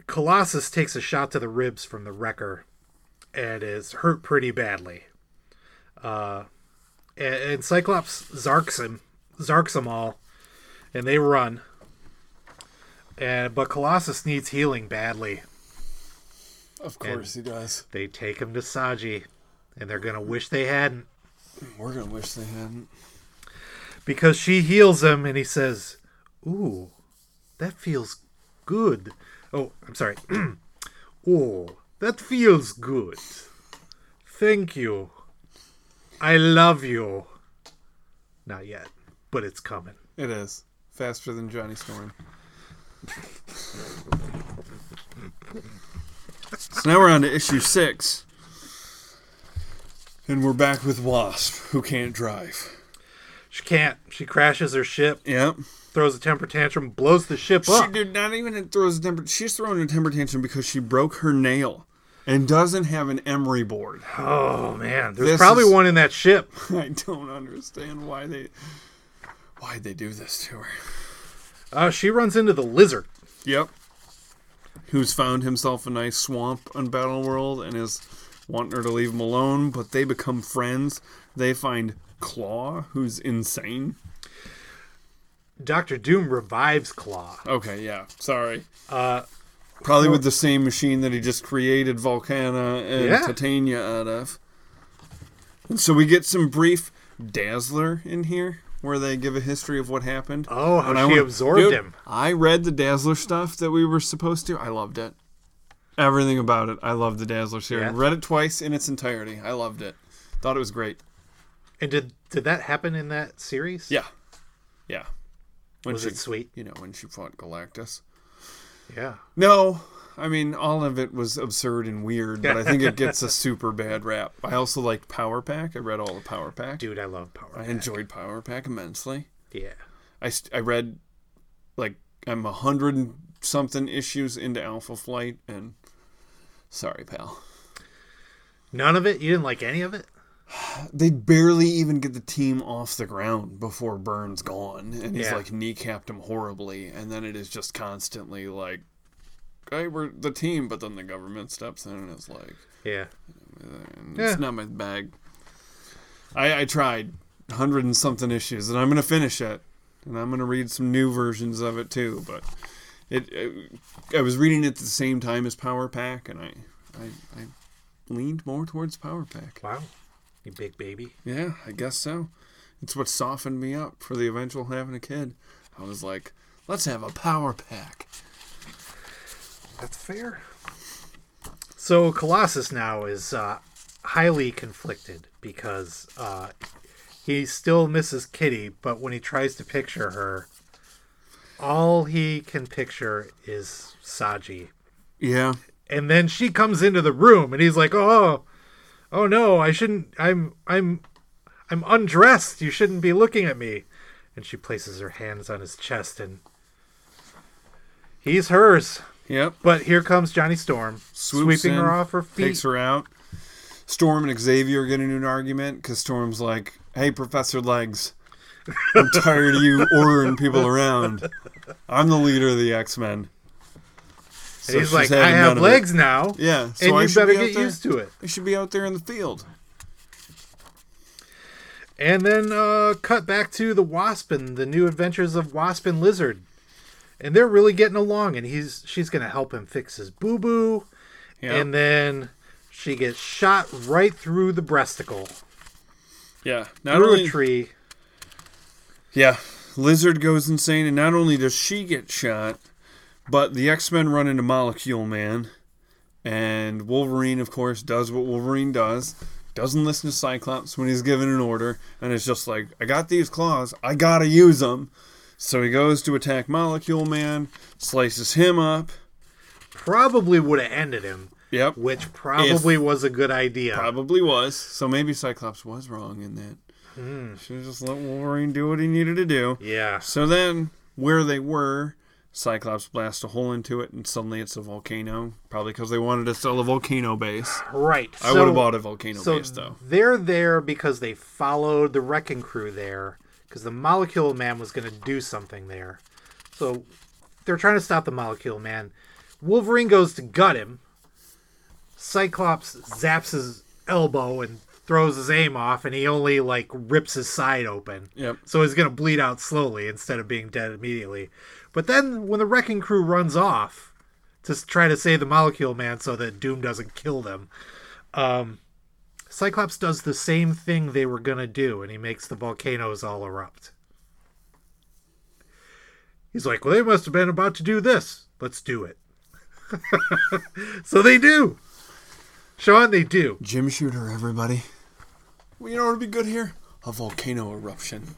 Colossus takes a shot to the ribs from the wrecker, and is hurt pretty badly. Uh, and, and Cyclops zarks him, zarks them all, and they run. And but Colossus needs healing badly. Of course he does. They take him to Zsaji, and they're gonna wish they hadn't We're gonna wish they hadn't. because she heals him, and he says, "Ooh, that feels good." Oh, I'm sorry. oh, that feels good. Thank you. I love you. Not yet, but it's coming. It is faster than Johnny Storm. so now we're on to issue six, and we're back with Wasp, who can't drive. She can't. She crashes her ship. Yep. Throws a temper tantrum, blows the ship She up. did not even throws a temper. She's throwing a temper tantrum because she broke her nail and doesn't have an emery board. Oh man, there's This probably is- one in that ship. I don't understand why they why they do this to her. Uh, she runs into the lizard. Yep. Who's found himself a nice swamp on Battle World and is wanting her to leave him alone, but they become friends. They find Claw, who's insane. Doctor Doom revives Claw. Okay, yeah. Sorry. Uh, Probably with the same machine that he just created Volcana and Yeah. Titania out of. And so we get some brief Dazzler in here where they give a history of what happened. Oh, how And I she went- absorbed him. I read the Dazzler stuff that we were supposed to. I loved it. Everything about it. I loved the Dazzler series. Yeah. Read it twice in its entirety. I loved it. Thought it was great. And did did that happen in that series? Yeah. Yeah. Was she, it sweet? You know, when she fought Galactus. Yeah. No, I mean all of it was absurd and weird, but I think it gets a super bad rap. I also liked Power Pack. I read all the Power Pack. Dude, I love Power I enjoyed Power Pack immensely. Yeah. I, st- I read like I'm a hundred something issues into Alpha Flight, and sorry, pal, None of it? You didn't like any of it? They barely even get the team off the ground before Byrne's gone, and he's Yeah. like kneecapped him horribly, and then it is just constantly like, "Hey, we're the team," but then the government steps in and is like, Yeah. "It's Yeah. not my bag." I I tried hundred and something issues, and I'm gonna finish it, and I'm gonna read some new versions of it too, but. It, it, I was reading it at the same time as Power Pack, and I, I, I leaned more towards Power Pack. Wow, you big baby. Yeah, I guess so. It's what softened me up for the eventual having a kid. I was like, let's have a Power Pack. That's fair. So Colossus now is uh, highly conflicted because uh, he still misses Kitty, but when he tries to picture her, all he can picture is Zsaji. Yeah, And then she comes into the room, and he's like, "Oh, oh no, I shouldn't. I'm, I'm, I'm undressed. You shouldn't be looking at me." And she places her hands on his chest, and he's hers. Yep. But here comes Johnny Storm, Swoops sweeping her off her feet. takes her out. Storm and Xavier get into an argument because Storm's like, "Hey, Professor Legs, I'm tired of you ordering people around. I'm the leader of the X Men. And he's like, I have of it. legs now. Yeah, and I you should better be get there- used to it. I should be out there in the field. And then uh, cut back to the Wasp and the new adventures of Wasp and Lizard. And they're really getting along and he's she's gonna help him fix his boo boo. Yeah. And then she gets shot right through the breasticle. Yeah, not through only a tree. Yeah, Lizard goes insane, and not only does she get shot, but the X Men run into Molecule Man, and Wolverine, of course, does what Wolverine does. Doesn't listen to Cyclops when he's given an order, and it's just like, I got these claws, I gotta use them. So he goes to attack Molecule Man, slices him up. Probably would have ended him. Yep. Which probably If- was a good idea. Probably was. So maybe Cyclops was wrong in that. Hmm. Should have just let Wolverine do what he needed to do. Yeah. So then, where they were, Cyclops blasts a hole into it, and suddenly it's a volcano. Probably because they wanted to sell a volcano base. Right. I so- would have bought a volcano so base though. They're there because they followed the wrecking crew there because the Molecule Man was going to do something there. So they're trying to stop the Molecule Man. Wolverine goes to gut him. Cyclops zaps his elbow and throws his aim off, and he only like rips his side open. Yep. So he's going to bleed out slowly instead of being dead immediately. But then when the wrecking crew runs off to try to save the Molecule Man so that Doom doesn't kill them, um, Cyclops does the same thing they were going to do, and he makes the volcanoes all erupt. He's like, well, they must have been about to do this. Let's do it. so they do. Sean, they do. Jim Shooter, everybody. Well, you know what would be good here? A volcano eruption.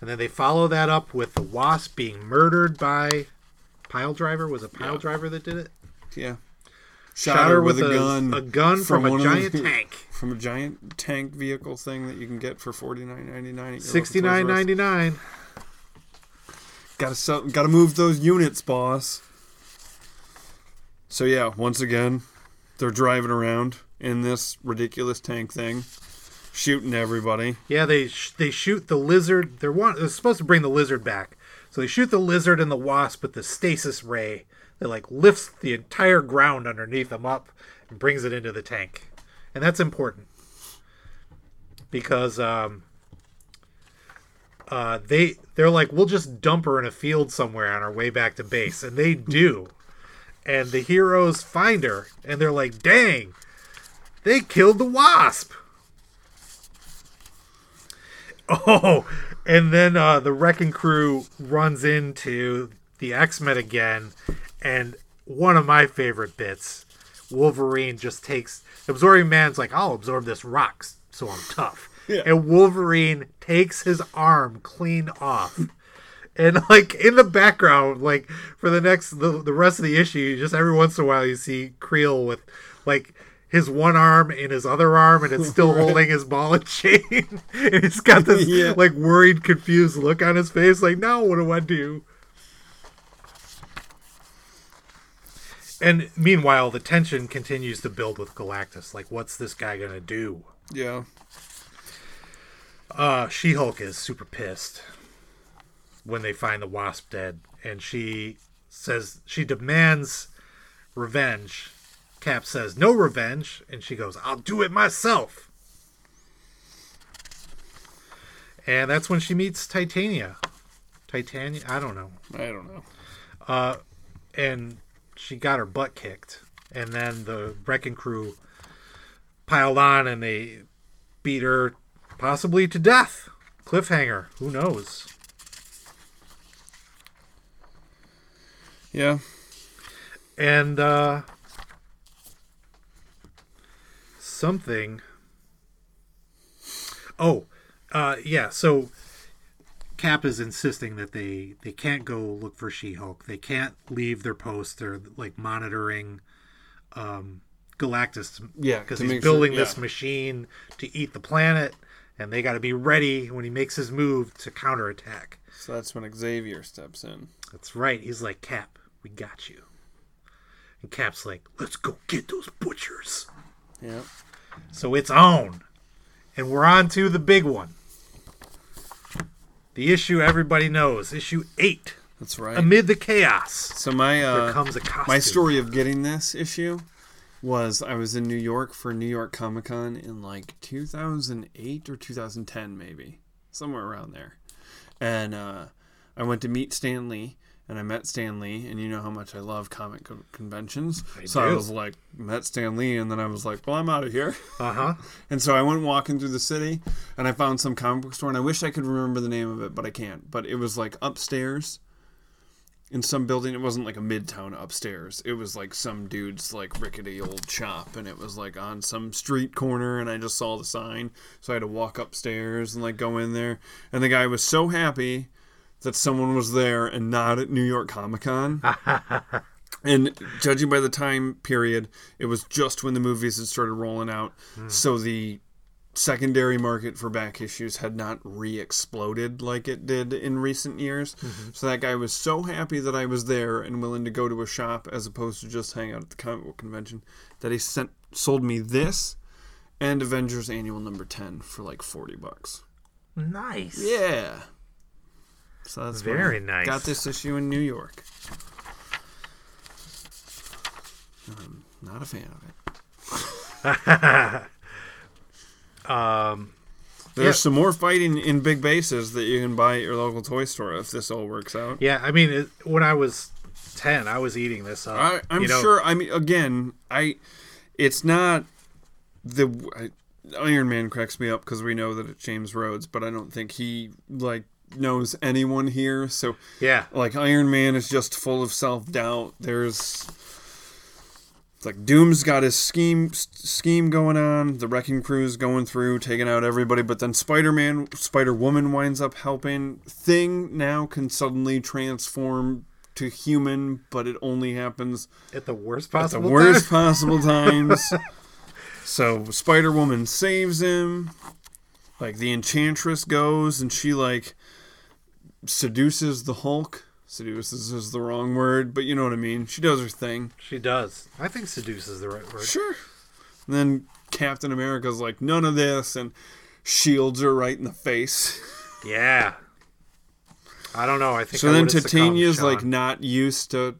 And then they follow that up with the Wasp being murdered by Piledriver. Was it Piledriver that did it? Yeah. Shot, her with, a, gun, a gun from, a giant the- tank. From a giant tank vehicle thing that you can get for forty nine ninety nine. Sixty nine ninety nine. Gotta sell, gotta move those units, boss. So yeah, once again, they're driving around in this ridiculous tank thing, shooting everybody. Yeah, they sh- they shoot the lizard. They're want they're supposed to bring the lizard back. So they shoot the lizard and the wasp with the stasis ray that like lifts the entire ground underneath them up and brings it into the tank. And that's important because um, uh, they they're like we'll just dump her in a field somewhere on our way back to base, and they do. And the heroes find her, and they're like, "Dang, they killed the wasp." Oh, and then uh, the wrecking crew runs into the X Men again, and one of my favorite bits, Wolverine just takes absorbing man's like, "I'll absorb this rock, so I'm tough," Yeah. and Wolverine takes his arm clean off. And like in the background, like for the next the, the rest of the issue, just every once in a while you see Creel with like his one arm in his other arm and it's still Right. holding his ball and chain. and he's got this Yeah. like worried, confused look on his face, like, now what do I do? And meanwhile, the tension continues to build with Galactus. Like, what's this guy gonna do? Yeah. Uh, She Hulk is super pissed when they find the Wasp dead, and she says she demands revenge. Cap says no revenge, and she goes, "I'll do it myself." And that's when she meets Titania. Titania, I don't know. I don't know. Uh, and she got her butt kicked, and then the wrecking crew piled on, and they beat her possibly to death. Cliffhanger. Who knows? Yeah. And uh something Oh, uh yeah, so Cap is insisting that they they can't go look for She-Hulk. They can't leave their post. They're like monitoring um Galactus Yeah, because he's make sure- building this machine to eat the planet and they got to be ready when he makes his move to counterattack. So that's when Xavier steps in. That's right. He's like, Cap, we got you. And Cap's like, let's go get those butchers. Yeah. So it's on. And we're on to the big one. The issue everybody knows. Issue 8 That's right. Amid the chaos, So my uh, there comes a costume. my story of getting this issue was I was in New York for New York Comic Con in like 2008 or 2010 maybe somewhere around there, and uh, I went to meet Stan Lee. And I met Stan Lee, and you know how much I love comic co- conventions. I so I was like, met Stan Lee, and then I was like, well, I'm out of here. Uh huh. And so I went walking through the city and I found some comic book store and I wish I could remember the name of it, but I can't. But it was like upstairs in some building. It wasn't like a midtown upstairs. It was like some dude's like rickety old shop and it was like on some street corner and I just saw the sign. So I had to walk upstairs and like go in there. And the guy was so happy that someone was there and not at New York Comic Con. And judging by the time period, it was just when the movies had started rolling out. Hmm. So the secondary market for back issues had not re exploded like it did in recent years. Mhm. So that guy was so happy that I was there and willing to go to a shop as opposed to just hang out at the comic book convention that he sent sold me this and Avengers Annual number 10 for like 40 bucks. Nice. Yeah. So that's Very nice. Got this issue in New York. I'm not a fan of it. um, There's yeah. some more fighting in big bases that you can buy at your local toy store if this all works out. Yeah, I mean, it, when I was ten, I was eating this up. I, I'm you know? sure. I mean, again, I. It's not the I, Iron Man cracks me up because we know that it's James Rhodes, but I don't think he like knows anyone here. So Yeah. like Iron Man is just full of self doubt. There's it's like Doom's got his scheme scheme going on. The Wrecking Crew's going through taking out everybody, but then Spider Man, Spider Woman winds up helping. Thing now can suddenly transform to human, but it only happens At the worst at possible the worst time. possible times. so Spider Woman saves him. Like the Enchantress goes and she like seduces the Hulk. Seduces is the wrong word, but you know what I mean. She does her thing. She does. I think seduce is the right word. Sure. And then Captain America's like, none of this, and shields her right in the face. Yeah. I don't know. I think. So I then would've Titania's like not used to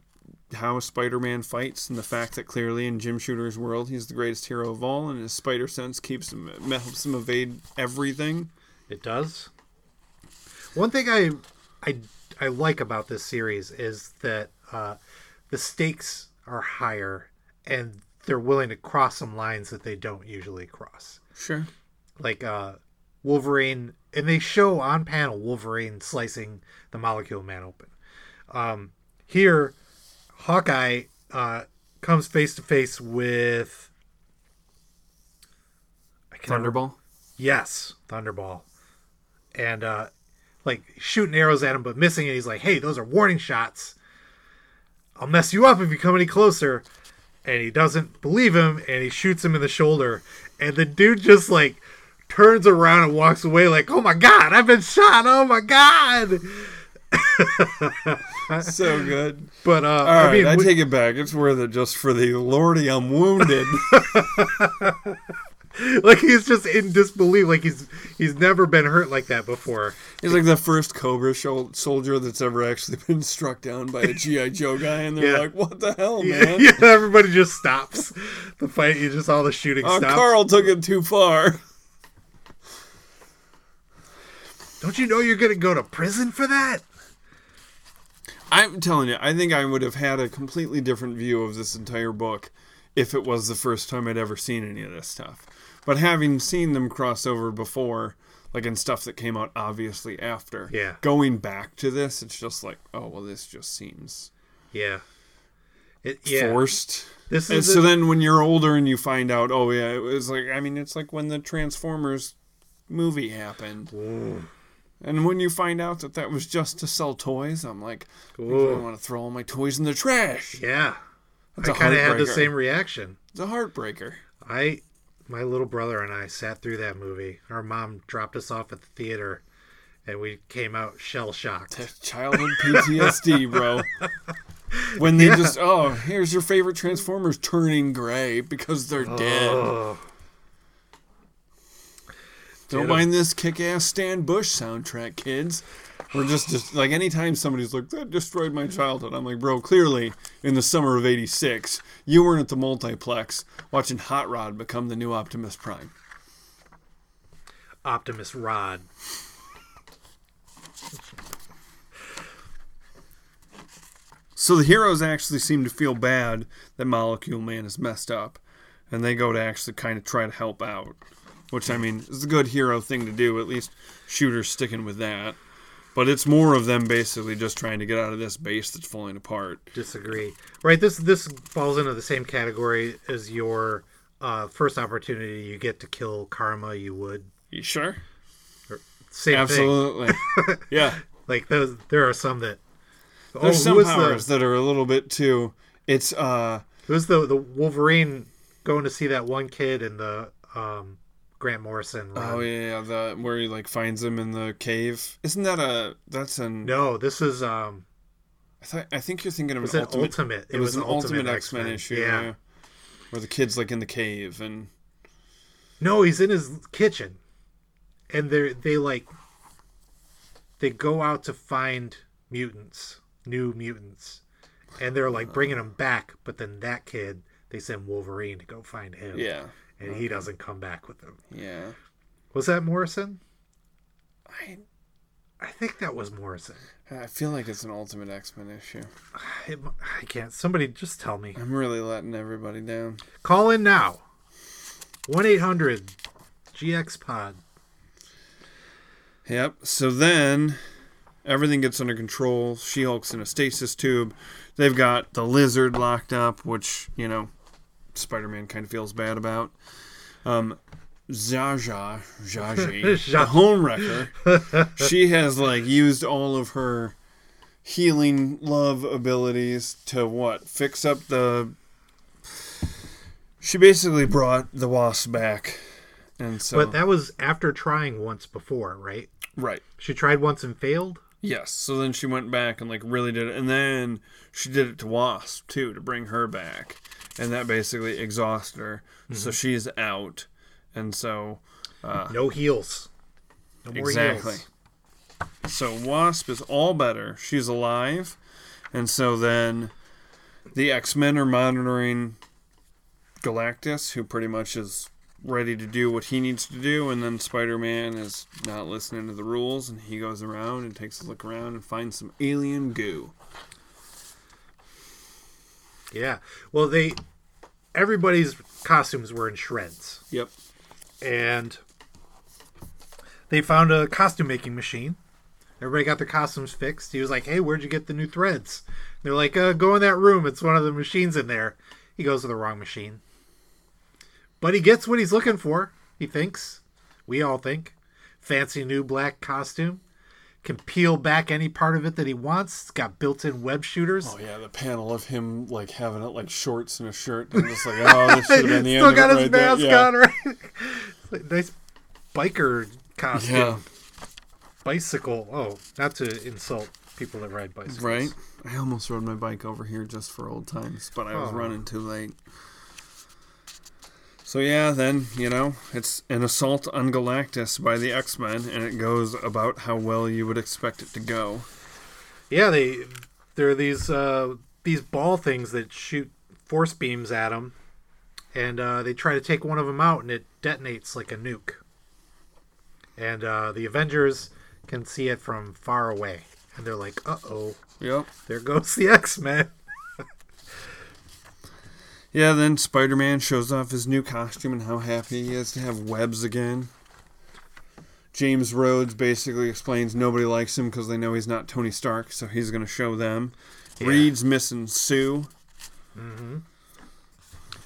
how Spider-Man fights, and the fact that clearly in Jim Shooter's world he's the greatest hero of all, and his spider sense keeps him helps him evade everything. It does. One thing I I I like about this series is that uh, the stakes are higher and they're willing to cross some lines that they don't usually cross. Sure. Like uh, Wolverine, and they show on panel Wolverine slicing the Molecule Man open. Um, here, Hawkeye uh, comes face to face with Thunderball. Yes, Thunderball. And uh like shooting arrows at him but missing and he's like, "Hey, those are warning shots. I'll mess you up if you come any closer." And he doesn't believe him and he shoots him in the shoulder and the dude just like turns around and walks away like, "Oh my god, I've been shot. Oh my god." so good. But uh All I mean, I we- take it back. It's worth it just for the Lordy, I'm wounded. like he's just in disbelief like he's he's never been hurt like that before. He's like the first Cobra soldier that's ever actually been struck down by a GI Joe guy, and they're Yeah. like, "What the hell, Yeah, man?" yeah, everybody just stops. The fight, you just all the shooting Oh, stops. Carl took it too far. Don't you know you're gonna go to prison for that? I'm telling you, I think I would have had a completely different view of this entire book if it was the first time I'd ever seen any of this stuff. But having seen them cross over before, like in stuff that came out obviously after, Yeah. going back to this, it's just like, oh well, this just seems Yeah. It, yeah. forced. This And is so a- then when you're older and you find out, oh yeah, it was like I mean, it's like when the Transformers movie happened. Mm. And when you find out that that was just to sell toys, I'm like, I want to throw all my toys in the trash. Yeah. That's I kind of had the same reaction. It's a heartbreaker. I, my little brother and I sat through that movie. Our mom dropped us off at the theater, and we came out shell shocked. Childhood PTSD, bro. When they Yeah. just, oh, here's your favorite Transformers turning gray because they're dead. Oh. Don't Dude, mind this kick ass Stan Bush soundtrack, kids. We're just, just like anytime somebody's like that destroyed my childhood. I'm like, bro, clearly in the summer of '86, you weren't at the multiplex watching Hot Rod become the new Optimus Prime. Optimus Rod. So the heroes actually seem to feel bad that Molecule Man is messed up, and they go to actually kind of try to help out, which I mean is a good hero thing to do. At least Shooter's sticking with that. But it's more of them basically just trying to get out of this base that's falling apart. Disagree. Right. This this falls into the same category as your uh, first opportunity you get to kill Karma. You would. You sure? Or, same Absolutely. yeah. Like those, there are some that. There's oh, some powers the, that are a little bit too. It's uh. Who's the the Wolverine going to see that one kid in the um, Grant Morrison? Run? Oh yeah, yeah, the where he like finds him in the cave. Isn't that a that's an No, this is um. I thought I think you're thinking of an ultimate. Ultimate? It, It was, was an ultimate, Ultimate X Men X-Men, issue. yeah. Yeah. Where the kid's like in the cave and No, he's in his kitchen, and they they like they go out to find mutants, new mutants, and they're like bringing them back. But then that kid, they send Wolverine to go find him. Yeah. And he doesn't come back with them. yeah. Was that Morrison? I I think that was Morrison. I feel like it's an ultimate X Men issue. It, I can't. Somebody just tell me. I'm really letting everybody down. Call in now. One eight hundred GX Pod. Yep. So then everything gets under control. She Hulk's in a stasis tube. They've got the lizard locked up, which, you know, Spider Man kind of feels bad about. Um, Zaja, Zsaji, the homewrecker, she has like used all of her healing love abilities to what? Fix up the. She basically brought the wasp back. And so. But that was after trying once before, right? Right. She tried once and failed. Yes. So then she went back and like really did it, and then she did it to Wasp too to bring her back, and that basically exhausted her. So Mhm. she's out, and so uh, No heals. No more exactly. heals. So Wasp is all better. She's alive, and so then the X Men are monitoring Galactus, who pretty much is ready to do what he needs to do, and then Spider Man is not listening to the rules, and he goes around and takes a look around and finds some alien goo. Yeah. Well, they everybody's costumes were in shreds. Yep. And they found a costume making machine. Everybody got their costumes fixed. He was like, "Hey, where'd you get the new threads?" They're like, uh, "Go in that room. It's one of the machines in there." He goes to the wrong machine, but he gets what he's looking for. He thinks. We all think. Fancy new black costume. Can peel back any part of it that he wants. It's got built-in web shooters. Oh yeah, the panel of him like having it like shorts and a shirt. I'm just like, oh, this should have been the Still end got of his it right mask. Yeah. on, right? Like nice biker costume. Yeah. Bicycle. Oh, not to insult people that ride bicycles. Right. I almost rode my bike over here just for old times, but I was Oh. running too late. So yeah, then you know it's an assault on Galactus by the X Men, and it goes about how well you would expect it to go. Yeah, they there are these uh, these ball things that shoot force beams at them, and uh, they try to take one of them out, and it detonates like a nuke. And uh, the Avengers can see it from far away, and they're like, "Uh oh, Yep. there goes the X Men." Yeah, then Spider Man shows off his new costume and how happy he is to have webs again. James Rhodes basically explains nobody likes him because they know he's not Tony Stark, so he's going to show them. Yeah. Reed's missing Sue. hmm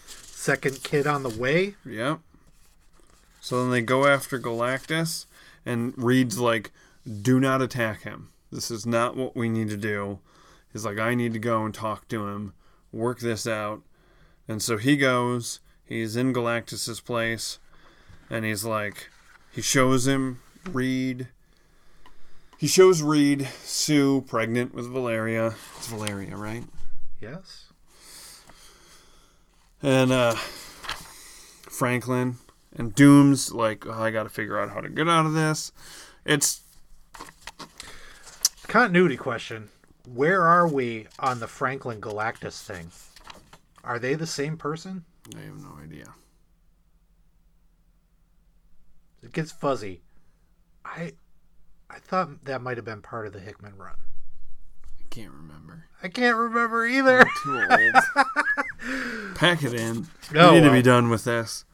Second kid on the way. Yep. So then they go after Galactus, and Reed's like, do not attack him. This is not what we need to do. He's like, I need to go and talk to him, work this out. And so he goes, he's in Galactus's place, and he's like, he shows him Reed. He shows Reed Sue pregnant with Valeria. It's Valeria, right? Yes. And uh Franklin and Doom's like, oh, I got to figure out how to get out of this. It's continuity question. Where are we on the Franklin Galactus thing? Are they the same person? I have no idea. It gets fuzzy. I I thought that might have been part of the Hickman run. I can't remember. I can't remember either. too old. Pack it in. Oh, we need to be done with this.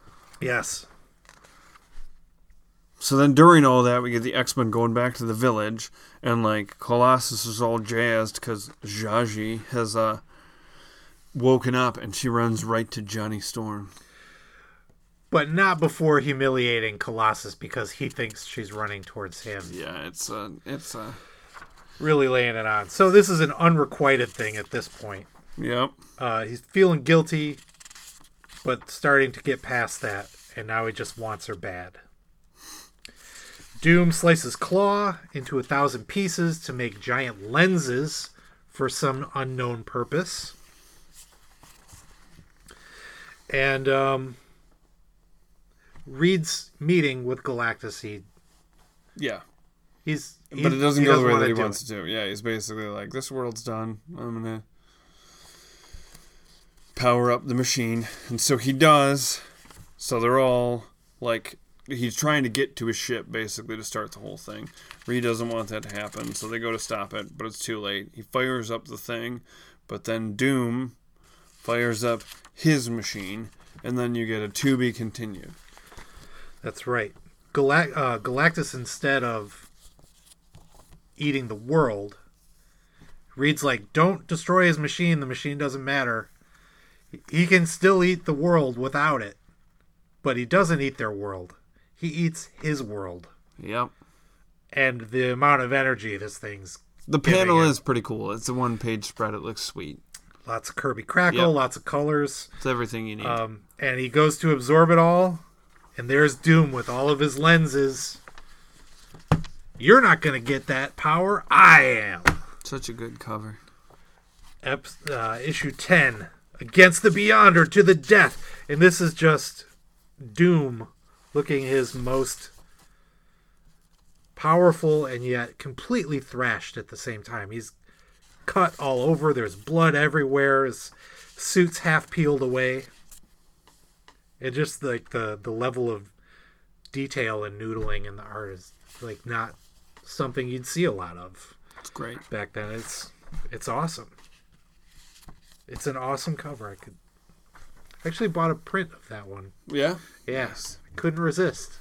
Yes. So then during all that, we get the X Men going back to the village, and like Colossus is all jazzed because Zsaji has uh, woken up, and she runs right to Johnny Storm. But not before humiliating Colossus because he thinks she's running towards him. Yeah, it's uh, it's uh, really laying it on. So this is an unrequited thing at this point. Yep. Uh, he's feeling guilty, but starting to get past that, and now he just wants her bad. Doom slices Claw into a thousand pieces to make giant lenses for some unknown purpose. And um, Reed's meeting with Galactus. He, yeah. he's, but it doesn't go the way that he wants it. to. Yeah, he's basically like, this world's done. I'm gonna power up the machine, and so he does. So they're all like, he's trying to get to his ship basically to start the whole thing. Reed doesn't want that to happen, so they go to stop it, but it's too late. He fires up the thing, but then Doom fires up his machine, and then you get a to be continued. That's right. Galact- uh, Galactus, instead of eating the world, reads like, don't destroy his machine. The machine doesn't matter. He can still eat the world without it, but he doesn't eat their world. He eats his world. Yep. And the amount of energy this thing's The panel is pretty cool. It's a one page spread. It looks sweet. Lots of Kirby crackle, Yep. lots of colors. It's everything you need. Um, and he goes to absorb it all, and there's Doom with all of his lenses. You're not going to get that power. I am. Such a good cover. Ep- uh, issue 10 Against the Beyonder to the death. And this is just Doom looking his most powerful and yet completely thrashed at the same time. He's cut all over, there's blood everywhere, his suit's half peeled away. And just like the, the level of detail and noodling in the art is like not something you'd see a lot of It's great. back then. It's it's awesome. It's an awesome cover. I could I actually bought a print of that one. Yeah? Yes. Couldn't resist.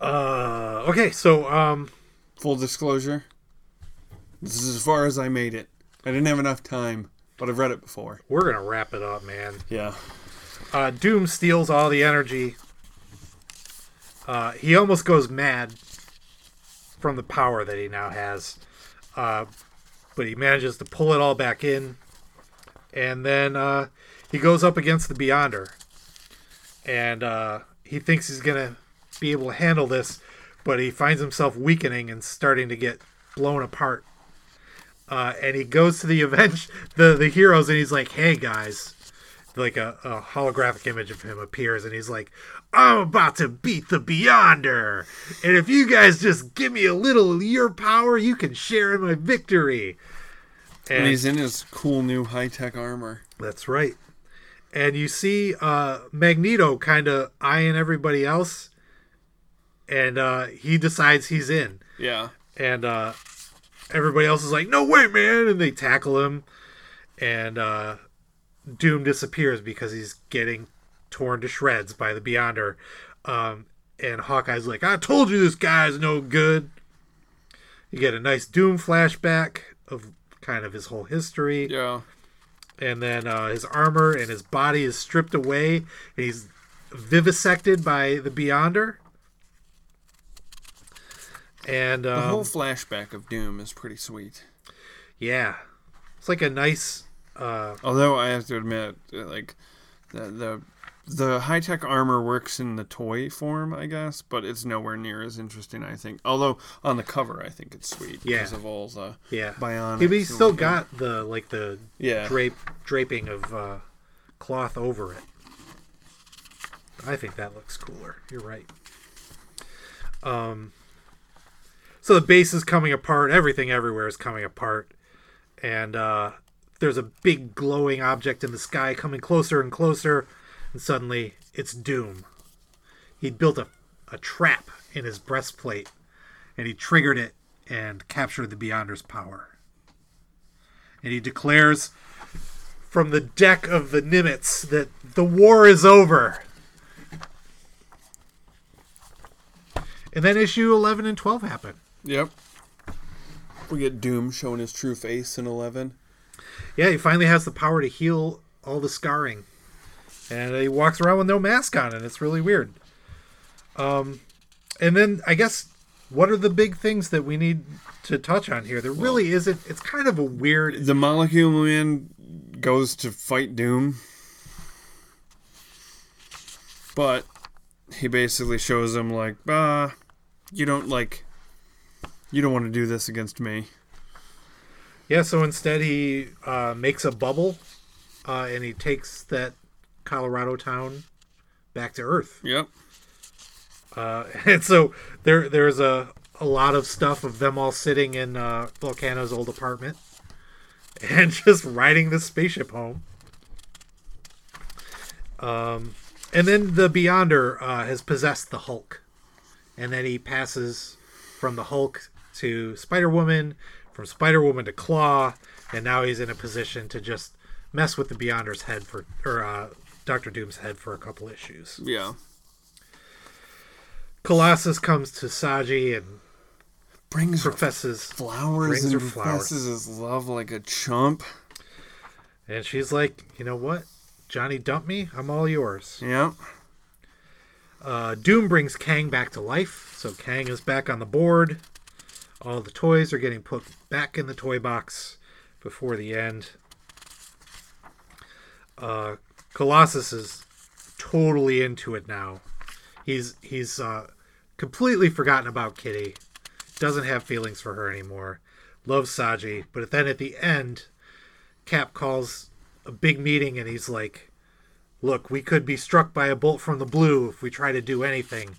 Uh okay, so um Full disclosure. This is as far as I made it. I didn't have enough time, but I've read it before. we're gonna wrap it up, man. Yeah. Uh Doom steals all the energy. Uh he almost goes mad from the power that he now has. Uh but he manages to pull it all back in. And then uh he goes up against the Beyonder. And uh he thinks he's gonna be able to handle this, but he finds himself weakening and starting to get blown apart. Uh, and he goes to the avenge the the heroes and he's like, "Hey guys," like a, a holographic image of him appears and he's like, "I'm about to beat the Beyonder, and if you guys just give me a little of your power, you can share in my victory." And, he's in his cool new high tech armor. That's right. And you see uh, Magneto kind of eyeing everybody else, and uh, he decides he's in. Yeah. And uh, everybody else is like, "No way, man!" And they tackle him, and uh, Doom disappears because he's getting torn to shreds by the Beyonder. Um, and Hawkeye's like, "I told you this guy's no good." You get a nice Doom flashback of kind of his whole history Yeah. and then uh, his armor and his body is stripped away and he's vivisected by the beyonder and The um, whole flashback of Doom is pretty sweet. yeah it's like a nice uh, Although I have to admit, uh, like the the, the high tech armor works in the toy form, I guess, but it's nowhere near as interesting. I think. Although on the cover, I think it's sweet Yeah. because of all the yeah bionics. He- still got the like the Yeah. drape draping of uh, cloth over it i think that looks cooler you're right um So the base is coming apart. Everything everywhere is coming apart, and uh, there's a big glowing object in the sky coming closer and closer, and suddenly it's Doom. He'd built a, a trap in his breastplate, and he triggered it and captured the Beyonder's power. And he declares from the deck of the Nimitz that the war is over. And then issue 11 and 12 happen. Yep. We get Doom showing his true face in 11. Yeah, he finally has the power to heal all the scarring. And he walks around with no mask on, and it's really weird. Um, and then I guess what are the big things that we need to touch on here? There really isn't. It's kind of a weird. The Molecule Man goes to fight Doom, but he basically shows him like, "Bah, you don't like, you don't want to do this against me." Yeah, so instead he uh, makes a bubble, uh, and he takes that Colorado town back to Earth. Yep. Uh, and so there there's a a lot of stuff of them all sitting in uh, Volcana's old apartment and just riding the spaceship home. Um, and then the Beyonder uh, has possessed the Hulk, and then he passes from the Hulk to Spider Woman, from Spider Woman to Claw, and now he's in a position to just mess with the Beyonder's head for or uh, Doctor Doom's head for a couple issues. Yeah. Colossus comes to Zsaji and brings professes flowers brings and her professes his love like a chump. And she's like, you know what? Johnny dumped me. I'm all yours. Yep. Uh, Doom brings Kang back to life. So Kang is back on the board. All the toys are getting put back in the toy box before the end. Uh, Colossus is totally into it now. He's he's uh, completely forgotten about Kitty. Doesn't have feelings for her anymore. Loves Zsaji, but then at the end, Cap calls a big meeting and he's like, "Look, we could be struck by a bolt from the blue if we try to do anything.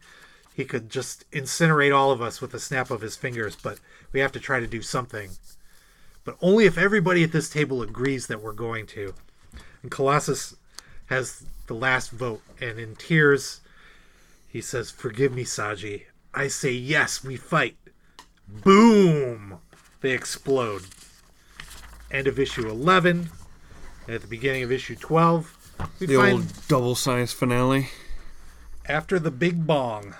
He could just incinerate all of us with a snap of his fingers, but we have to try to do something. But only if everybody at this table agrees that we're going to." And Colossus has the last vote, and in tears, he says, Forgive me, Zsaji. I say yes, we fight. Boom! They explode. End of issue 11. And at the beginning of issue 12, we the find old double size finale. after the big bong,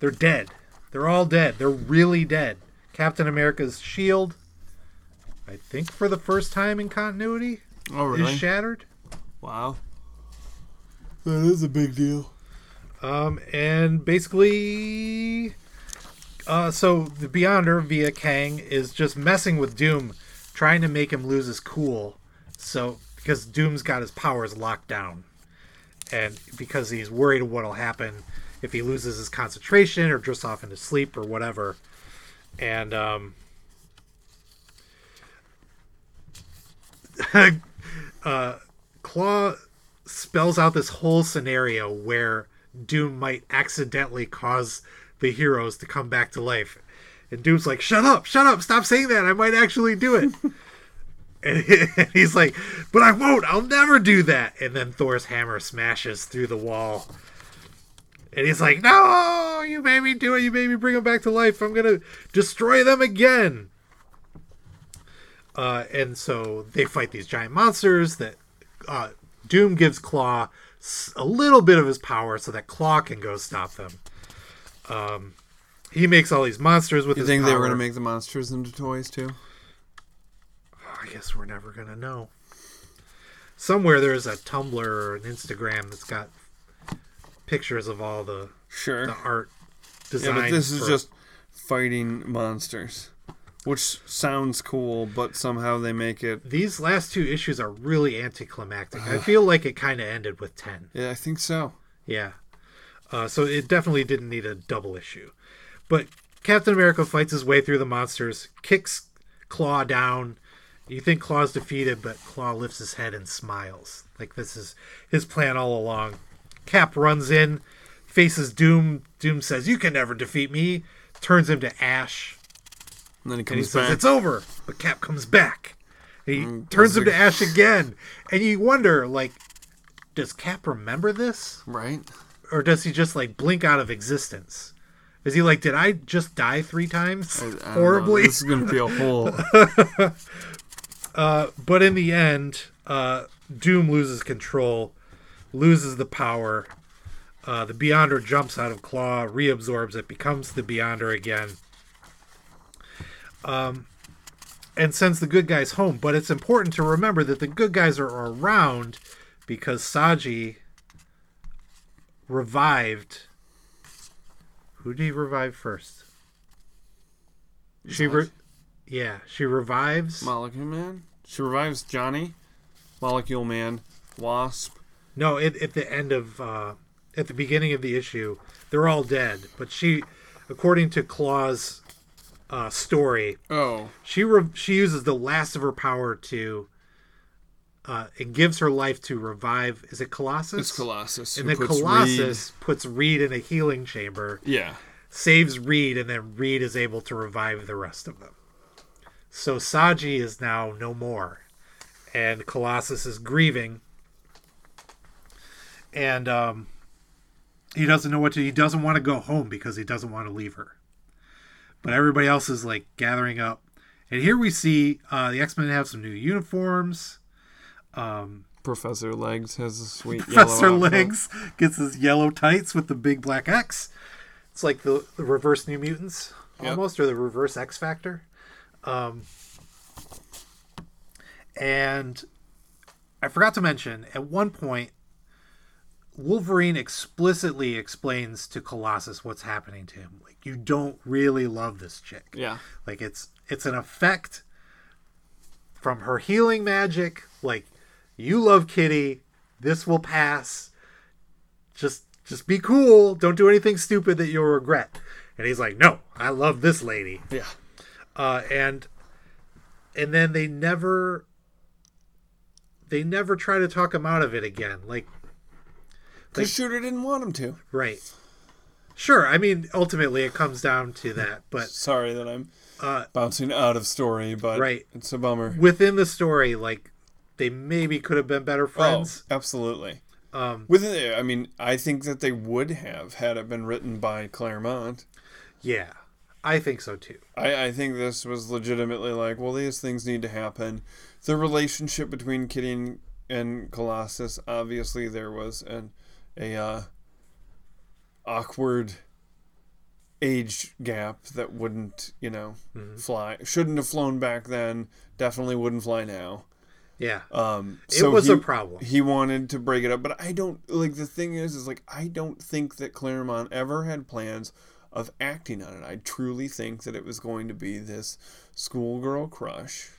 they're dead. They're all dead. They're really dead. Captain America's shield, I think for the first time in continuity, Oh, really? is shattered. Wow. That is a big deal. Um, and basically, uh, so the Beyonder via Kang is just messing with Doom, trying to make him lose his cool. So because Doom's got his powers locked down, and because he's worried what'll happen if he loses his concentration or drifts off into sleep or whatever, and um. uh, Claw spells out this whole scenario where Doom might accidentally cause the heroes to come back to life. And Doom's like, shut up, shut up, stop saying that. I might actually do it. and he's like, but I won't, I'll never do that. And then Thor's hammer smashes through the wall. And he's like, no, you made me do it. You made me bring them back to life. I'm going to destroy them again. Uh, and so they fight these giant monsters that uh, Doom gives Claw a little bit of his power so that Claw can go stop them. Um, he makes all these monsters with You his think they were going to make the monsters into toys too? I guess we're never gonna know. Somewhere there's a Tumblr or an Instagram that's got pictures of all the Sure. the art Yeah, but this is for- just fighting monsters, which sounds cool, but somehow they make it. these last two issues are really anticlimactic. I feel like it kind of ended with ten. Yeah, I think so. Yeah. Uh, so it definitely didn't need a double issue. But Captain America fights his way through the monsters, kicks Claw down. You think Claw's defeated, but Claw lifts his head and smiles. Like this is his plan all along. Cap runs in, faces Doom. Doom says, You can never defeat me. turns him to ash. And then he And he comes says. It's over. But Cap comes back. And he Mm, turns him to ash again. And you wonder, like, does Cap remember this? Right. Or does he just, like, blink out of existence? Is he like, did I just die three times? I don't. Horribly? This is gonna be a whole- uh, but in the end, uh, Doom loses control, loses the power. Uh, the Beyonder jumps out of Claw, reabsorbs it, becomes the Beyonder again. Um, and sends the good guys home. But it's important to remember that the good guys are around because Zsaji revived. Who did he revive first? She re- yeah, she revives Molecule Man. She revives Johnny, Molecule Man, Wasp. No, at, at the end of uh, at the beginning of the issue, they're all dead. But she, according to Claw's uh, story, Oh. she re- she uses the last of her power to. Uh, it gives her life to revive. Is it Colossus? It's Colossus, And then puts Colossus puts Reed in a healing chamber. Yeah. Saves Reed, and then Reed is able to revive the rest of them. So Zsaji is now no more, and Colossus is grieving and um, he doesn't know what to. He doesn't want to go home because he doesn't want to leave her. But everybody else is like gathering up, and here we see uh, the X Men have some new uniforms. Um, Professor Legs has a sweet Professor yellow. Legs gets his yellow tights with the big black X. It's like the, the reverse New Mutants Yep. almost, or the reverse X Factor. Um, and I forgot to mention at one point, Wolverine explicitly explains to Colossus what's happening to him. Like, you don't really love this chick. Yeah. Like it's it's an effect from her healing magic. Like you love Kitty. This will pass. Just just be cool. Don't do anything stupid that you'll regret. And he's like, "No, I love this lady." Yeah. Uh, and and then they never they never try to talk him out of it again. Like Because Shooter didn't want him to. Right. Sure. I mean, ultimately, it comes down to that. But Sorry that I'm uh, bouncing out of story, but Right. it's a bummer. within the story, like they maybe could have been better friends. Oh, absolutely. Um, Within the, I mean, I think that they would have had it been written by Claremont. Yeah, I think so too. I, I think this was legitimately like, well, these things need to happen. The relationship between Kitty and, and Colossus, obviously, there was an a uh, awkward age gap that wouldn't, you know, Mhm. fly. Shouldn't have flown back then. Definitely wouldn't fly now. Yeah. Um, It was he, a problem. He wanted to break it up, but I don't like the thing is, is like I don't think that Claremont ever had plans of acting on it. I truly think that it was going to be this schoolgirl crush,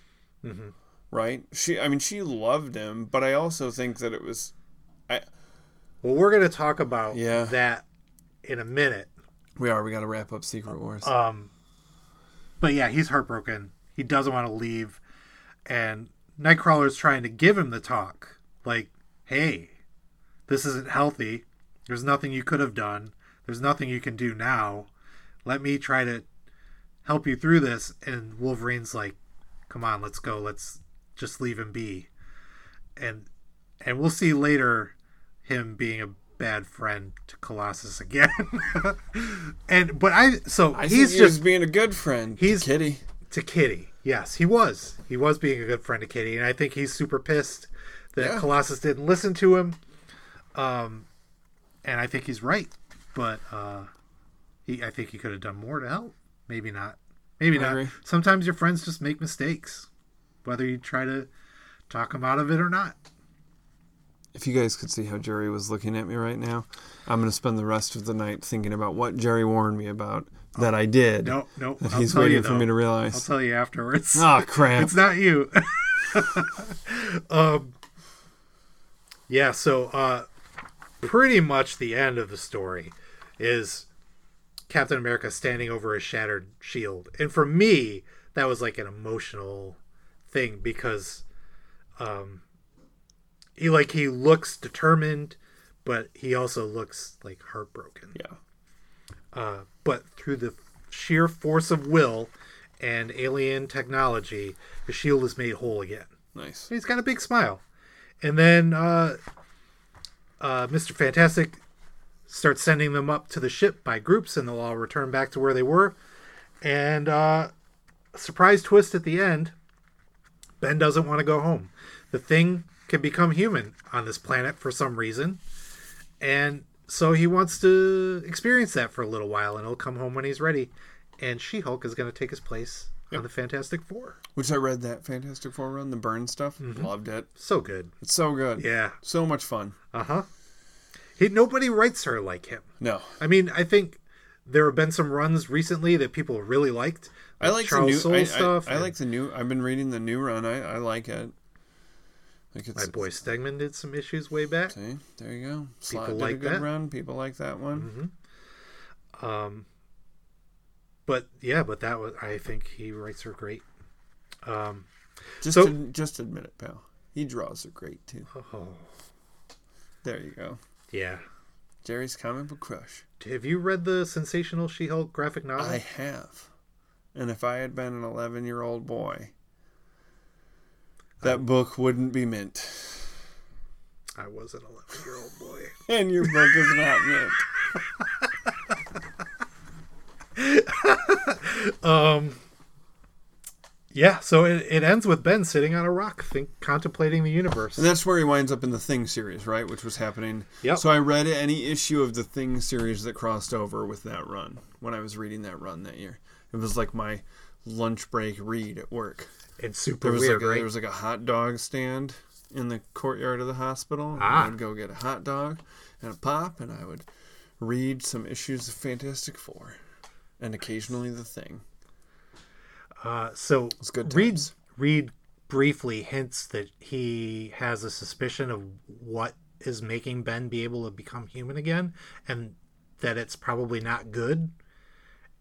Mhm. right? She, I mean, she loved him, but I also think that it was, I. Well, we're going to talk about Yeah. that in a minute. We are. We got to wrap up Secret Wars. Um, but yeah, he's heartbroken. He doesn't want to leave, and Nightcrawler's trying to give him the talk, like, "Hey, this isn't healthy. There's nothing you could have done. There's nothing you can do now. Let me try to help you through this." And Wolverine's like, "Come on, let's go. Let's just leave him be." And and we'll see later him being a bad friend to Colossus again. and but I so I he's he just was being a good friend. to He's Kitty. to Kitty. Yes, he was. He was being a good friend to Kitty, and I think he's super pissed that Yeah. Colossus didn't listen to him. Um, and I think he's right, but uh, he I think he could have done more to help. Maybe not. Maybe I not. agree. Sometimes your friends just make mistakes, whether you try to talk them out of it or not. If you guys could see how Jerry was looking at me right now, I'm going to spend the rest of the night thinking about what Jerry warned me about that I did. No, no. That I'll he's tell waiting you, for me to realize. I'll tell you afterwards. Ah, crap. It's not you. um, yeah, so uh, pretty much the end of the story is Captain America standing over a shattered shield. And for me, that was like an emotional thing because um, he like he looks determined, but he also looks like heartbroken. Yeah. Uh, but through the sheer force of will and alien technology, the shield is made whole again. Nice. He's got a big smile. And then uh, uh, Mr. Fantastic starts sending them up to the ship by groups, and they'll all return back to where they were. And uh, surprise twist at the end Ben doesn't want to go home. The thing can become human on this planet for some reason. And so he wants to experience that for a little while, and he'll come home when he's ready. And She Hulk is going to take his place on the Fantastic Four. Which I read that Fantastic Four run, the Byrne stuff. Mhm. Loved it. So good. It's so good. Yeah. So much fun. Uh huh. He nobody writes her like him. No. I mean, I think there have been some runs recently that people really liked. I like Charles the new Soule I, I- stuff. I, and like the new. I've been reading the new run. I, I like it. My boy Stegman did some issues way back. See, there you go. Slott People like good that. run. People like that one. hmm Um, but yeah, but that was I think he writes her great. Um, Just so just admit it, pal. He draws her great too. Oh. There you go. yeah. Jerry's comic book crush. Have you read the sensational She-Hulk graphic novel? I have. And if I had been an 11 year old boy, that book wouldn't be mint. I was an 11 year old boy. And your book is not mint. um yeah so it, it ends with ben sitting on a rock think contemplating the universe And that's where he winds up in the Thing series, right? Which was happening. Yep. So I read any issue of the Thing series that crossed over with that run when I was reading that run that year. It was like my lunch break read at work. It's super there was weird, like a, right? There was like a hot dog stand in the courtyard of the hospital. Ah. I would go get a hot dog and a pop, and I would read some issues of Fantastic Four, and occasionally the Thing. uh so It's good read read briefly hints that he has a suspicion of what is making ben be able to become human again and that it's probably not good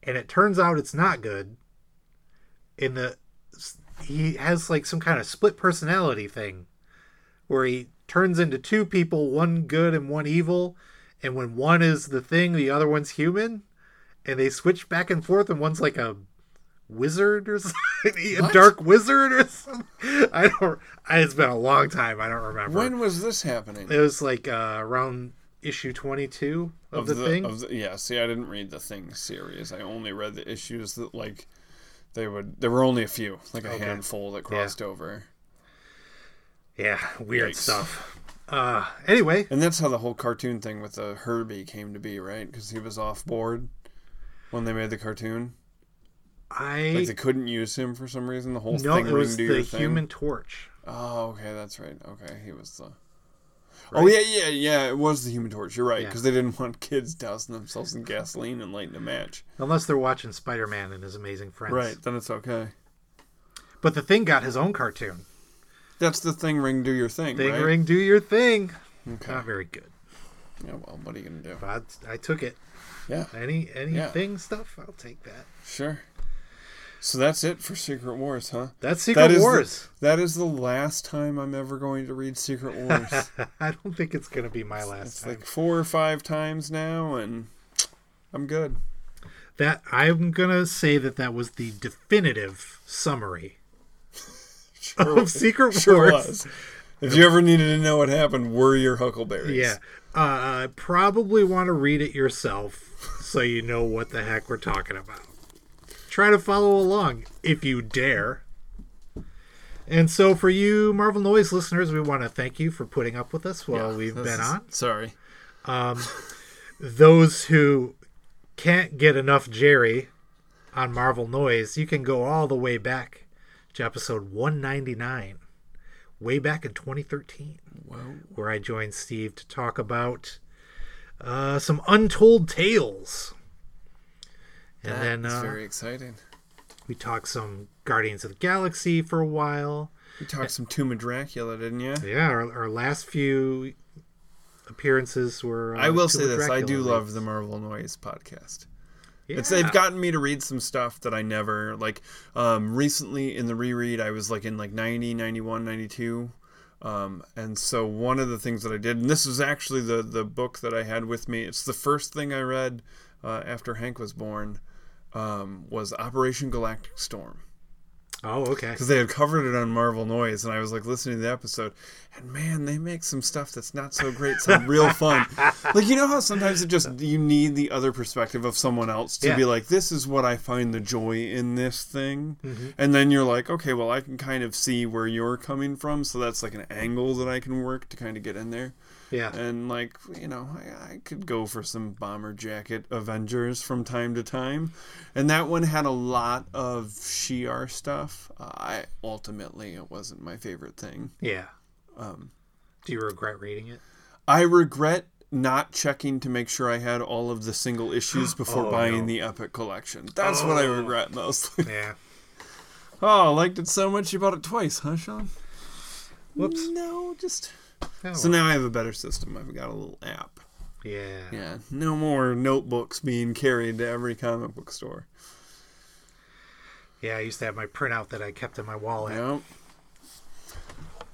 and it turns out it's not good in the he has like some kind of split personality thing where he turns into two people one good and one evil and when one is the thing the other one's human and they switch back and forth and one's like a wizard or something a dark wizard or something i don't I, it's been a long time i don't remember When was this happening? it was like uh, around issue 22 of, the, thing of the- yeah, see, I didn't read the Thing series. I only read the issues that like they would. There were only a few, like a Okay. handful that Yeah. crossed over. yeah weird Yikes. stuff uh anyway And that's how the whole cartoon thing with the Herbie came to be, right? Because he was off board when they made the cartoon. i Like they couldn't use him for some reason. The whole no thing it was the thing. human torch Oh, okay, that's right. Okay, he was the. Oh yeah, yeah, yeah. It was the Human Torch. You're right, Yeah. because they didn't want kids dousing themselves in gasoline and lighting a match. unless they're watching spider-man and his amazing friends Right, then it's okay. but the thing got his own cartoon That's the thing. Ring, do your thing. thing right? ring do your thing Okay. not very good Yeah, well, what are you gonna do? I, I took it Yeah, any anything Yeah. stuff i'll take that sure. So that's it for Secret Wars, huh? That's Secret That is the- Wars. that is the last time I'm ever going to read Secret Wars. I don't think it's gonna be my last it's time. like four or five times now, and I'm good. That I'm gonna say that that was the definitive summary of Secret Sure Wars. was. If you ever needed to know what happened, were your huckleberries. Yeah, uh, probably want to read it yourself so you know what the heck we're talking about. Try to follow along if you dare. And so, for you Marvel Noise listeners, we want to thank you for putting up with us while Yeah, we've been is- on. Sorry. Um, those who can't get enough Jerry on Marvel Noise, you can go all the way back to episode 199, way back in 2013, where I joined Steve to talk about uh, some untold tales. And That then uh, very exciting. we talked some Guardians of the Galaxy for a while. You talked some Tomb of Dracula, didn't you? Yeah, our, our last few appearances were. Uh, I will Tomb say this: I do Dracula love the Marvel Noise podcast. Yeah. It's they've gotten me to read some stuff that I never like. Um, recently in the reread, I was like in like 90, 91, 92. Um, and so one of the things that I did, and this was actually the the book that I had with me. It's the first thing I read uh, after Hank was born. Um, was Operation Galactic Storm. Oh, okay. Because they had covered it on Marvel Noise, and I was like listening to the episode, and man, they make some stuff that's not so great, some real fun. Like you know how sometimes it just you need the other perspective of someone else to Yeah. be like, this is what I find the joy in this thing, Mhm. and then you're like, okay, well I can kind of see where you're coming from, so that's like an angle that I can work to kind of get in there. Yeah. And like, you know, I, I could go for some bomber jacket Avengers from time to time. And that one had a lot of Shi'ar stuff. Uh, I ultimately it wasn't my favorite thing. Yeah. Um, Do you regret reading it? I regret not checking to make sure I had all of the single issues before Oh, buying no. the Epic collection. That's what I Oh. regret mostly. Yeah. Oh, I liked it so much you bought it twice, huh, Sean? Whoops. No, just Oh, so now I have a better system. I've got a little app. Yeah. Yeah, no more notebooks being carried to every comic book store. Yeah, I used to have my printout that I kept in my wallet. Yep.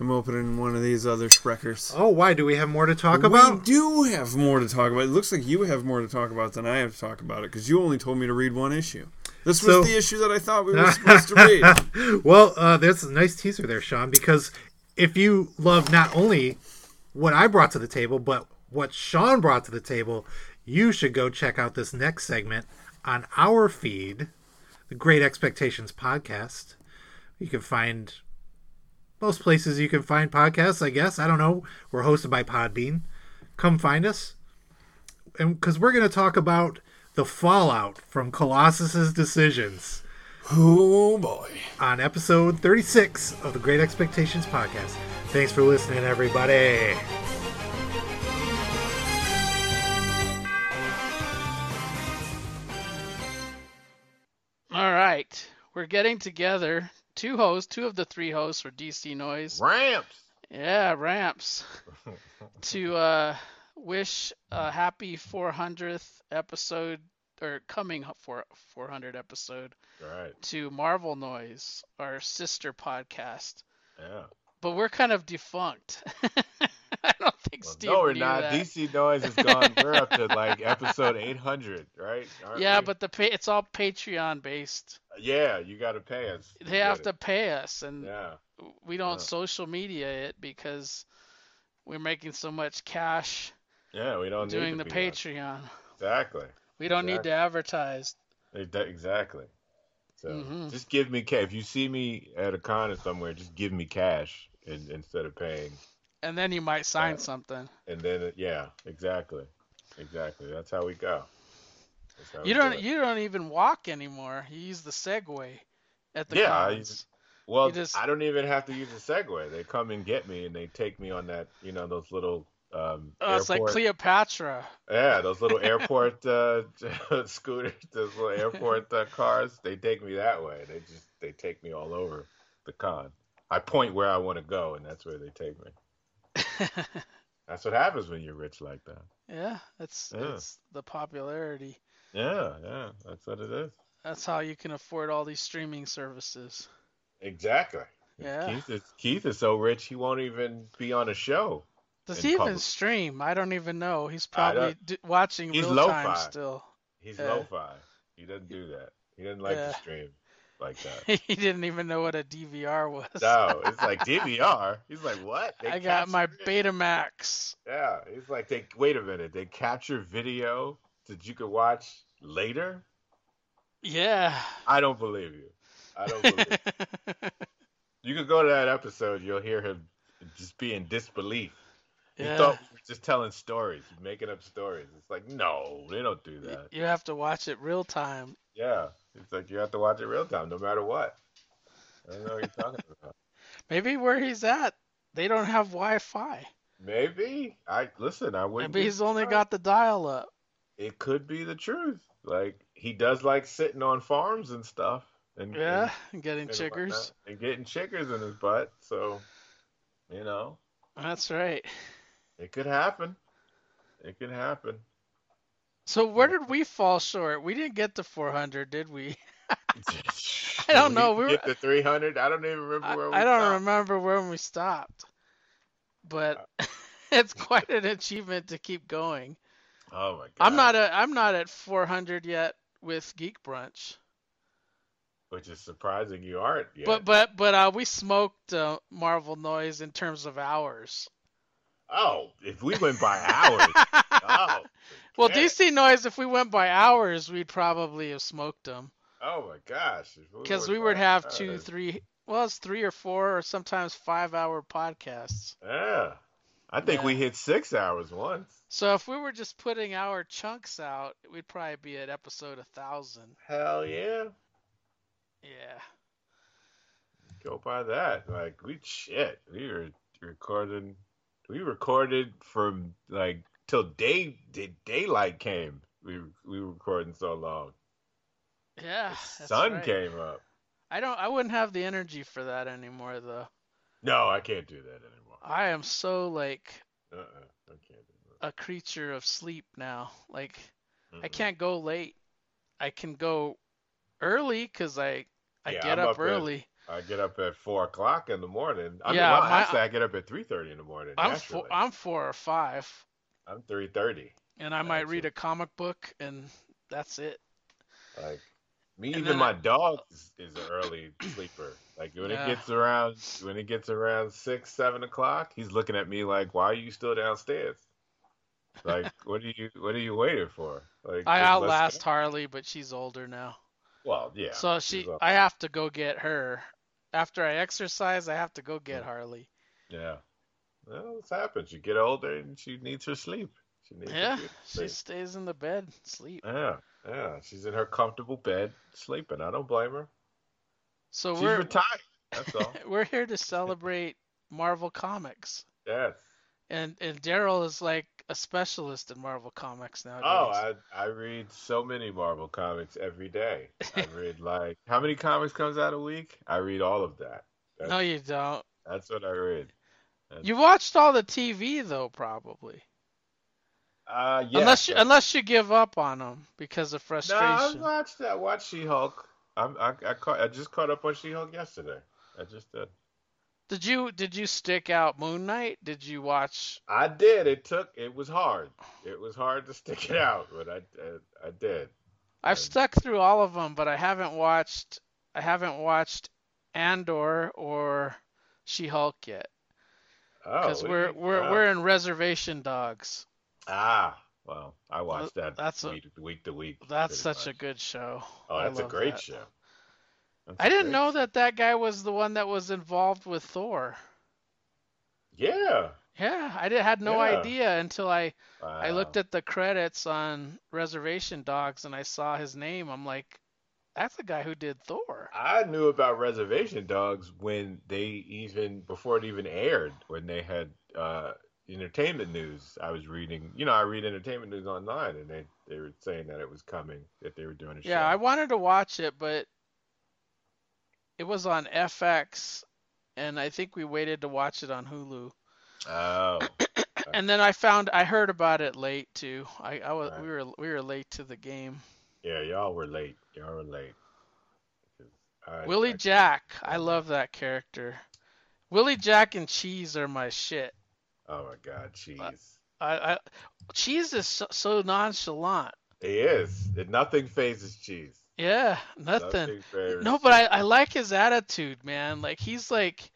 I'm opening one of these other Spreckers. Oh, why? Do we have more to talk we about? We do have more to talk about. It looks like you have more to talk about than I have to talk about it because you only told me to read one issue. This was So- the issue that I thought we were supposed to read. well, uh, there's a nice teaser there, Sean, because if you love not only what I brought to the table, but what Sean brought to the table, you should go check out this next segment on our feed, the Great Expectations podcast. You can find most places you can find podcasts, I guess. I don't know. We're hosted by Podbean. Come find us. And because we're going to talk about the fallout from Colossus's decisions. Oh boy. On episode 36 of the Great Expectations podcast. Thanks for listening, everybody. All right, we're getting together. Two hosts, two of the three hosts for DC Noise. Ramps. Yeah, ramps. to uh, wish a happy 400th episode or coming for 400 episode Right. to Marvel Noise, our sister podcast. Yeah. But we're kind of defunct. I don't think Steve no, we're not. that. DC Noise is gone. we're up to like episode 800, right? Aren't yeah, we? but the pay, it's all Patreon based. yeah, you got to pay us. They have it. to pay us, and Yeah. we don't Yeah. social media it because we're making so much cash Yeah, we don't doing need the to be on. Patreon. Exactly. We don't need to advertise. Exactly. So Mhm. just give me cash. If you see me at a con or somewhere, just give me cash in, instead of paying. And then you might sign something. And then, yeah, exactly, exactly. That's how we go. How You we don't do you don't even walk anymore. You use the Segway at the yeah, I, well, just- I don't even have to use a Segway. They come and get me, and they take me on that, you know, those little um, Oh, it's like Cleopatra. Yeah, those little airport uh, scooters, those little airport uh, cars. They take me that way. They just they take me all over the con. I point where I want to go, and that's where they take me. That's what happens when you're rich like that. Yeah, that's Yeah. it's the popularity. Yeah, yeah, that's what it is. That's how you can afford all these streaming services. Exactly. Yeah. Keith is Keith is so rich he won't even be on a show. Does he even public. stream? I don't even know. He's probably d- watching He's real time lo-fi. still. He's Yeah. lo-fi. He doesn't do that. He doesn't like Yeah. to stream like that. he didn't even know what a DVR was. No, it's like DVR. He's like, what? They I got my Betamax. Yeah, it's like they wait a minute. They capture video that you could watch later. Yeah. I don't believe you. I don't believe. you. you could go to that episode. You'll hear him just be in disbelief. He Yeah. thought we were just telling stories, making up stories. It's like no, they don't do that. You have to watch it real time. Yeah, it's like you have to watch it real time, no matter what. I don't know what you're talking about. Maybe where he's at, they don't have Wi-Fi. Maybe I listen. I wouldn't. Maybe he's only got the dial-up. It could be the truth. Like he does like sitting on farms and stuff, and Yeah, and, getting and chiggers. whatnot, and getting chiggers in his butt. So, you know, That's right. It could happen. It could happen. So where did we fall short? We didn't get to 400, did we? I don't know. We were, get to 300. I don't even remember where we. I don't stopped. remember when we stopped, but it's quite an achievement to keep going. Oh my god. I'm not at I'm not at 400 yet with Geek Brunch. Which is surprising you aren't yet. But but but uh, we smoked uh, Marvel Noise in terms of hours. Oh, if we went by hours, oh, Well. DC Noise, if we went by hours, we'd probably have smoked them oh my gosh, because went we would have two, three. Well, it's three or four, or sometimes five-hour podcasts. Yeah, I think we hit six hours once. So if we were just putting our chunks out, we'd probably be at episode a thousand. Hell yeah, Yeah. go by that. Like we shit, we were recording. We recorded from like till day day- daylight came. We we were recording so long. Yeah. that's Sun right. came up. I don't. I wouldn't have the energy for that anymore, though. No, I can't do that anymore. I am so like Uh-uh, I can't do a creature of sleep now. Like I can't go late. I can go early because I I Yeah, get up, at- early. I get up at four o'clock in the morning. I mean, Yeah, well, my- actually, I get up at three thirty in the morning. I'm naturally. four. I'm four or five, I'm three thirty. and I might read a comic book, and that's it. Like me, And even my I- dog is, is an early sleeper. Like when Yeah. it gets around when it gets around six, seven o'clock, he's looking at me like, "Why are you still downstairs? Like, what are you what are you waiting for?" Like I outlast. Harley, but she's older now. Well, yeah. So she. I have to go get her. After I exercise, I have to go get Harley. Yeah. Well, this happens. You get older and she needs her sleep. She needs Yeah, good she stays in the bed, sleep. Yeah, yeah. She's in her comfortable bed sleeping. I don't blame her. So She's we're retired. That's all. we're here to celebrate Marvel Comics, yes. and and Daryl is like a specialist in Marvel Comics nowadays. Oh, I I read so many Marvel comics every day. I read like how many comics comes out a week? I read all of that. That's, no, you don't. that's what I read. That's- You watched all the TV though, probably. Uh, yeah. Unless you unless you give up on them because of frustration. No, I watched that. Watch She-Hulk. I'm, I I caught. I just caught up on She-Hulk yesterday. I just did. Did you did you stick out Moon Knight? Did you watch? I did. It took. It was hard. It was hard to stick it out, but I I, I did. I've stuck through all of them, but I haven't watched I haven't watched Andor or She-Hulk yet Oh, because look we're we're wow. we're in Reservation Dogs. Ah, well, I watched that that's a- week, week to week. That's such a good show. Oh, that's a great that. show. That's I didn't great- know that that guy was the one that was involved with Thor. Yeah. Yeah, I did, had no Yeah. idea until I I looked at the credits on Reservation Dogs and I saw his name. I'm like, that's the guy who did Thor. I knew about Reservation Dogs when they even before it even aired. When they had uh, entertainment news, I was reading. You know, I read entertainment news online, and they they were saying that it was coming, that they were doing a show. Yeah, I wanted to watch it, but it was on FX, and I think we waited to watch it on Hulu. Oh. And then I found I heard about it late too. I, I was we were we were late to the game. Yeah, y'all were late. Y'all were late. I- Willie I- Jack, I love that character. Willie Jack and Cheese are my shit. Oh my God, cheese. I, I Cheese is so, so nonchalant. He is. Nothing phases cheese. Yeah, nothing. Nothing No, but I, I like his attitude, man. Like he's like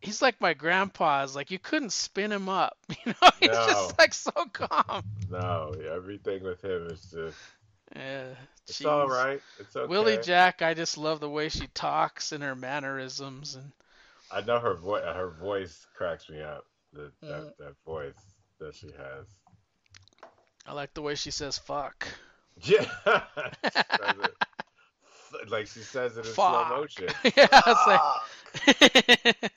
he's like my grandpa's. Like you couldn't spin him up. You know, he's No. just like so calm. No, everything with him is just. Yeah, It's Cheese. all right. It's okay. Willie Jack, I just love the way she talks and her mannerisms and I know her voice. Her voice cracks me up. The, that mm. that voice that she has. I like the way she says fuck. Yeah. It- like she says it in slow motion. yeah, like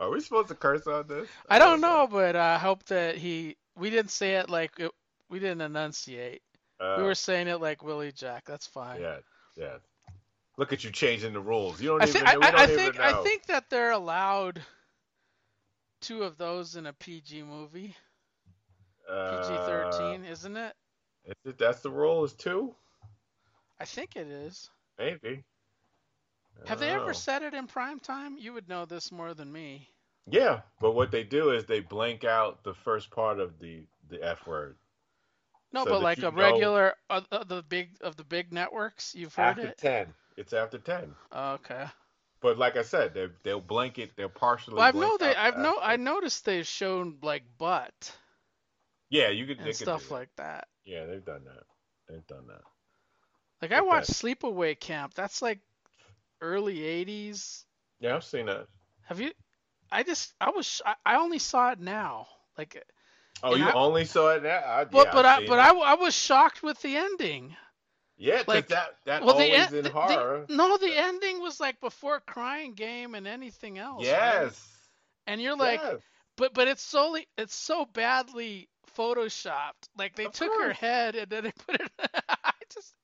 Are we supposed to curse on this? I don't know, but I hope that he we didn't say it like it, we didn't enunciate. we Uh, were saying it like Willie Jack. That's fine. Yeah, yeah. Look at you changing the rules. You don't I even. think I, we I, I think know. I think that they're allowed two of those in a PG movie. PG thirteen, isn't it? Uh, Is it, that's the rule. Is two? I think it is. Maybe. Have they don't ever said it in prime time? You would know this more than me. Yeah, but what they do is they blank out the first part of the the F word. No, so but like a know regular of of the big of the big networks, you've heard it. after ten. It's after ten. Oh, okay. But like I said, they they'll blanket. They'll partially. Well, I've know they I've no. I noticed they've shown like butt Yeah, you could. they and stuff like that. Yeah, they've done that. They've done that. Like I Like watched that. Sleepaway Camp. That's like early '80s. Yeah, I've seen that. Have you? I just I was I, only saw it now. Like Oh, you I- only saw it now? I, But yeah, but I but. I, I was shocked with the ending. Yeah, like, that that well, the always en- in the- the- horror. no, the ending was like before Crying Game and anything else. right? yes. And you're like, yes. but but it's solely it's so badly photoshopped. Like they took her head and then they put it. I just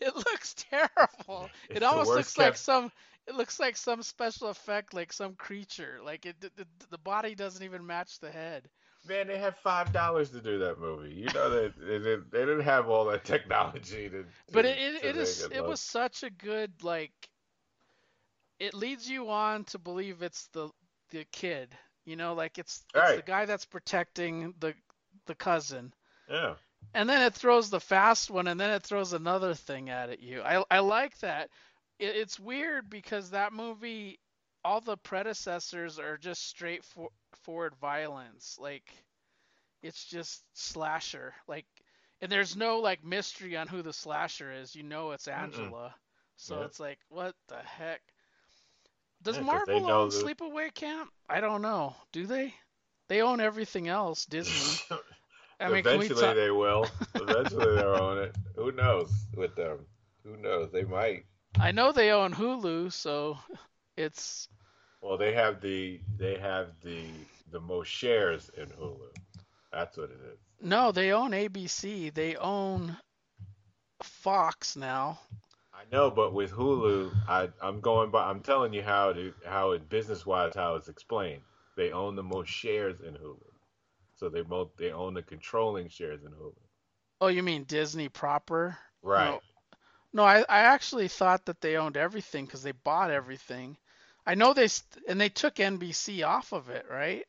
it looks terrible. It's it almost worst looks like some. It looks like some special effect, like some creature. Like it, the, the, the body doesn't even match the head. Man, they had five dollars to do that movie. You know that they, they, they didn't have all that technology to. to but it it, to it is make it was such a good like it leads you on to believe it's the the kid you know like it's, it's the guy that's protecting the the cousin. Yeah. and then it throws the fast one and then it throws another thing at it you. I i like that. It, it's weird because that movie all the predecessors are just straightforward violence. Like it's just slasher. Like and there's no like mystery on who the slasher is. You know it's angela. So Yep. it's like what the heck? Does Yeah, marvel own the- sleepaway camp? I don't know. Do they? They own everything else disney i mean Eventually talk they will. Eventually they'll own it. Who knows with them? Who knows? They might. i know they own hulu so it's Well, they have the they have the the most shares in Hulu. That's what it is. no they own abc they own fox now I know, but with Hulu, I I'm going by. I'm telling you how to how it business wise how it's explained. They own the most shares in Hulu, so they both they own the controlling shares in Hulu. oh you mean disney proper Right. No. No, I, I actually thought that they owned everything because they bought everything. I know they st- and they took NBC off of it, right?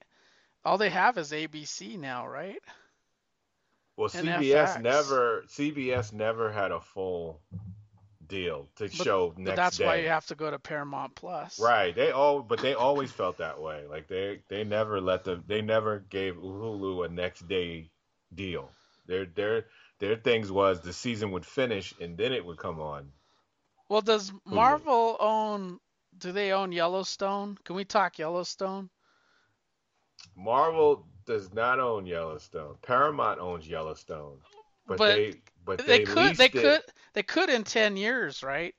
All they have is ABC now, right? Well, And CBS FX. never CBS never had a full deal to But, show next day. but that's day. why you have to go to Paramount Plus. Right. They all, but they always felt that way. Like they, they never let them. They never gave Hulu a next day deal. Their, their, their things was the season would finish and then it would come on. Well, does Marvel own? Do they own Yellowstone? Can we talk Yellowstone? Marvel does not own Yellowstone. Paramount owns Yellowstone, but, But they, but they, they, could. They it. could. They could in ten years, right?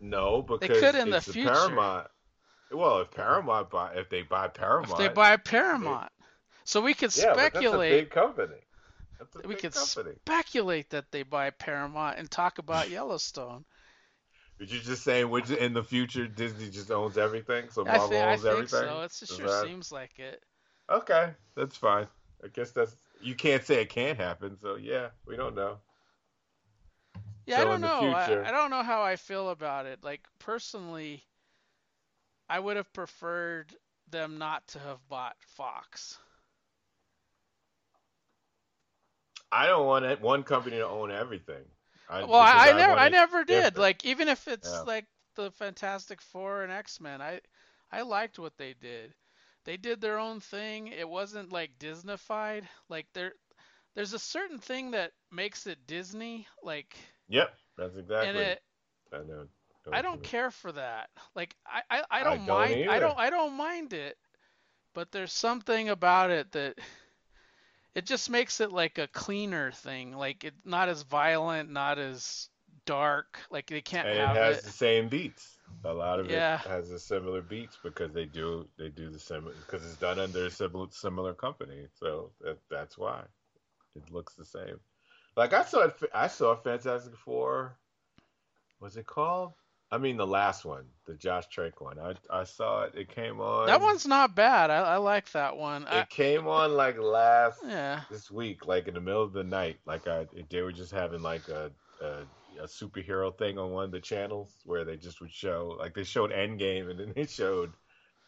No, because they could in the future. Paramount. Well, if Paramount buy, if they buy Paramount, If they buy Paramount, so we could yeah, but that's a speculate. big company. That's a we big could company. speculate that they buy Paramount and talk about Yellowstone. But you're just saying, which in the future Disney just owns everything, so I, Marvel I owns think everything. so. It sure that- seems like it. Okay, that's fine. I guess that's you can't say it can't happen. So yeah, we don't know. Yeah, I don't know. I, future- I don't know how I feel about it. Like personally, I would have preferred them not to have bought Fox. I don't want it, one company to own everything. I, well, I, I never, I never did. different. Like even if it's Yeah. like the Fantastic Four and X Men, I, I liked what they did. They did their own thing. It wasn't like Disneyfied. Like there, there's a certain thing that makes it Disney. Like Yep, that's exactly. it- I know. know I don't care for that. Like I, I, I I don't don't mind. I don't. I don't mind it. But there's something about it that it just makes it like a cleaner thing. Like it's not as violent, not as dark. Like they can't and it has it. the same beats. A lot of Yeah. it has a similar beats because they do they do the similar because it's done under a similar similar company. So that that's why it looks the same. Like I saw it, I saw Fantastic Four. Was it called? I mean the last one, the Josh Trank one. I I saw it. It came on. That one's not bad. I, I like that one. I, It came on like last Yeah. this week, like in the middle of the night. Like I, they were just having like a, a a superhero thing on one of the channels where they just would show like they showed Endgame and then they showed.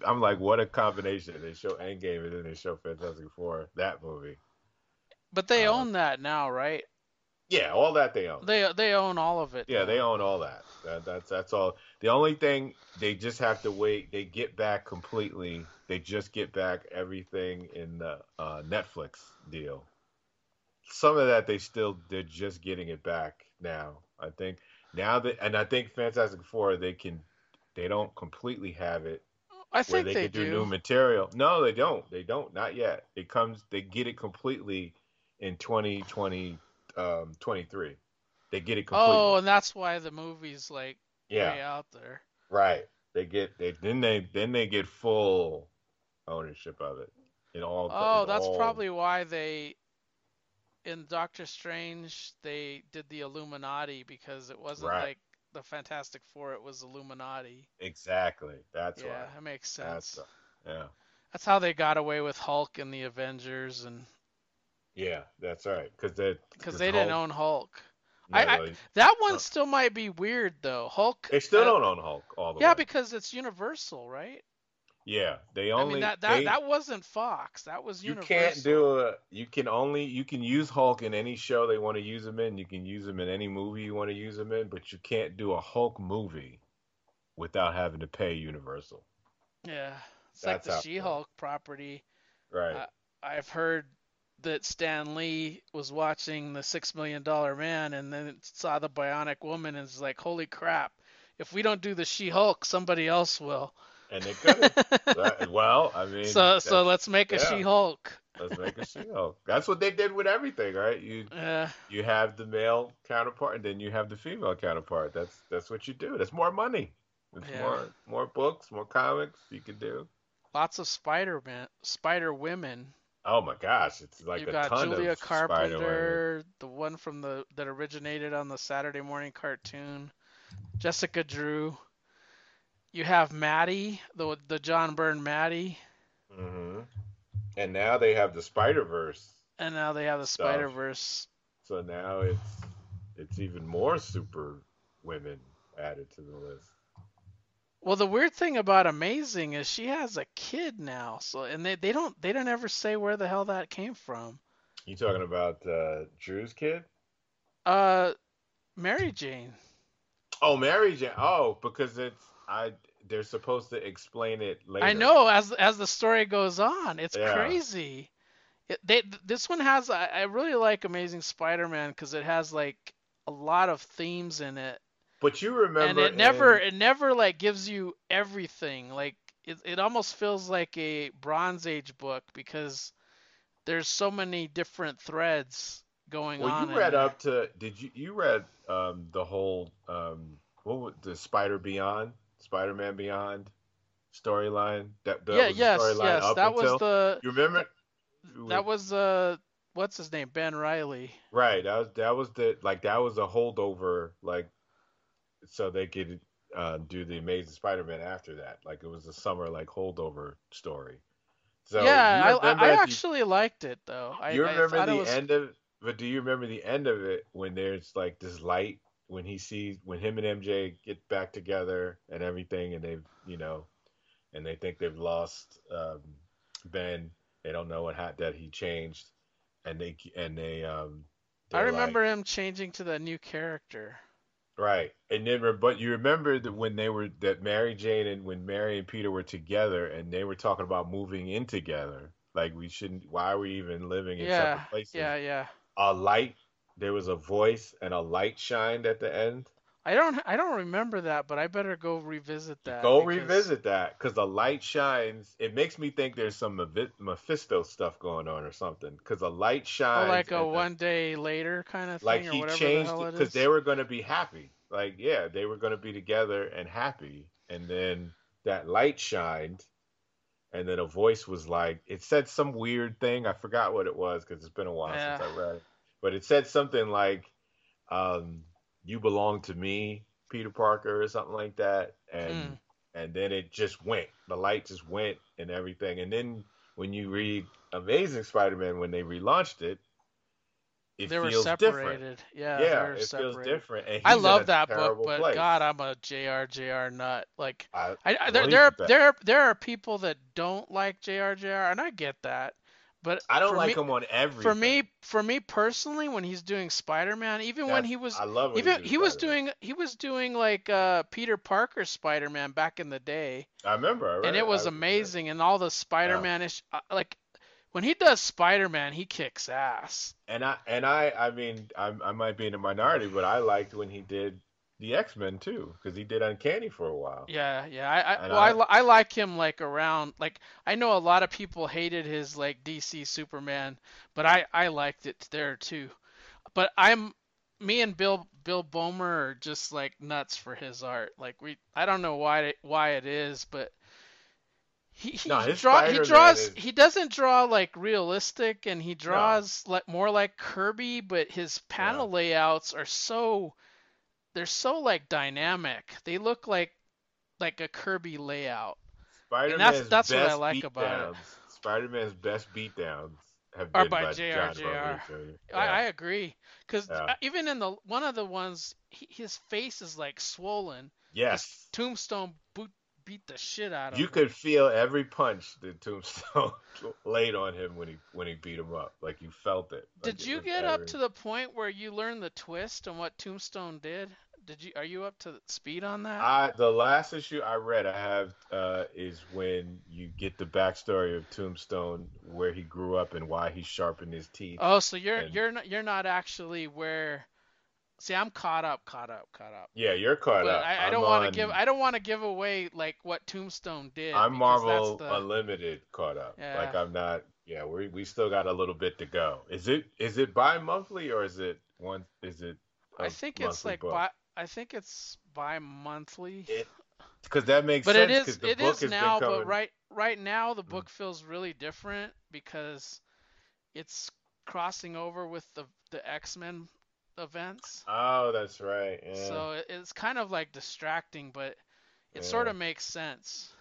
I'm like, what a combination! They show Endgame and then they show Fantastic Four, that movie. But they own that now, right? Yeah, all that they own. They they own all of it. Yeah, they own all that. that. That's that's all. The only thing they just have to wait. They get back completely. They just get back everything in the uh, Netflix deal. Some of that they still they're just getting it back now. I think now that and I think Fantastic Four they can they don't completely have it. I where think they, they do do. new material. No, they don't. They don't. Not yet. It comes. They get it completely in 2020, um, 23. They get it completely. Oh, and that's why the movie's like Yeah. way out there. Right. They get they then they then they get full ownership of it. In all. Oh, in that's all- probably why they in Doctor Strange they did the Illuminati because it wasn't Right. like the Fantastic Four, it was Illuminati. exactly. That's why yeah, why. that makes That's sense. yeah. That's how they got away with Hulk and the Avengers, and Yeah, that's right. Because they because they didn't own Hulk. No, I, I that one still might be weird though. Hulk. They still uh, don't own Hulk all the Yeah, way. because it's Universal, right? Yeah, they only I mean that that, they- that wasn't Fox. That was Universal. you can't do a you can only you can use Hulk in any show they want to use him in. You can use him in any movie you want to use him in, but you can't do a Hulk movie without having to pay Universal. Yeah, it's That's like the She-Hulk property. Right. Uh, I've heard that Stan Lee was watching the Six Million Dollar Man and then saw the Bionic Woman and is like, "Holy crap! If we don't do the She-Hulk, somebody else will." And they could. That- well, I mean, So so let's make a yeah. She-Hulk. Let's make a She-Hulk. That's what they did with everything, right? You Yeah. you have the male counterpart, and then you have the female counterpart. That's that's what you do. That's more money. It's Yeah. more more books, more comics you can do. Lots of Spider-Man, Spider Women. Oh my gosh, it's like You've a got ton Julia of Spider-Man. Carpenter, the one from the that originated on the Saturday morning cartoon, Jessica Drew. You have Mattie, the the John Byrne Mattie, hmm And now they have the Spider Verse. and now they have the Spider Verse. So now it's it's even more super women added to the list. Well, the weird thing about Amazing is she has a kid now, so and they, they don't they don't ever say where the hell that came from. You talking about uh, Drew's kid? Uh, Mary Jane. Oh, Mary Jane. Oh, because it's I. They're supposed to explain it later. I know as as the story goes on, it's Yeah. crazy. It, they this one has I, I really like Amazing Spider-Man because it has like a lot of themes in it, But you remember, and it never in- it never like gives you everything. Like it it almost feels like a Bronze Age book because there's so many different threads going Well, on. Well, you read up to. Did you you read um the whole um what was the Spider Beyond, Spider Man Beyond storyline? That, that yeah, was the yes, storyline yes, up that was until- the You remember? that was uh what's his name Ben Reilly. Right. That was that was the like that was a holdover like so they could uh, do the Amazing Spider-Man after that. Like it was a summer like holdover story. So yeah, I, I, I actually liked it though. I, you I remember thought the was... end of but do you remember the end of it when there's like this light when he sees when him and MJ get back together and everything and they've you know and they think they've lost um, Ben they don't know what ha- that he changed and they and they um I they're like- remember him changing to the new character. Right. And then, but you remember that when they were, that Mary Jane and when Mary and Peter were together and they were talking about moving in together. Like, we shouldn't, why are we even living in Yeah, separate places? yeah, yeah. A light, there was a voice and a light shined at the end. I don't I don't remember that, but I better go revisit that. Go because- revisit that because the light shines. It makes me think there's some Mephisto stuff going on or something because the light Oh, shines. like a the- one day later kind of thing, like or he whatever changed the hell it because they were going to be happy like yeah they were going to be together and happy and then that light shined and then a voice was like it said some weird thing i forgot what it was because it's been a while since i read it but it said something like um you belong to me peter parker or something like that and Hmm. and then it just went the light just went and everything and then when you read amazing spider-man when they relaunched it it they were feels separated. different Yeah, yeah, they were it feels different. I love that book, but place. God, I'm a JRJR nut. Like I, I, I, there, there, are, there, there are people that don't like JRJR, and I get that. But I don't like me, him on everything. For me, for me personally, when he's doing Spider-Man, even when he was, I love even he doing was doing, he was doing like uh, Peter Parker Spider-Man back in the day, I remember. I read and it was I- amazing. And all the Spider-Man ish, uh, like when he does Spider-Man, he kicks ass. And I and I I mean I I might be in a minority, but I liked when he did the X Men too, because he did Uncanny for a while. Yeah, yeah. I, I well, I, I- li- I like him like around like I know a lot of people hated his like DC Superman, but I I liked it there too. But I'm me and Bill Bill Bomer are just like nuts for his art. Like we I don't know why why it is, but he he, No, draw, he draws is- he doesn't draw like realistic and he draws like more like Kirby, but his panel layouts are so they're so like dynamic. They look like like a Kirby layout. Spider And that's that's what I best like about it. Spider Man's best beatdowns have been by by J.R. John Jr.. Jr. I, Yeah. I agree, because Yeah. Uh, even in the one of the ones, he, his face is like swollen. Yes. Tombstone boot, beat the shit out of You him. could feel every punch that Tombstone laid on him when he when he beat him up. Like you felt it. Like Did it you get every- up to the point where you learned the twist and what Tombstone did? Did you are you up to speed on that? I the last issue I read I have uh, is when you get the backstory of Tombstone, where he grew up and why he sharpened his teeth. oh, so you're and- you're not you're not actually where. See, I'm caught up, caught up, caught up. Yeah, you're caught But up. I, I don't want to give I don't want to give away like what Tombstone did. I'm Marvel that's the- Unlimited caught up. Yeah. Like I'm not. Yeah, we we still got a little bit to go. Is it is it bi-monthly or is it one? Is it? I think it's like bi- I think it's bi-monthly. because that makes but sense. it 'cause is the it book is now, been but right right now the mm. book feels really different because it's crossing over with the the X-Men events. Oh, that's right. Yeah. So it, it's kind of like distracting, but it sort of makes sense.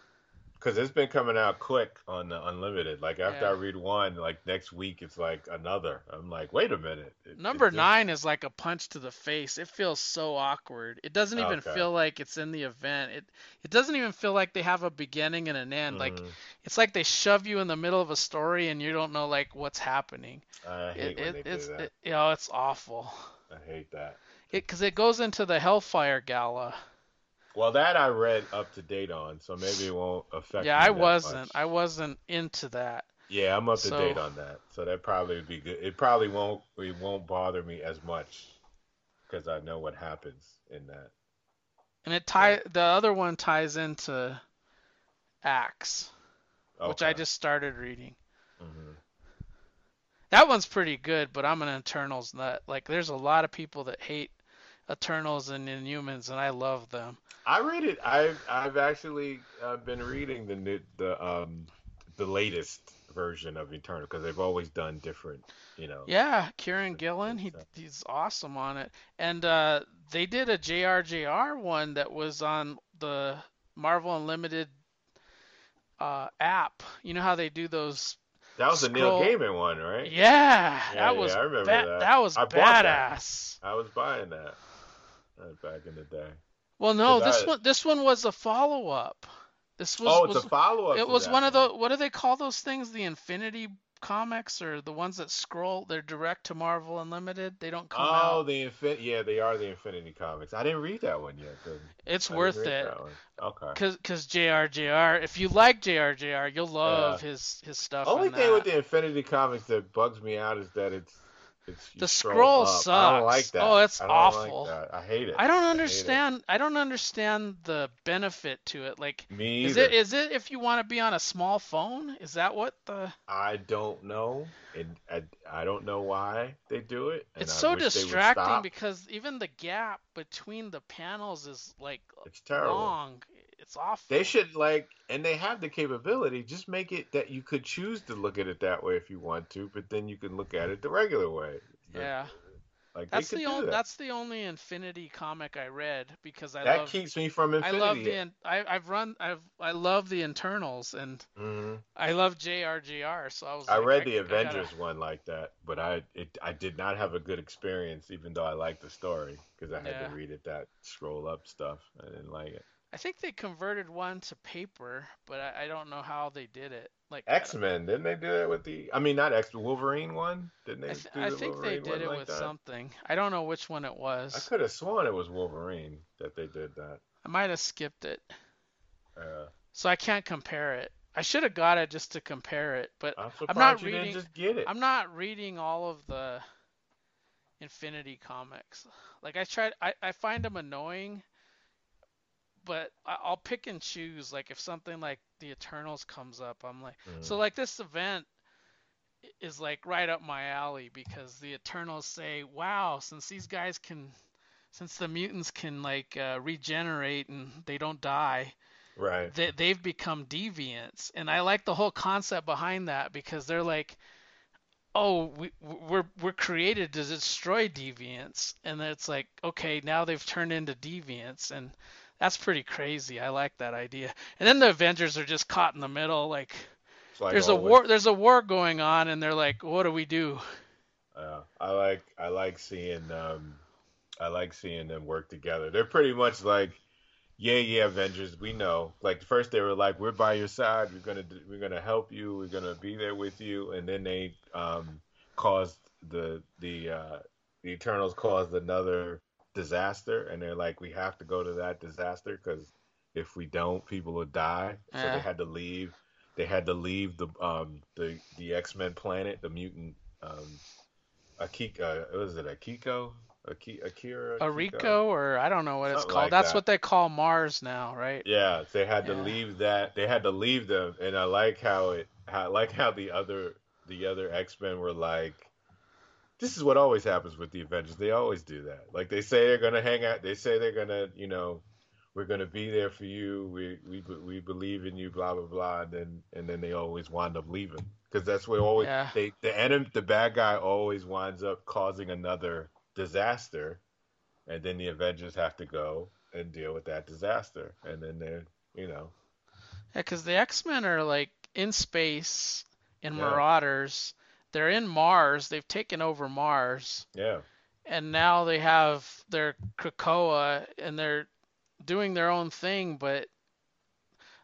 Because it's been coming out quick on the Unlimited. Like after Yeah. I read one, like next week it's like another. I'm like, wait a minute. It- Number just- nine is like a punch to the face. It feels so awkward. It doesn't even Okay. feel like it's in the event. It it doesn't even feel like they have a beginning and an end. Like Mhm. it's like they shove you in the middle of a story and you don't know like what's happening. I hate It, when it, they do it's that. it, you know it's awful. I hate that. It because it goes into the Hellfire Gala. Well, that I read up to date on, so maybe it won't affect. Yeah, me I wasn't. much. I wasn't into that. Yeah, I'm up to So- date on that, so that probably would be good. It probably won't. It won't bother me as much because I know what happens in that. And it tie the other one ties into Axe, which I just started reading. Mhm. That one's pretty good, but I'm an Eternals nut. Like, there's a lot of people that hate Eternals and Inhumans, and I love them. I read it. I've I've actually uh, been reading the new, the um the latest version of Eternal because they've always done different, you know. Yeah, Kieron Gillen, he he's awesome on it. And uh, they did a JRJR one that was on the Marvel Unlimited uh, app. You know how they do those That was a Neil scroll- Gaiman one, right? Yeah, Yeah, that was I remember ba- that. that was I bought that. badass. I was buying that back in the day. Well, no, this I- one this one was a follow up. This was Oh, it's was, a follow-up It was that one of the what do they call those things? The Infinity comics or the ones that scroll? They're direct to Marvel Unlimited. They don't come Oh, out. Oh, the Infin. Yeah, they are the Infinity Comics. I didn't read that one yet. It's I worth it. Okay. Cause, cause JRJR, if you like JRJR, you'll love Yeah. his his stuff. Only thing that. with the Infinity Comics that bugs me out is that it's The scroll scroll up. I don't sucks. like that. Oh, it's I awful. Like that. I hate it. I don't understand. I don't understand the benefit to it. Like, Me is it is it if you want to be on a small phone? Is that what the? I don't know, and I, I don't know why they do it. It's I so wish they would distracting because even the gap between the panels is like It's terrible. long. It's awful. They should like, and they have the capability. Just make it that you could choose to look at it that way if you want to, but then you can look at it the regular way. Yeah. Like That's the only that. that's the only Infinity comic I read because I That love keeps me from Infinity. I love the I I've run I've I love the Eternals and Mhm. I love JRJR so I was I like, read the I gotta- Avengers one like that, but I it I did not have a good experience, even though I liked the story because I had Yeah. to read it that scroll up stuff. I didn't like it. I think they converted one to paper, but I, I don't know how they did it. Like X Men, didn't they do it with the? I mean, not X Wolverine one. Didn't they I, th- I think they did it like with that? something. I don't know which one it was. I could have sworn it was Wolverine that they did that. I might have skipped it, Uh, so I can't compare it. I should have got it just to compare it, but I'm I'm not reading. just get it. I'm not reading all of the Infinity comics. Like I tried, I, I find them annoying, but I- I'll pick and choose. Like if something like the Eternals comes up, I'm like, so Mm. like this event is like right up my alley because the Eternals say, wow, since these guys can, since the mutants can like uh, regenerate and they don't die, Right. they, they've become deviants and i like the whole concept behind that because they're like oh we, we're we're created to destroy deviants and it's like okay now they've turned into deviants and that's pretty crazy i like that idea and then the avengers are just caught in the middle like, like there's a war there's a war going on and they're like what do we do Uh, I like I like seeing um I like seeing them work together. They're pretty much like yeah yeah Avengers. We know. Like first they were like we're by your side. We're gonna we're gonna help you. We're gonna be there with you. And then they um caused the the uh the Eternals caused another disaster. And they're like we have to go to that disaster because if we don't, people will die. So they had to leave. They had to leave the um the the X Men planet, the mutant um Akiko, what is it? Akiko? Aki, Akira? a rico or i don't know what it's called like that's that. what they call mars now right Yeah, they had to Yeah. leave that. They had to leave them, and I like how it. How, I like how the other the other X Men were like. This is what always happens with the Avengers. They always do that. Like they say they're gonna hang out. They say they're gonna, you know, we're gonna be there for you. We we we believe in you. Blah blah blah. And then and then they always wind up leaving because that's what always Yeah. they the enemy the bad guy always winds up causing another disaster, and then the Avengers have to go and deal with that disaster. And then they're you know Yeah, because the X Men are like in space in Yeah. Marauders. They're in Mars. They've taken over Mars, yeah and now they have their Krakoa, and they're doing their own thing. But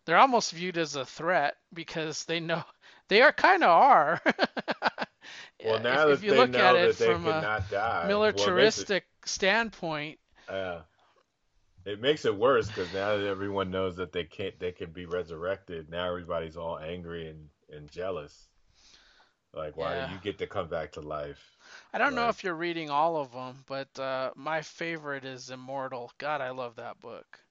they're almost viewed as a threat because they know they are kind of are. Well, now if, that if you they look know at that it they from could a not die, well, it militaristic standpoint, Uh, it makes it worse because now that everyone knows that they can't, they can be resurrected. Now everybody's all angry and, and jealous. Like, why Yeah. do you get to come back to life? I don't know if you're reading all of them, but uh, my favorite is Immortal. God, I love that book.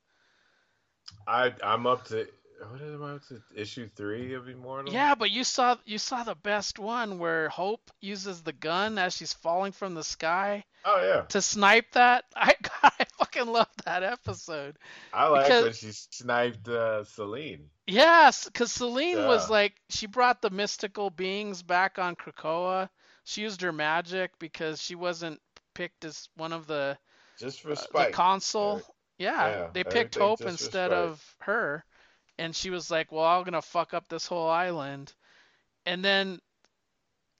I I'm up to what is it? Issue three of Immortal. Yeah, but you saw you saw the best one where Hope uses the gun as she's falling from the sky Oh yeah, to snipe that. I God, I fucking love that episode. I like because- when she sniped uh, Selene. Yes, because Selene was like she brought the mystical beings back on Krakoa. She used her magic because she wasn't picked as one of the Just for uh, the consul. Yeah, yeah, they picked Hope instead of her, and she was like, "Well, I'm gonna fuck up this whole island," and then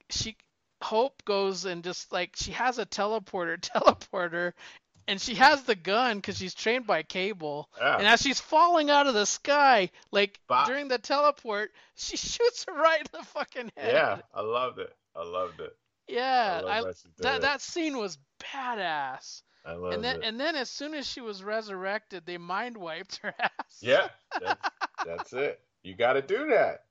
she Hope goes and just like she has a teleporter, teleporter, and she has the gun because she's trained by Cable, Yeah. and as she's falling out of the sky, like Bop. during the teleport, she shoots her right in the fucking head. Yeah, I loved it. I loved it. Yeah, love I, that that that scene was badass. I loved And then it. and then as soon as she was resurrected, they mind wiped her ass. Yeah, that's, that's it. You got to do that.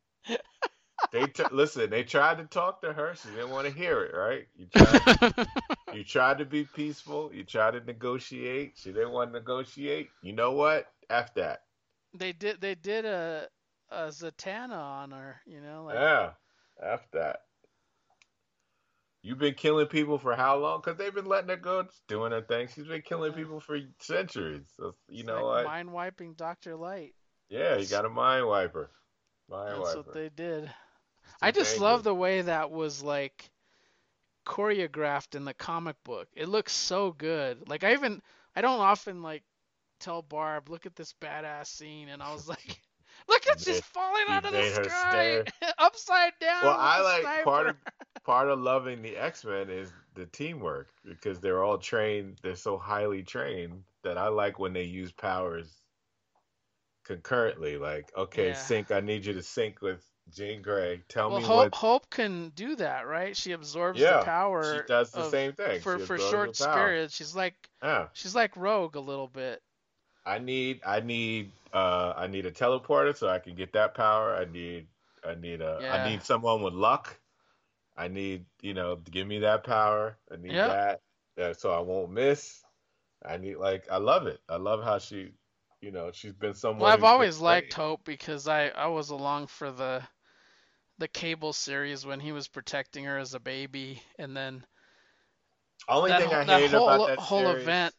They t- listen. They tried to talk to her. She didn't want to hear it. Right? You tried. you tried to be peaceful. You tried to negotiate. She didn't want to negotiate. You know what? F that. They did they did a a Zatanna on her, you know, like Yeah. F that. You've been killing people for how long? Because they've been letting her go doing her thing. She's been killing people for centuries. So, you it's know like what? mind wiping Doctor Light. Yeah, he got a mind wiper. Mind That's wiper. what they did. I just love the way that was like choreographed in the comic book. It looks so good. Like I even I don't often like tell Barb, look at this badass scene, and I was like, look it's just falling out of the sky upside down. Well, I like part of part of loving the X Men is the teamwork because they're all trained. They're so highly trained that I like when they use powers concurrently. Like, okay, Yeah. sync. I need you to sync with Jean Grey. Tell well, me Hope what. Hope can do that, right? She absorbs Yeah, the power. she does the of- same thing. for for short periods. She's like Yeah. she's like Rogue a little bit. I need I need uh I need a teleporter so I can get that power. I need I need a Yeah. I need someone with luck. I need you know give me that power. I need Yep. that uh, so I won't miss. I need like I love it. I love how she you know she's been someone. Well, I've always liked Hope because I I was along for the the cable series when he was protecting her as a baby, and then Only thing whole- I hated whole- about that whole series, event-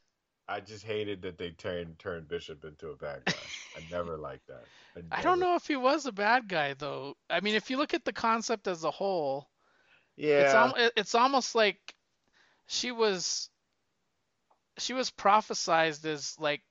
I just hated that they turned turned Bishop into a bad guy. I never liked that. I don't know if he was a bad guy though. I mean, if you look at the concept as a whole, it's Yeah. al- it's almost like she was she was prophesized as like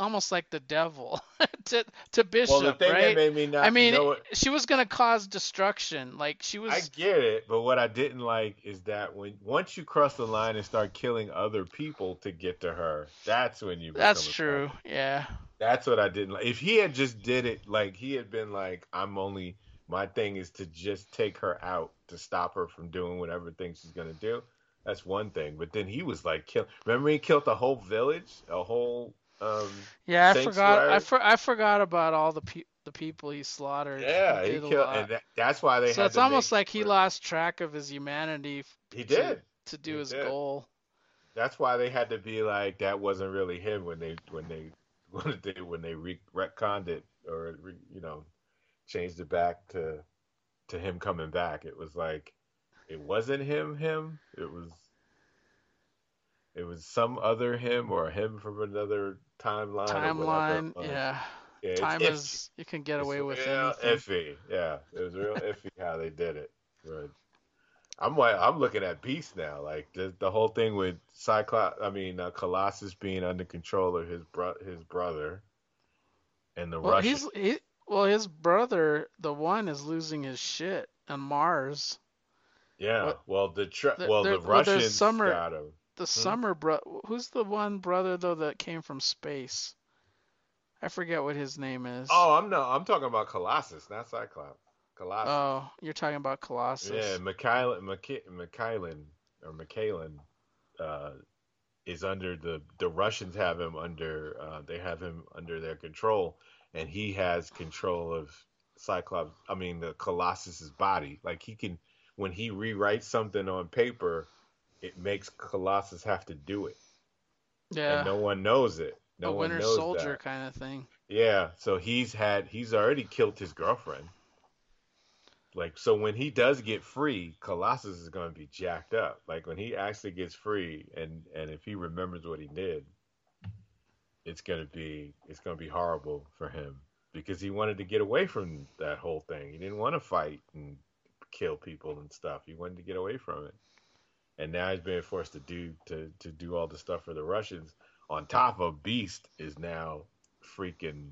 almost like the devil to to Bishop, Well, the thing right? that made me not I mean, what- she was gonna cause destruction. Like she was. I get it, but what I didn't like is that when once you cross the line and start killing other people to get to her, that's when you. That's true. Yeah. That's what I didn't like. If he had just did it like he had been like, I'm only my thing is to just take her out to stop her from doing whatever thing she's gonna do. That's one thing. But then he was like, kill. Remember he killed the whole village, a whole. Um Yeah, I forgot. I, for, I forgot about all the pe- the people he slaughtered. Yeah, he a killed, and that, that's why they so it's almost like he lost track of his humanity. He to- did. to do He his did. goal. That's why they had to be like that wasn't really him when they when they when they when they re- retconned it or re, you know changed it back to to him coming back. It was like it wasn't him him. It was it was some other him or him from another timeline. or whatever it Timeline, yeah. Yeah, it's Time iffy. is you can get It's away with real anything. iffy. Yeah, it was real iffy how they did it. But I'm like, I'm looking at Beast now. Like the the whole thing with Cyclops. I mean, uh, Colossus being under control of his bro- his brother, and the Well, Russian. he, well, his brother, the one, is losing his shit on Mars. Yeah. what- well, the tr- There- well the well, Russians Summer- got him. The Hmm? summer bro, who's the one brother though that came from space? I forget what his name is. Oh, I'm no, I'm talking about Colossus, not Cyclops. Colossus. Oh, you're talking about Colossus. Yeah, Mikhail, Mikha- Mikhailin or Mikhailin uh, is under the the Russians have him under uh, they have him under their control, and he has control of Cyclops. I mean, the Colossus's body. Like he can when he rewrites something on paper, it makes Colossus have to do it, Yeah. and no one knows it. No a Winter Soldier that. kind of thing. Yeah, so he's had he's already killed his girlfriend. Like so when he does get free, Colossus is going to be jacked up. Like when he actually gets free and and if he remembers what he did, it's going to be it's going to be horrible for him because he wanted to get away from that whole thing. He didn't want to fight and kill people and stuff. He wanted to get away from it. And now he's being forced to do to to do all the stuff for the Russians on top of Beast is now freaking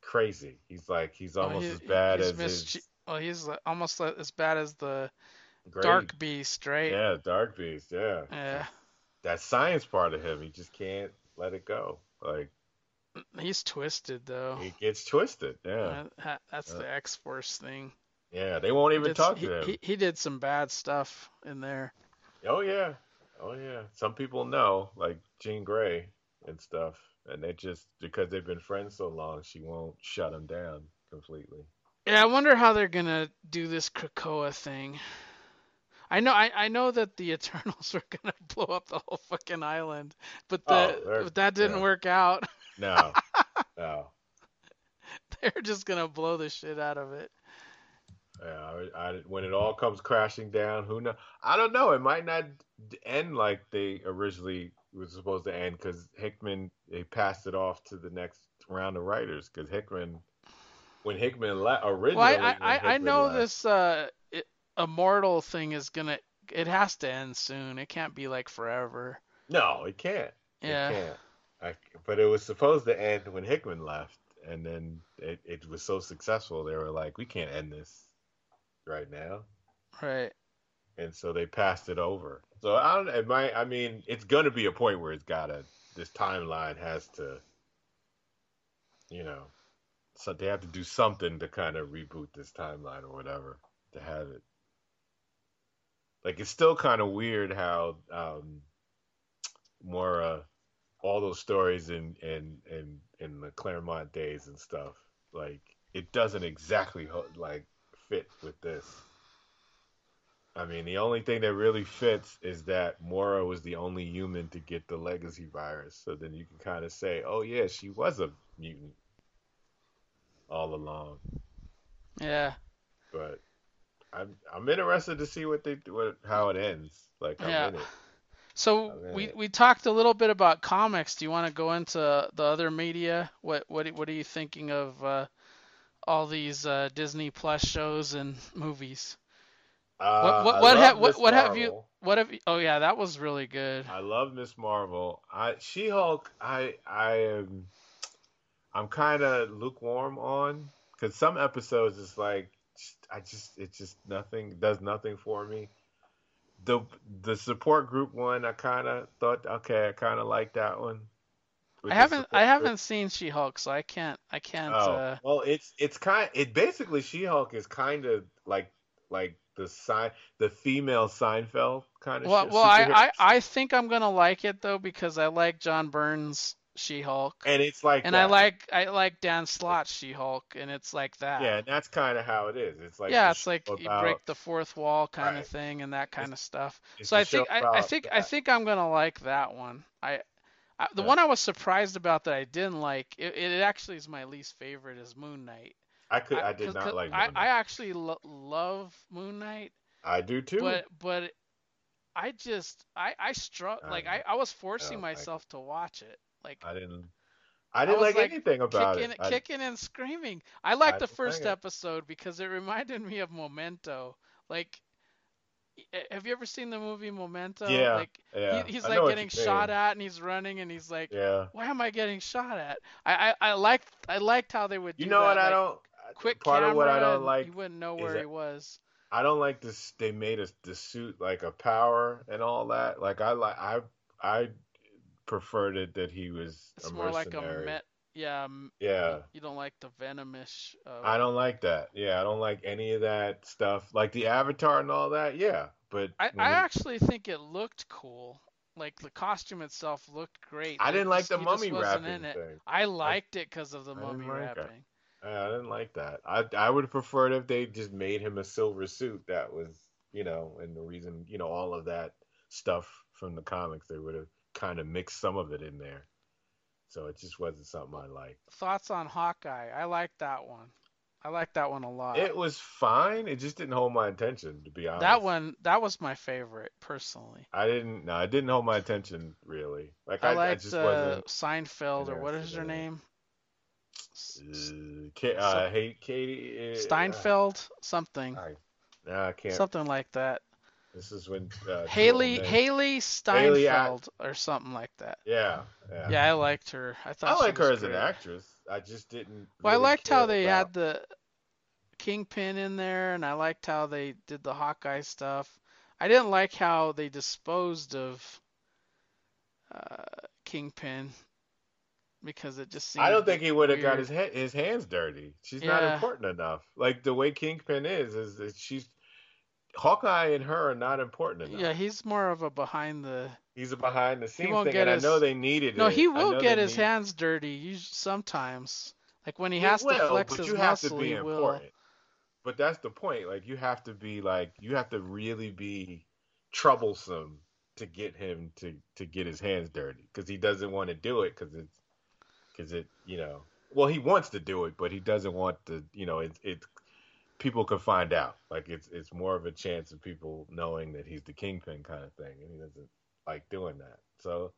crazy. He's like he's Well, almost he- as bad as mischi- his Well, he's almost as bad as the Great. Dark Beast, right? yeah, Dark Beast, yeah. Yeah. That science part of him, he just can't let it go. Like He's twisted though. he gets twisted. Yeah, Uh, that's Yeah. the X Force thing. Yeah. They won't even talk to him. He, he did some bad stuff in there. Oh yeah, oh yeah. Some people know, like Jean Grey and stuff, and they just because they've been friends so long, she won't shut him down completely. Yeah, I wonder how they're gonna do this Krakoa thing. I know, I, I know that the Eternals were gonna blow up the whole fucking island, but the Oh, but that didn't yeah. work out. No, no. They're just gonna blow the shit out of it. Yeah, I, I, when it all comes crashing down, who know? I don't know. It might not end like they originally was supposed to end because Hickman they passed it off to the next round of writers because Hickman, when Hickman left originally, Well, I I, I, I know left- this uh it, immortal thing is gonna it has to end soon. It can't be like forever. No, it can't. Yeah. It can't. I, but it was supposed to end when Hickman left, and then it, it was so successful. They were like, we can't end this right now. Right. and so they passed it over. So I don't. It might. I mean, it's gonna be a point where it's gotta. This timeline has to. you know, so they have to do something to kind of reboot this timeline or whatever to have it. Like it's still kind of weird how um, more uh, all those stories in in in in the Claremont days and stuff. Like it doesn't exactly like fit with this. I mean, the only thing that really fits is that Moira was the only human to get the legacy virus. So then you can kind of say, oh yeah, she was a mutant all along. Yeah. But I'm I'm interested to see what they what how it ends. Like I'm Yeah. in it. So we, it. we talked a little bit about comics. Do you want to go into the other media? What what what are you thinking of uh, all these uh, Disney Plus shows and movies? Uh, what what what, ha- what, what have you what have you, oh yeah that was really good. I love Miss Marvel. I She Hulk. I I am. I'm kind of lukewarm on because some episodes is like I just it just nothing does nothing for me. The the support group one I kind of thought okay I kind of like that one. I haven't I haven't seen She-Hulk, so I can't I can't. Oh Uh, well, it's it's kind. It basically She-Hulk is kind of like like the sign the female Seinfeld kind of. well shit, well I, I I think I'm gonna like it though because I like John Byrne's She-Hulk. and it's like and I like I like Dan Slott She-Hulk, and it's like that. Yeah, and that's kind of how it is. It's like yeah, it's like you about- break the fourth wall kind Right. of thing and that kind of stuff. So I think I, I think I think I'm gonna like that one. I, I the Yeah. one I was surprised about that I didn't like. It, it actually is my least favorite is Moon Knight. I could I, did not like. I, I actually lo- love Moon Knight, I do too. but but I just I I struck like I, I was forcing like myself to watch it. Like I didn't. I didn't was, like, anything about kicking, it. I- Kicking and screaming. I liked the first like episode because it reminded me of Memento. Like, have you ever seen the movie Memento? Yeah, Like, yeah. He, he's I like getting shot at and he's running and he's like, Yeah. why am I getting shot at? I, I, I liked I liked how they would do You know that, what I don't. Uh, quick part camera of what I don't like You wouldn't know where that- he was. I don't like this. They made us the suit like a power and all that. Like I like I I preferred it that he was It's a more like a mercenary. met. Yeah. m- Yeah. You don't like the venomish. Uh, I don't like that. Yeah, I don't like any of that stuff. Like the Avatar and all that. Yeah, but I, I actually think it looked cool. Like the costume itself looked great. I didn't like the mummy wrapping thing. I liked it because of the I mummy like wrapping. I didn't like that. I I would have preferred if they just made him a silver suit. That was, you know, and the reason, you know, all of that stuff from the comics, they would have kind of mixed some of it in there. So it just wasn't something I liked. Thoughts on Hawkeye? I like that one. I like that one a lot. It was fine. It just didn't hold my attention, to be honest. that one that was my favorite personally. I didn't. No, it didn't hold my attention really. Like I I, I liked just uh, wasn't. Seinfeld or what is her name? Uh, uh, hey, Katie. uh, Steinfeld something. I, nah, I can't. Something like that. This is when uh, Hailee Hailee Hailee Steinfeld or something like that. Yeah, yeah. Yeah, I liked her. I thought I like her as an actress. I just didn't. Well, I liked how they about- had the Kingpin in there, and I liked how they did the Hawkeye stuff. I didn't like how they disposed of uh, Kingpin because it just seemed. I don't think he would have got his ha- his hands dirty. She's not important enough. Like the way Kingpin is, is that she's Hawkeye and her are not important enough. Yeah, he's more of a behind the. He's a behind the He scenes thing, and his. I know they needed No, it. he will get his need- hands dirty sometimes. Like when he He has to will, flex but his you have to muscle, be he will. important. But that's the point. Like you have to be like you have to really be troublesome to get him to to get his hands dirty because he doesn't want to do it because it's because it you know well he wants to do it but he doesn't want to you know it it people could find out. Like it's it's more of a chance of people knowing that he's the kingpin kind of thing and he doesn't like doing that. So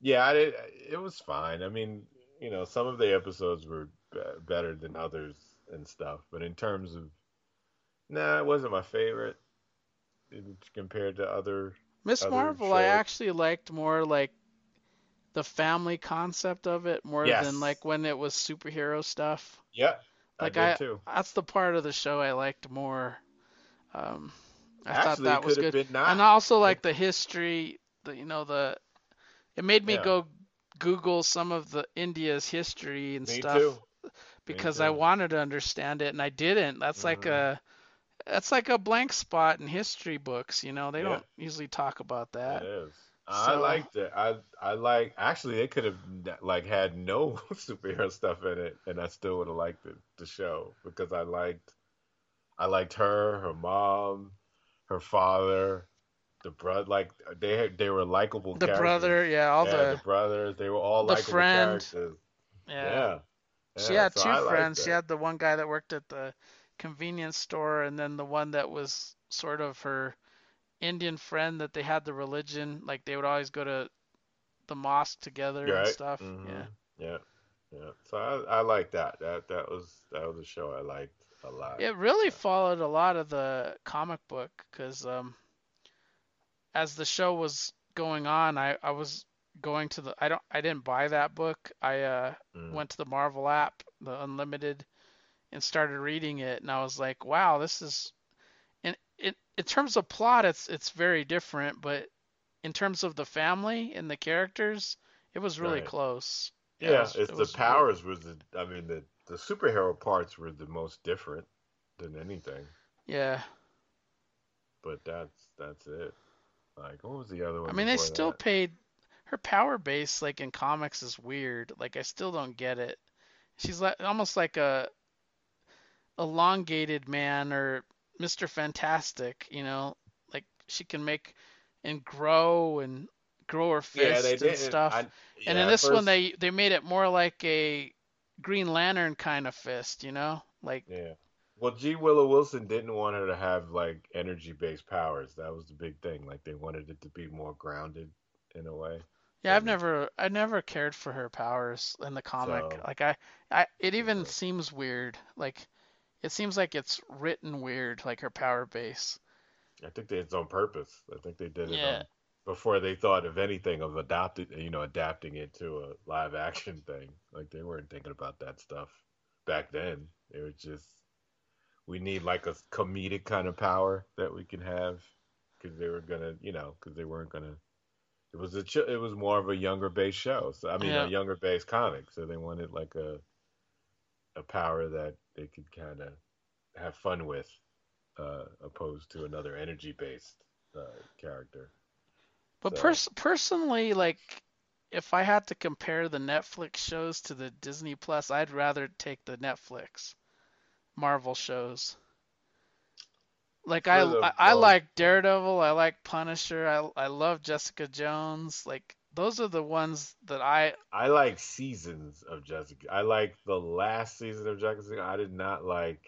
yeah I did, it was fine. I mean you know some of the episodes were be- better than others and stuff but in terms of nah it wasn't my favorite compared to other Miss Marvel, I actually liked more like the family concept of it more Yes. than like when it was superhero stuff. yeah Like I I, that's the part of the show I liked more. Um, I thought that was good, and also like the history, the you know the, it made me Yeah. go Google some of the India's history and Me stuff too. because. I wanted to understand it and I didn't. That's like a that's like a blank spot in history books, you know. They Yeah. don't usually talk about that. It is. I So- liked it. I I like actually they could have like had no superhero stuff in it, and I still would have liked the, the show because I liked I liked her, her mom, her father, the brother. Like they they were likable. The characters. brother, yeah, all yeah, the the brothers. They were all the likable friend. characters. Yeah. Yeah. She had so two I friends. She had the one guy that worked at the convenience store, and then the one that was sort of her Indian friend that they had the religion. Like they would always go to the mosque together You're and right. stuff. Mhm. Yeah. Yeah. Yeah. So I I like that. That that was that was a show I liked a lot. It really followed a lot of the comic book because um, as the show was going on, I, I was going to the I don't I didn't buy that book. I uh, Mm. went to the Marvel app, the Unlimited, and started reading it, and I was like, wow, this is in in in terms of plot, it's it's very different, but in terms of the family and the characters, it was really Right. close. it Yeah, was- it's it the was good. powers was the I mean the the superhero parts were the most different than anything. Yeah. But that's that's it. Like what was the other one? I mean, they still that? paid her power base like in comics is weird. Like I still don't get it. She's like almost like a elongated man or Mr. Fantastic, you know, like she can make and grow and grow her Yeah, fist they and did. stuff. I, and in this one, they they made it more like a Green Lantern kind of fist, you know? Like Yeah. Well, G. Willow Wilson didn't want her to have like energy based powers. That was the big thing. Like they wanted it to be more grounded in a way. Yeah, I've never I never cared for her powers in the comic. So- Like I I it even seems weird. Like it seems like it's written weird, like her power base. I think they, it's on purpose. I think they did it Yeah. um, before they thought of anything of adopted, you know, adapting it to a live action thing. Like they weren't thinking about that stuff back then. It was just we need like a comedic kind of power that we can have because they were gonna, you know, because they weren't gonna. It was a ch- it was more of a younger based show. So I mean, Yeah. a younger based comic. So they wanted like a a power that they could kind of have fun with, uh, opposed to another energy based uh, character. But So- pers- personally, like if I had to compare the Netflix shows to the Disney Plus, I'd rather take the Netflix Marvel shows. Like I, the I, I like Daredevil, I like Punisher, I, I love Jessica Jones. Like those are the ones that I I like seasons of Jessica. I like the last season of Jessica. I did not like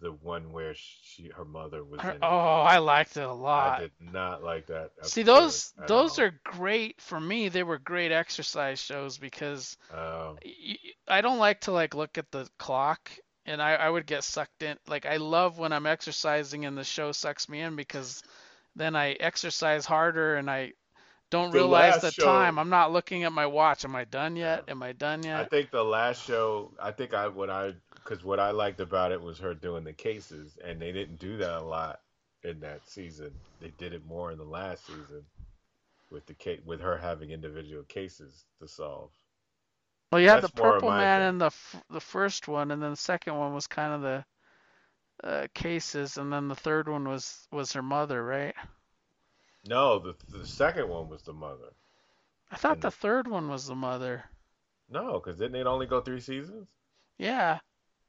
the one where she her mother was her- oh, I liked it a lot. I did not like that. See those those all. are great for me. They were great exercise shows because Um, I don't like to like look at the clock and I, I would get sucked in. Like I love when I'm exercising and the show sucks me in because then I exercise harder and I don't The realize the show- time. I'm not looking at my watch. Am I done yet? Am I done yet? I think the last show. I think I what I because what I liked about it was her doing the cases, and they didn't do that a lot in that season. They did it more in the last season with the case with her having individual cases to solve. Well, you had the That's of purple man thing. in the f- the first one, and then the second one was kind of the uh, cases, and then the third one was was her mother, right? No, the the second one was the mother. I thought the third one was the mother. No, because didn't it only go three seasons? Yeah.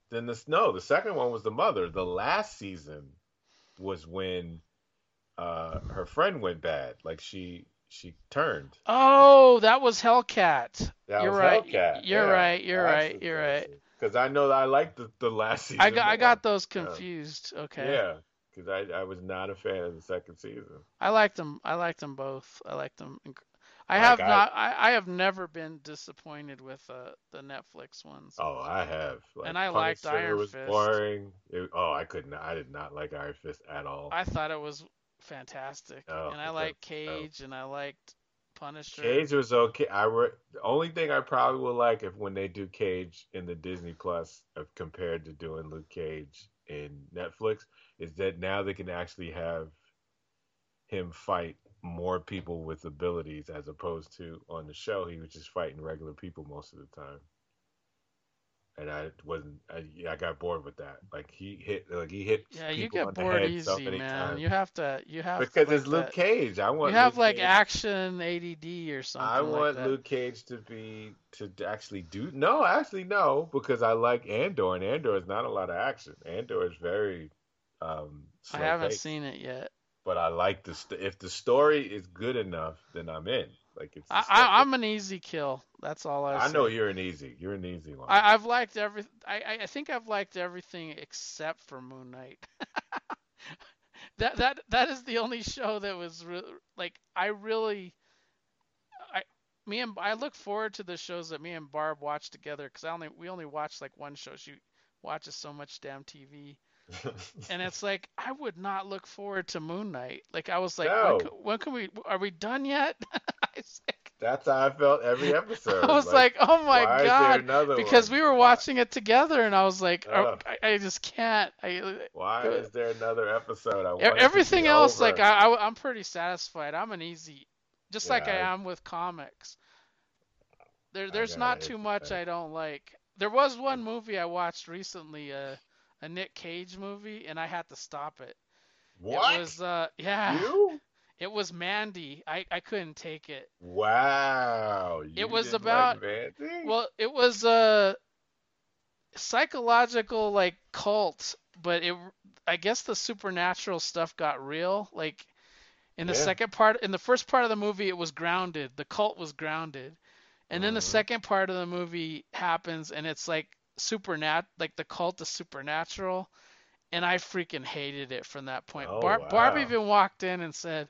Then this no, the second one was the mother. The last season was when uh her friend went bad. Like she she turned. Oh, that was Hellcat. That you're was right. Hellcat. You're yeah. right. You're That's right. You're right. Because I know that I liked the, the last season. I got I got those Yeah. confused. Okay. Yeah, because I I was not a fan of the second season. I liked them. I liked them both. I liked them. inc- I Like, have I- not. I, I have never been disappointed with uh, the Netflix ones. Oh, I have. Like, And I liked Iron was Fist. boring. It- oh, I couldn't. I did not like Iron Fist at all. I thought it was fantastic, Oh, and I liked Oh. Cage, and I liked Punisher. Cage was okay. I re- the only thing I probably would like if when they do Cage in the Disney Plus, compared to doing Luke Cage in Netflix, is that now they can actually have him fight more people with abilities as opposed to on the show he was just fighting regular people most of the time. And I wasn't. I, I got bored with that. Like he hit. Like he hit. Yeah, you get bored head so easy, man. times. You have to. You have to because like it's Luke that- Cage. I want. You have Luke like Cage. action ADD or something. I like want that. Luke Cage to be to actually do no, actually no, because I like Andor, and Andor is not a lot of action. Andor is very um I haven't seen it yet. but I like the st- if the story is good enough, then I'm in. Like it's I, I, I'm an easy kill. That's all I. I know you're an easy. You're an easy one. I, I've liked every. I, I- I think I've liked everything except for Moon Knight. that that that is the only show that was re- like I really. I me and I look forward to the shows that me and Barb watch together because I only we only watch like one show. She watches so much damn TV. and it's like I would not look forward to Moon Knight. Like I was like, No. when, can, when can we? Are we done yet? That's how I felt every episode. I was like, oh my why is there god, because one? we were watching it together, and I was like, oh, I, I just can't. I, uh, Why uh, is there another episode? I want it to everything else, over. like I, I, am pretty satisfied. I'm an easy, just like I I- am with comics. There, there's not too much I don't like. There was one mm. movie I watched recently, uh, a Nick Cage movie, and I had to stop it. What? It was, uh, yeah. You? It was Mandy. I, I couldn't take it. Wow. You it was about like Mandy? well it was a psychological like cult but it i guess the supernatural stuff got real like in the Yeah. second part in the first part of the movie it was grounded the cult was grounded and then the Mm-hmm. second part of the movie happens and it's like supernat like the cult is supernatural and i freaking hated it from that point Oh, Barb, Barb even walked in and said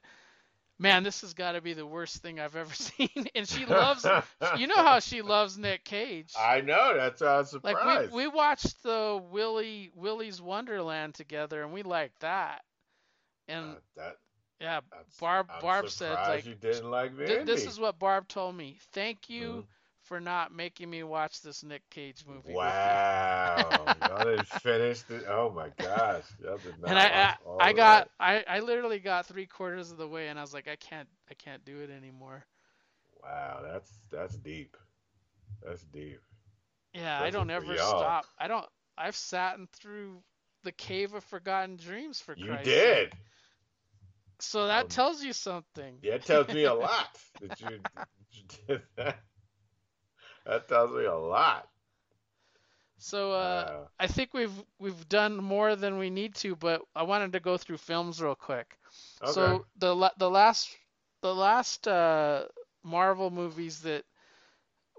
man this has got to be the worst thing i've ever seen and she loves you know how she loves nick cage I know. That's why I was like we, we watched the Willy Willy's Wonderland together and we liked that. And that yeah, Barb I'm Barb said like you didn't like "Th- this is what Barb told me. Thank you Mhm. For not making me watch this Nick Cage movie. Wow. Y'all didn't finish it. Oh my gosh. Y'all did not and I I, I got I, I literally got three quarters of the way and I was like I can't I can't do it anymore. Wow, that's that's deep. That's deep. Yeah, I don't ever y'all. stop. I don't I've sat in through the cave of forgotten dreams for You Christ's did. sake. So that um, tells you something. Yeah, it tells me a lot that you, that you did that. That tells me a lot. So uh, Wow. I think we've we've done more than we need to, but I wanted to go through films real quick. Okay. So the the last the last uh, Marvel movies that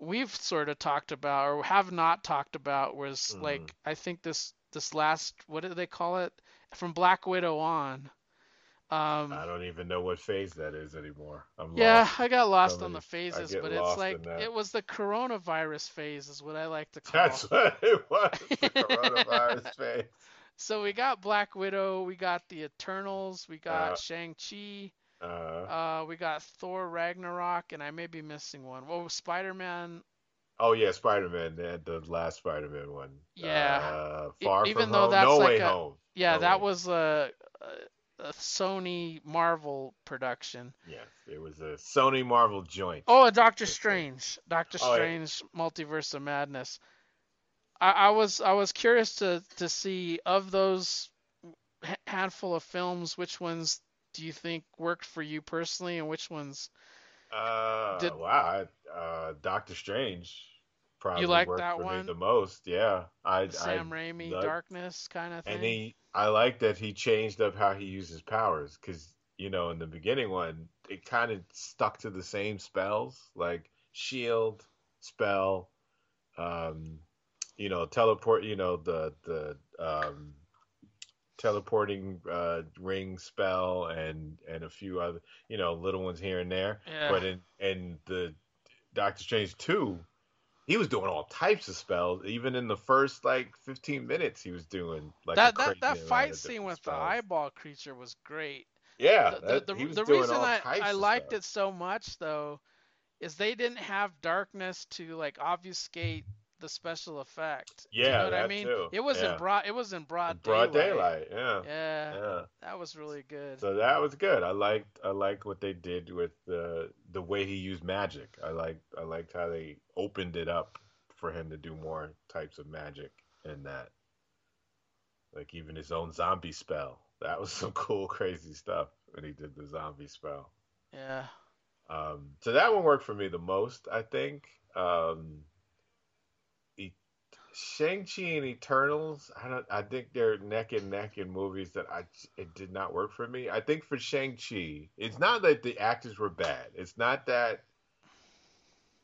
we've sort of talked about or have not talked about was Mhm. like I think this this last what do they call it from Black Widow on. Um, I don't even know what phase that is anymore. I'm yeah, lost. I got lost on the phases, but it's like it was the coronavirus phase, is what I like to call. That's what it was. The coronavirus phase. So we got Black Widow, we got the Eternals, we got Uh, Shang-Chi, Uh, uh, we got Thor Ragnarok, and I may be missing one. Oh, Spider-Man. oh yeah, Spider-Man, the, the last Spider-Man one. Yeah. Uh, E- Far even from though home. that's no like way a, home. Yeah, No that Way- was a, a, a Sony Marvel production. Yes, it was a Sony Marvel joint. Oh, a Doctor Strange. Doctor Oh, yeah. Strange Multiverse of Madness. I, I was I was curious to to see of those handful of films, which ones do you think worked for you personally, and which ones Uh, Did- wow, uh, Doctor Strange probably like worked that for one? me the most. Yeah, I Sam I Raimi Darkness kind of thing. And he, I like that he changed up how he uses powers because you know in the beginning one it kind of stuck to the same spells like shield spell, um, you know teleport, you know the the um, teleporting uh, ring spell and and a few other you know little ones here and there. Yeah. But in in the Doctor Strange two, he was doing all types of spells. Even in the first like 15 minutes, he was doing like that that that fight scene with the eyeball creature was great. Yeah, The, that- the, he the, the reason I, I liked it so much though is they didn't have darkness to like obfuscate the special effect. Yeah, you know what I mean? too. It was Yeah. in broad. It was in broad Broad daylight. daylight, yeah. Yeah. Yeah. That was really good. So that was good. I liked I liked what they did with the the way he used magic. I liked I liked how they opened it up for him to do more types of magic in that. Like even his own zombie spell. That was some cool, crazy stuff when he did the zombie spell. Yeah. Um, so that one worked for me the most, I think. Um, Shang-Chi and Eternals, I don't. I think they're neck and neck in movies that I it did not work for me. I think for Shang-Chi, it's not that the actors were bad. It's not that.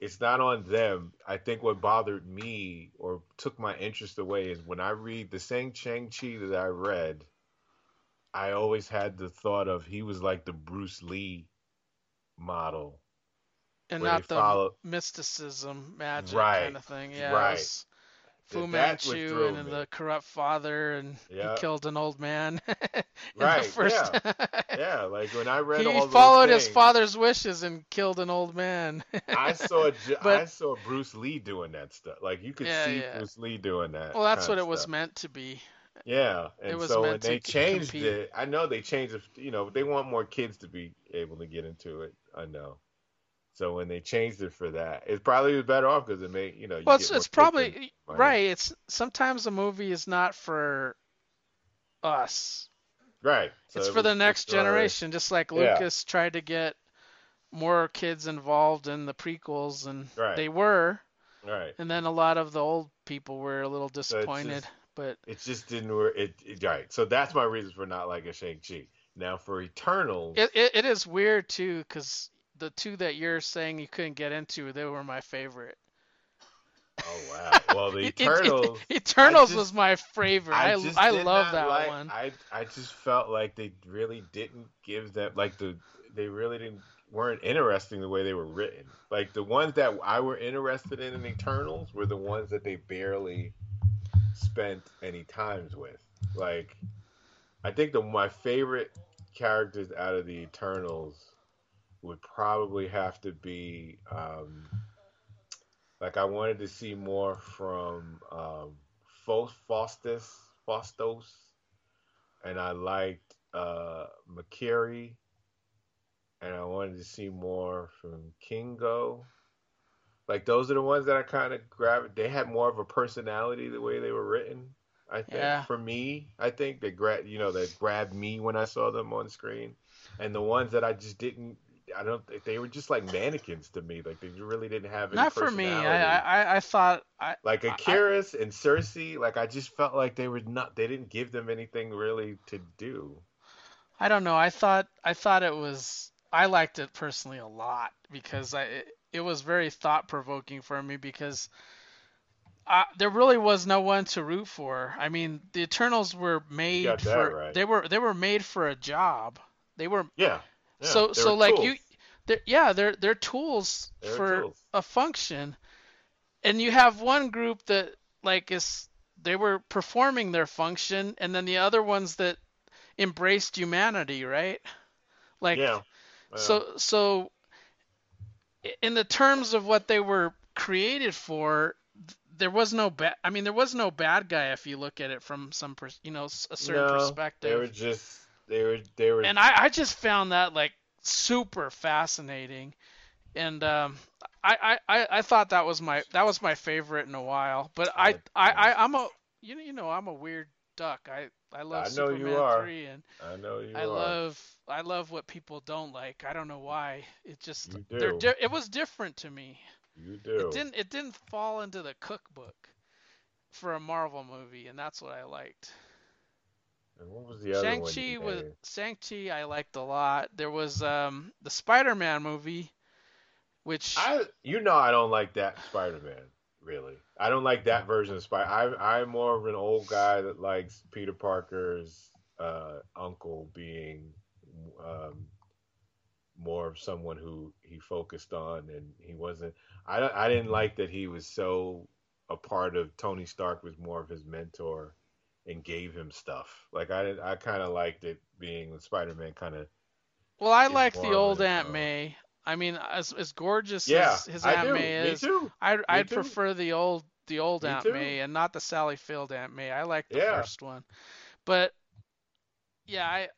It's not on them. I think what bothered me or took my interest away is when I read the same Shang-Chi that I read. I always had the thought of he was like the Bruce Lee model. and not the follow- mysticism, magic Right, kind of thing. Yeah, right. was Fu That- that's what Manchu and me. the corrupt father, and Yeah. he killed an old man. Right, first... Yeah, like when I read he all those followed his father's wishes and killed an old man. I saw But- I saw Bruce Lee doing that stuff. Like you could Yeah, see yeah. Bruce Lee doing that. well, that's what it was stuff. meant to be. Yeah, It and was so when meant to they changed compete. it, I know they changed it. You know, they want more kids to be able to get into it. I know. So when they changed it for that, it probably was better off because it made you know. You Well, it's, it's probably right. It's sometimes a movie is not for us. Right. So it's it for the next already- generation, just like Yeah. Lucas tried to get more kids involved in the prequels, and Right. they were. Right. And then a lot of the old people were a little So disappointed. just- but it just didn't work. It, it right. So that's my reason for not liking Shang Chi. Now for Eternals, it, it, it is weird too, because the two that you're saying you couldn't get into, they were my favorite. oh wow. Well, the It- it- Eternals. Eternals just- was my favorite. I, just I, love that like- one. I I just felt like they really didn't give them like the they really didn't weren't interesting the way they were written. Like the ones that I were interested in in Eternals were the ones that they barely spent any times with. Like I think the my favorite characters out of the Eternals would probably have to be um like I wanted to see more from um Phastos Phastos and I liked uh and I wanted to see more from Kingo. Like those are the ones that I kind of grabbed. They had more of a personality the way they were written. I think Yeah. for me, I think they grab you know they grabbed me when I saw them on screen, and the ones that I just didn't. I don't. think They were just like mannequins to me. Like they really didn't have any Not for me. I, I I thought I like Ikaris and Sersi. Like I just felt like they were not. They didn't give them anything really to do. I don't know. I thought I thought it was I liked it personally a lot because I it, it was very thought provoking for me because I, there really was no one to root for. I mean, the Eternals were made for right. they were they were made for a job. They were Yeah. Yeah, so so like tools. you they're, yeah, they're they're tools They were for tools. a function. And you have one group that like is they were performing their function and then the other ones that embraced humanity, right? Like Yeah. yeah. so so in the terms of what they were created for there was no bad I mean there was no bad guy if you look at it from some pers- you know a certain no, perspective They were just. They were. They were. and I, I just found that like super fascinating and um I, I, I- thought that was my that was my favorite in a while but I I, I I'm a you know you know I'm a weird duck I I love I know Superman you are. 3 and I know you I are. love I love what people don't like I don't know why it just they're di- it was different to me You do. it didn't it didn't fall into the cookbook for a Marvel movie and that's what I liked And what was the other? Shang-Chi was? Shang-Chi I liked a lot. There was um the Spider-Man movie which I. You know, I don't like that Spider-Man. Really, I don't like that version of Spider. I, I'm more of an old guy that likes Peter Parker's uh, uncle being um, more of someone who he focused on, and he wasn't. I I didn't like that he was so a part of Tony Stark was more of his mentor and gave him stuff. Like I. I kind of liked it being the Spider-Man kind of. well I like the old Aunt uh, May. I mean as as gorgeous Yeah, as his I Aunt do. May Me is, too. I'd Me I'd too. prefer the old the old Me Aunt too. May and not the Sally Field Aunt May. I like the Yeah. first one, but yeah, I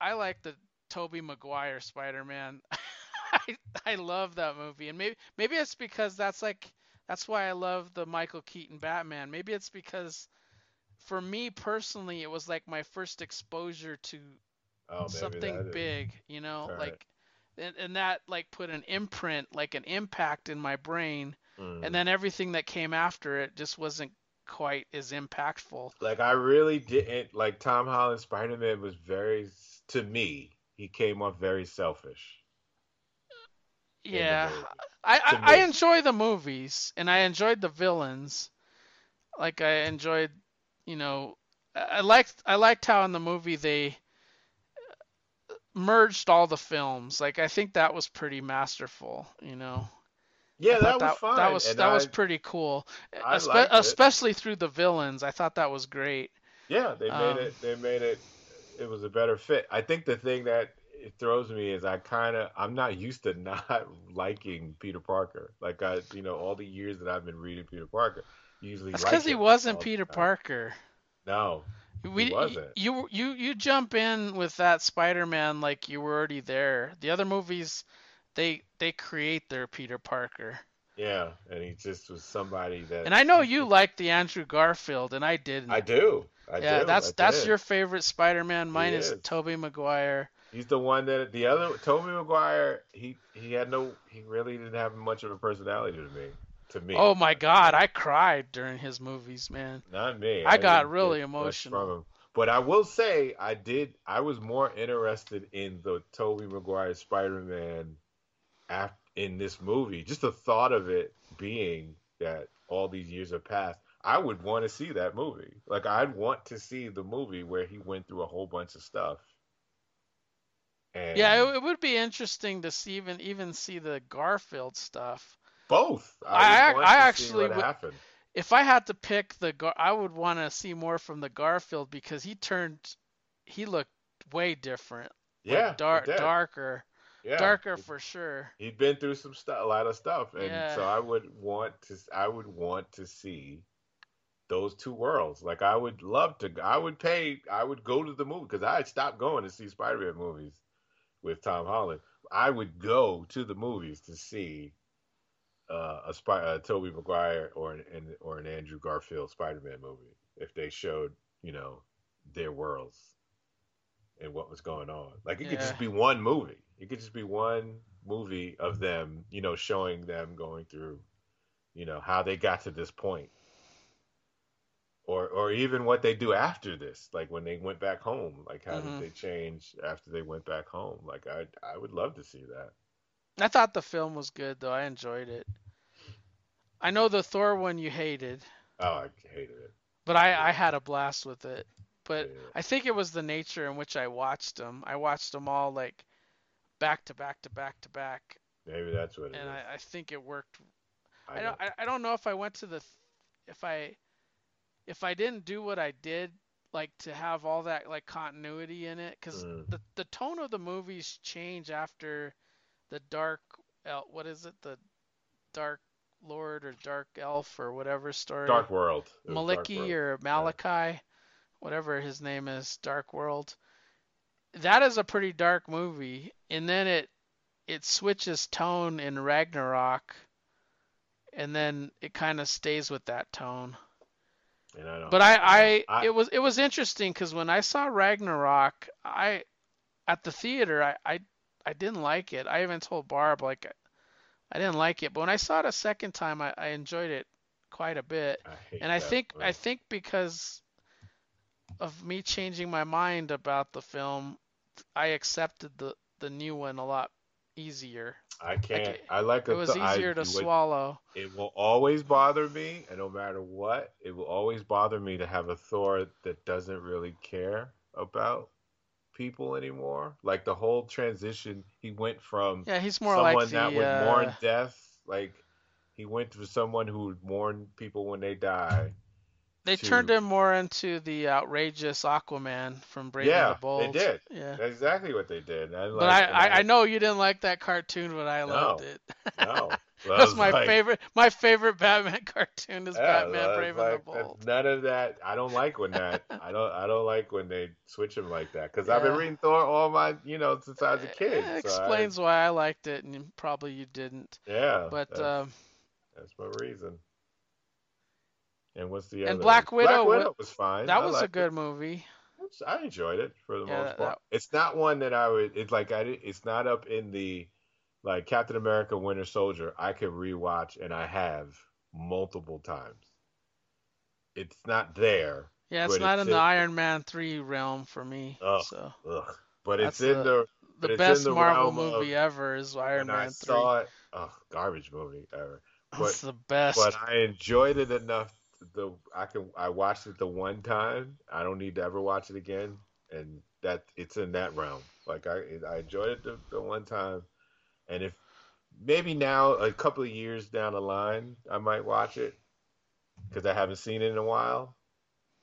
I like the Tobey Maguire Spider-Man. I I love that movie, and maybe maybe it's because that's like that's why I love the Michael Keaton Batman. Maybe it's because for me personally, it was like my first exposure to Oh, something big, you know, Right. like and, and that like put an imprint, like an impact in my brain, Mm. and then everything that came after it just wasn't quite as impactful. Like I really didn't like Tom Holland Spider Man was very to me he came off very selfish. Yeah. I, I, I enjoy the movies and I enjoyed the villains. Like I enjoyed, you know, I I liked I liked how in the movie they merged all the films. Like I think that was pretty masterful, you know. Yeah, I that was fine. That was and that was pretty cool, I Espe- liked it. especially through the villains. I thought that was great. Yeah, they made Um, it. They made it. It was a better fit. I think the thing that it throws me is I kind of I'm not used to not liking Peter Parker. Like I, you know, all the years that I've been reading Peter Parker, usually That's like because he wasn't Peter. Parker. No, We, wasn't. You you you jump in with that Spider-Man like you were already there. The other movies, they they create their Peter Parker. Yeah, and he just was somebody that. And I know you like the Andrew Garfield, and I didn't. I do. I yeah, do. that's I that's did. your favorite Spider-Man. Mine is is. Tobey Maguire. He's the one that the other Tobey Maguire. He he had no. He really didn't have much of a personality to me. To me. Oh my God, I cried during his movies, man. Not me. I got really emotional. From him. But I will say, I did. I was more interested in the Tobey Maguire Spider-Man af in this movie. Just the thought of it being that all these years have passed. I would want to see that movie. Like I'd want to see the movie where he went through a whole bunch of stuff. And Yeah, it, it would be interesting to see even even see the Garfield stuff. Both. I I, I actually what would- happened. if I had to pick the Gar, I would want to see more from the Garfield because he turned, he looked way different. Yeah, he dark, darker, Yeah, darker for sure. He'd been through some stuff, a lot of stuff, and Yeah. so I would want to. I would want to see those two worlds. Like I would love to. I would pay. I would go to the movie because I had stopped going to see Spider-Man movies with Tom Holland. I would go to the movies to see uh, a Spy, a Tobey Maguire or an, or an Andrew Garfield Spider-Man movie if they showed you know their worlds and what was going on. Like it could just be one movie. It could just be one movie of them, you know, showing them going through, you know, how they got to this point. Or or even what they do after this, like when they went back home, like how Mhm. did they change after they went back home? Like I I would love to see that. I thought the film was good though. I enjoyed it. I know the Thor one you hated, Oh, I hated it. but I I had a blast with it. But I think it was the nature in which I watched them. I watched them all like back to back to back to back, Maybe that's what it is. and I, I think it worked I I don't. I, I don't know if I went to the, if I, if I didn't do what I did, like to have all that like continuity in it, because Mm. the the tone of the movies change after the dark, el- what is it, the dark lord or dark elf or whatever story. Dark World. Was Dark Maliki World. or Malachi, whatever his name is, Dark World. That is a pretty dark movie, and then it it switches tone in Ragnarok, and then it kind of stays with that tone. And I don't, But I, I, I- it was it was interesting because when I saw Ragnarok, I at the theater, I, I I didn't like it. I even told Barb like I didn't like it, but when I saw it a second time, I, I enjoyed it quite a bit. hate and I think I think because of me changing my mind about the film, I accepted the the new one a lot easier. I can't. it- I like it a was th- I- easier to would- swallow. It will always bother me, and no matter what, it will always bother me to have a Thor that doesn't really care about people anymore. Like the whole transition, he went from Yeah, he's more someone like that the, would mourn uh, death, like he went to someone who would mourn people when they die. They to- turned him more into the outrageous Aquaman from Brave yeah, and the Bold. they did. Yeah. That's exactly what they did. I But I, I, I know you didn't like that cartoon, but I No. loved it. no, I That's my like- favorite. My favorite Batman cartoon is Yeah, Batman I Brave like, and the Bold. None of that. I don't like when that. I don't. I don't like when they switch him like that. Because I've been reading Thor all my, you know, since I was a kid. It so I- explains why I liked it, and probably you didn't. yeah. But that's, um, that's my reason. And what's the and other? Black one? Widow, Black Widow was fine. That I was a good it. movie. I enjoyed it for the Yeah, most that- part. It's not one that I would. It's like I. It's not up in the like Captain America: Winter Soldier. I could rewatch, and I have multiple times. It's not there. Yeah, it's not in the in- Iron Man three realm for me. Ugh, so ugh. But it's in the the best the Marvel realm of- movie ever is Iron when I Man three. saw it, oh, garbage movie ever. But, That's the best. But I enjoyed it enough. The I can I watched it the one time. I don't need to ever watch it again, and that it's in that realm. Like I I enjoyed it the, the one time, and if maybe now a couple of years down the line I might watch it because I haven't seen it in a while,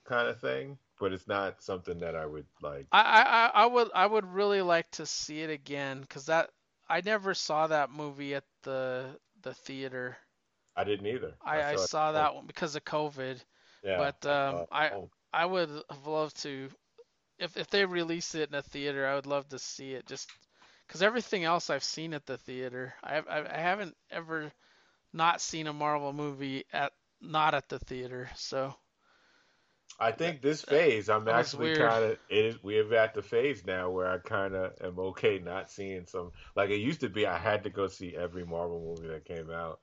kind of thing. But it's not something that I would like. I, I I- I would I would really like to see it again because that I never saw that movie at the the theater. I didn't either. I, I it- saw that one because of COVID. Yeah, But um, uh, I oh. I would have loved to if if they release it in a theater, I would love to see it just because everything else I've seen at the theater, I I, I haven't ever not seen a Marvel movie at not at the theater. So I think this phase, I'm that actually kind of it is. We're at the phase now where I kind of am okay not seeing some. Like it used to be, I had to go see every Marvel movie that came out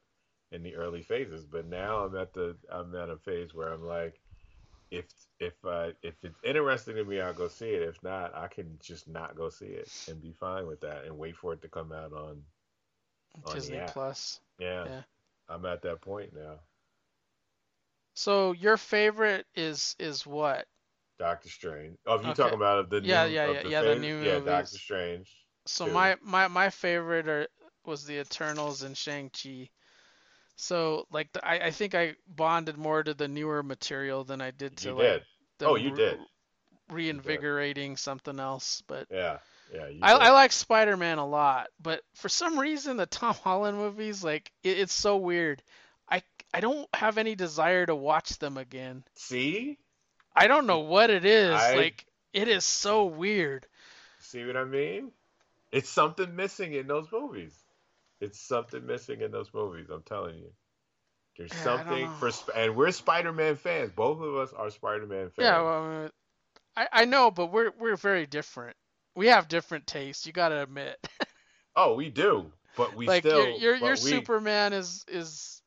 in the early phases, but now I'm at the I'm at a phase where I'm like, if if uh, if it's interesting to me, I'll go see it. If not, I can just not go see it and be fine with that and wait for it to come out on on Disney the. Plus. Yeah, Yeah. I'm at that point now. So your favorite is is what? Doctor Strange. Oh, if you're Okay. talking about the Yeah, new, yeah, yeah, the yeah, the phase- new yeah, movies. Doctor Strange. So two. my my my favorite are was the Eternals and Shang Chi. So like the, I I think I bonded more to the newer material than I did to You like did. the Oh, you re- did. reinvigorating something else. But Yeah, yeah. You I, did. I like Spider-Man a lot, but for some reason the Tom Holland movies, like it, it's so weird. I I don't have any desire to watch them again. See, I don't know what it is. I- Like it is so weird. see what I mean? It's something missing in those movies. It's something missing in those movies. I'm telling you. There's Yeah, something for, and we're Spider-Man fans. Both of us are Spider-Man fans. Yeah, well, uh, I I know, but we're we're very different. We have different tastes. You gotta admit. oh, we do, but we like still. your your, your we- Superman is is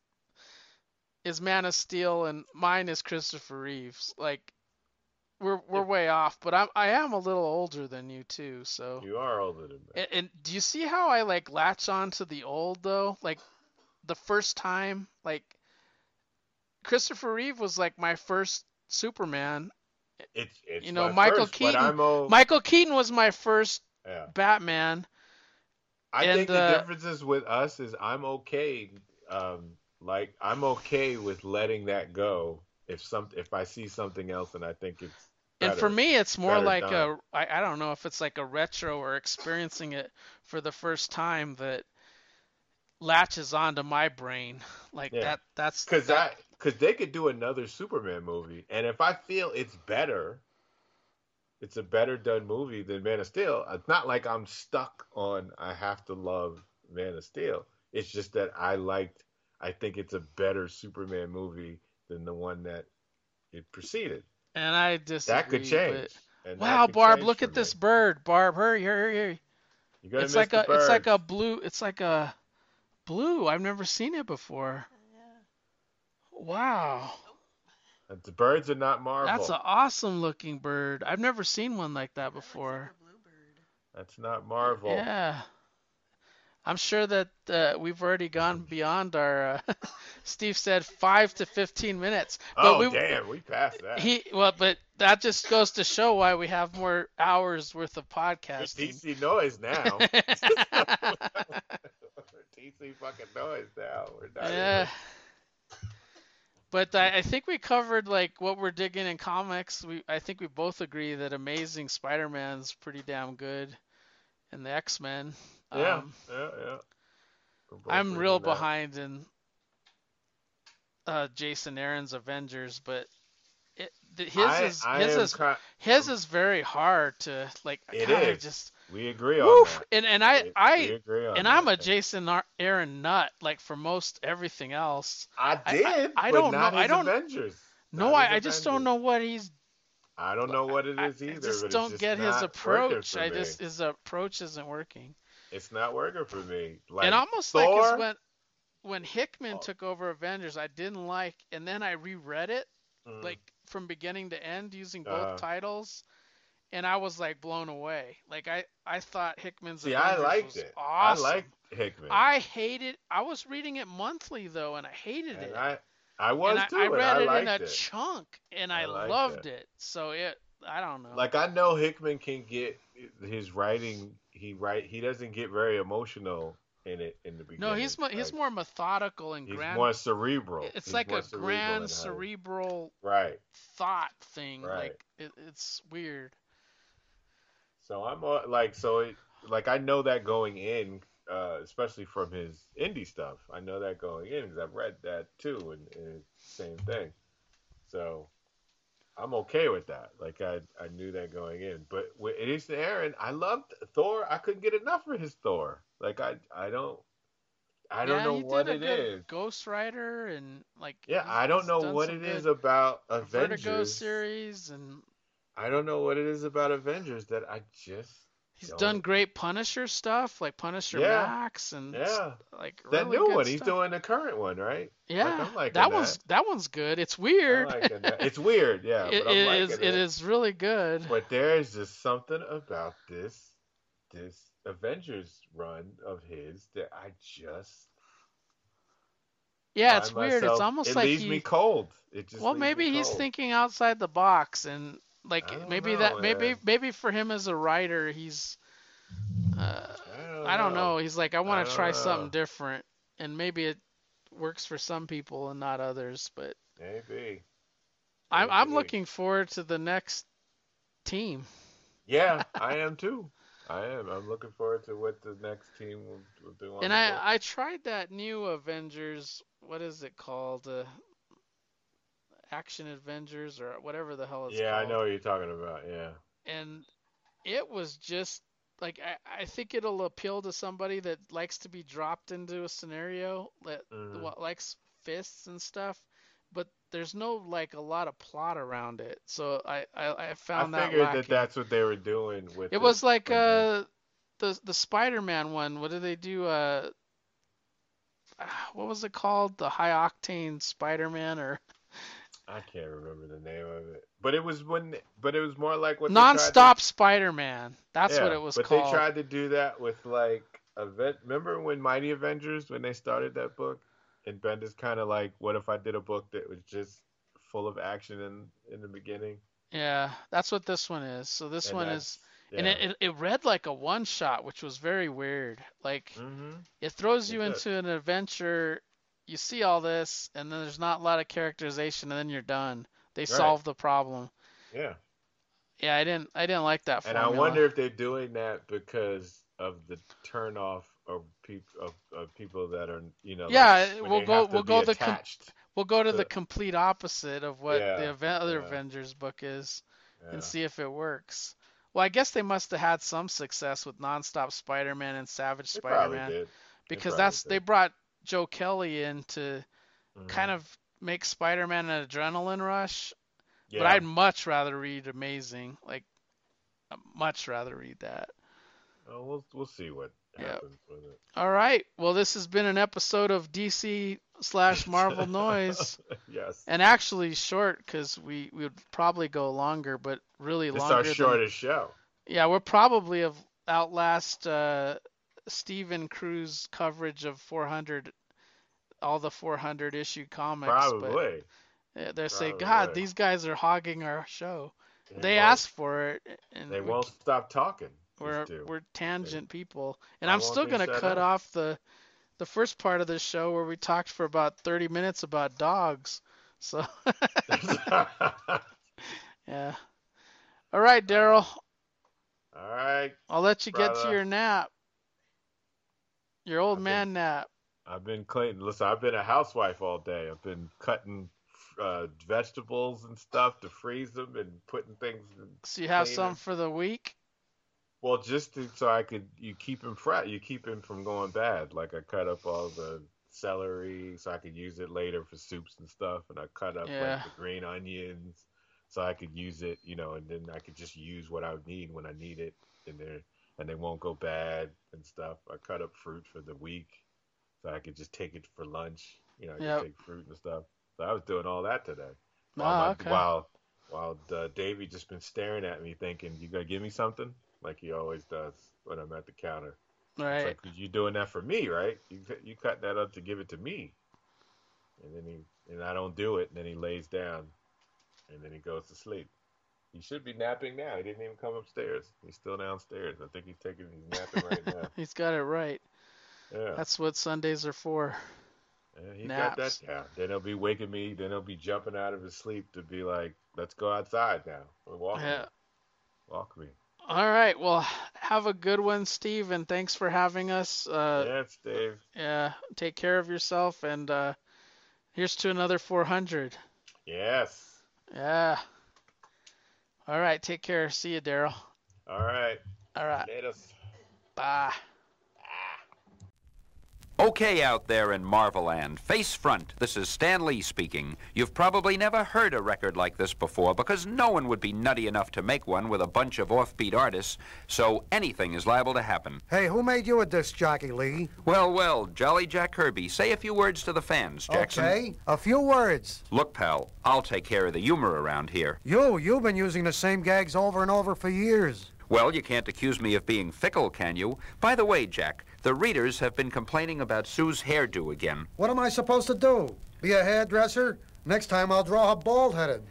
is Man of Steel, and mine is Christopher Reeves. Like we're we're way off, but I'm I am a little older than you too. So You are older than me. and, and do you see how I like latch on to the old though? Like the first time, like Christopher Reeve was like my first Superman. It's, it's you know, my Michael first, Keaton. Michael Keaton was my first Yeah. Batman. I and, think the uh, differences with us is I'm okay. Um, like I'm okay with letting that go if some if I see something else and I think it's. And better- for me, it's more like done. a I, I don't know if it's like a retro or experiencing it for the first time that latches onto my brain. Like Yeah. that that's Because that, that because they could do another Superman movie, and if I feel it's better, it's a better done movie than Man of Steel. It's not like I'm stuck on I have to love Man of Steel. It's just that I liked. I think it's a better Superman movie than the one that it preceded. and I disagree. That could change. but- and Wow, could Barb, change look for at this bird. Barb, hurry, hurry, hurry. You're gonna It's miss like the a it's like a blue it's like a blue. I've never seen it before. Yeah. Wow. The birds are not Marvel. That's an awesome looking bird. I've never seen one like that before. That's not Marvel. Yeah. I'm sure that uh, we've already gone beyond our. Uh, Steve said five to fifteen minutes. But Oh we, damn, we passed that. He well, but that just goes to show why we have more hours worth of podcasting. DC noise now. DC fucking noise now. We're not Yeah. But I, I think we covered like what we're digging in comics. We I think we both agree that Amazing Spider-Man's pretty damn good, and the X-Men. Yeah, Um, yeah, yeah. I'm real that. behind in uh, Jason Aaron's Avengers, but it, his I- is I his is his is very hard to like. It God, I just We agree on Woof! that. And and I We- I we and I'm a Jason Aaron nut like for most everything else. I did, I, I, don't know. I don't. Avengers. No, I, I just don't know what he's. I don't know what it is either. I just don't just get his approach. I just his approach isn't working. It's not working for me. Like and almost Thor, like it's when when Hickman took over Avengers, I didn't like, and then I reread it Mm. like from beginning to end using both Uh-huh. titles, and I was like blown away. Like I I thought Hickman's See, I Avengers liked was it. awesome. I liked Hickman. I hated. I was reading it monthly though, and I hated and it. I, I was and I, too. I and read it liked in a it. chunk, and I I, loved it. it. So it, I don't know. Like I know Hickman can get his writing. He write. He doesn't get very emotional in it in the beginning. no, he's mo- he's more methodical and he's grand. more cerebral. It's He's like a cerebral grand cerebral Right. thought thing. Right. Like it, it's weird. So I'm uh, like, so it, like I know that going in, uh, especially from his indie stuff. I know that going in because I've read that too, and, and it's the same thing. So I'm okay with that. Like I, I knew that going in. But with Jason Aaron, I loved Thor. I couldn't get enough of his Thor. Like I, I don't, I don't yeah, know what it good. Ghost Rider and like. Yeah, I don't know what it is about Vertigo Avengers. series, and I don't know what it is about Avengers that I just. He's done great Punisher stuff, like Punisher Yeah. Max, and Yeah. like That really new good one. He's doing the current one, right? Yeah, Like, I'm that one's that one's good. It's weird. That. It's weird, yeah. It- it is- it. it is really good. But there is just something about this this Avengers run of his that I just Yeah, it's weird. It's almost it like leaves he, me cold. It just well, maybe he's thinking outside the box, and like maybe know, that maybe maybe for him as a writer, he's uh, don't I don't know. know. He's like I I want to try know. something different, and maybe it works for some people and not others. But Maybe. I'm I'm looking forward to the next team. Yeah, I am too. I am. I'm looking forward to what the next team will, will do on And the I. I tried that new Avengers. What is it called? Uh, Action Avengers or whatever the hell it's called. Yeah, called. I know what you're talking about. Yeah. and it was just like I, I think it'll appeal to somebody that likes to be dropped into a scenario that Mhm. what likes fists and stuff but there's no like a lot of plot around it so i i, I found I that figured lacking. that that's what they were doing with it was like uh the the spider-man one what did they do uh what was it called the high octane spider-man or I can't remember the name of it, but it was when, but it was more like what they tried to- non-stop spider-man that's what it was but called they tried to do that with like event. Remember when Mighty Avengers when they started that book, and Bendis kind of like, what if I did a book that was just full of action in in the beginning? Yeah, that's what this one is. So this And one is, and it, it, it read like a one shot, which was very weird. Like mm-hmm. it throws you It into an adventure. You see all this, and then there's not a lot of characterization, and then you're done. They Right. solve the problem. Yeah. Yeah, I didn't, I didn't like that And. I wonder if they're doing that because of the turn off of people of, of people that are you know. yeah, when we'll go, we'll go the, com- we'll go to the complete opposite of what Yeah, the Aven- other yeah. Avengers book is, Yeah. and see if it works. Well, I guess they must have had some success with nonstop Spider-Man and Savage They Spider-Man. because that's did. they brought Joe Kelly in to Mhm. kind of make Spider-Man an adrenaline rush. But I'd much rather read Amazing. Like, I'd much rather read that. Oh, we'll we'll see what Yeah. happens with it. All right. Well, this has been an episode of DC slash Marvel Noise, yes. and actually short because we we would probably go longer, but really is longer. our than- shortest show. Yeah, we're probably have outlast uh, Stephen Cruz coverage of 400, all the 400 issue comics. but- Probably. Yeah, they say. God, these guys are hogging our show. They They asked for it, and They we- won't stop talking. we're we're tangent people. And I'm still gonna cut up? off the the first part of this show where we talked for about 30 minutes about dogs. So yeah. All right, Daryl. All right. I'll let you get to your nap. Your old man nap. I've been cleaning. Listen, I've been a housewife all day. I've been cutting uh, vegetables and stuff to freeze them and putting things. in So you have some for the week? Well, just to, so I could you keep him fresh. You keep him from going bad. Like I cut up all the celery so I could use it later for soups and stuff, and I cut up Yeah. like the green onions so I could use it, you know, and then I could just use what I would need when I need it, and they and they won't go bad and stuff. I cut up fruit for the week so I could just take it for lunch. You know, I could Yep. take fruit and stuff. So I was doing all that today. Ah, While, my- okay. while while uh, Davey just been staring at me, thinking, "You gonna give me something?" Like he always does when I'm at the counter. Right. It's like you doing that for me, right? You you cut that up to give it to me, and then he and I don't do it, and then he lays down, and then he goes to sleep. He should be napping now. He didn't even come upstairs. He's still downstairs. I think he's taking he's napping right now. He's got it right. Yeah. That's what Sundays are for. Yeah, he got that down. Then he'll be waking me. Then he'll be jumping out of his sleep to be like, "Let's go outside now. Walk Yeah. me, walk me." All right. Well, have a good one, Steve, and thanks for having us. Uh, yes, Dave. yeah. Take care of yourself, and uh, here's to another 400. Yes. Yeah. All right. Take care. See you, Daryl. All right. All right. Later. Bye. Okay, out there in Marveland, face front, this is Stan Lee speaking. You've probably never heard a record like this before because no one would be nutty enough to make one with a bunch of offbeat artists, so anything is liable to happen. Hey, who made you a disc jockey, Lee? Well, well, Jolly Jack Kirby, say a few words to the fans, Jackson. Okay, a few words. Look, pal, I'll take care of the humor around here. You, you've been using the same gags over and over for years. Well, you can't accuse me of being fickle, can you? By the way, Jack, the readers have been complaining about Sue's hairdo again. What am I supposed to do? Be a hairdresser? Next time I'll draw her bald-headed.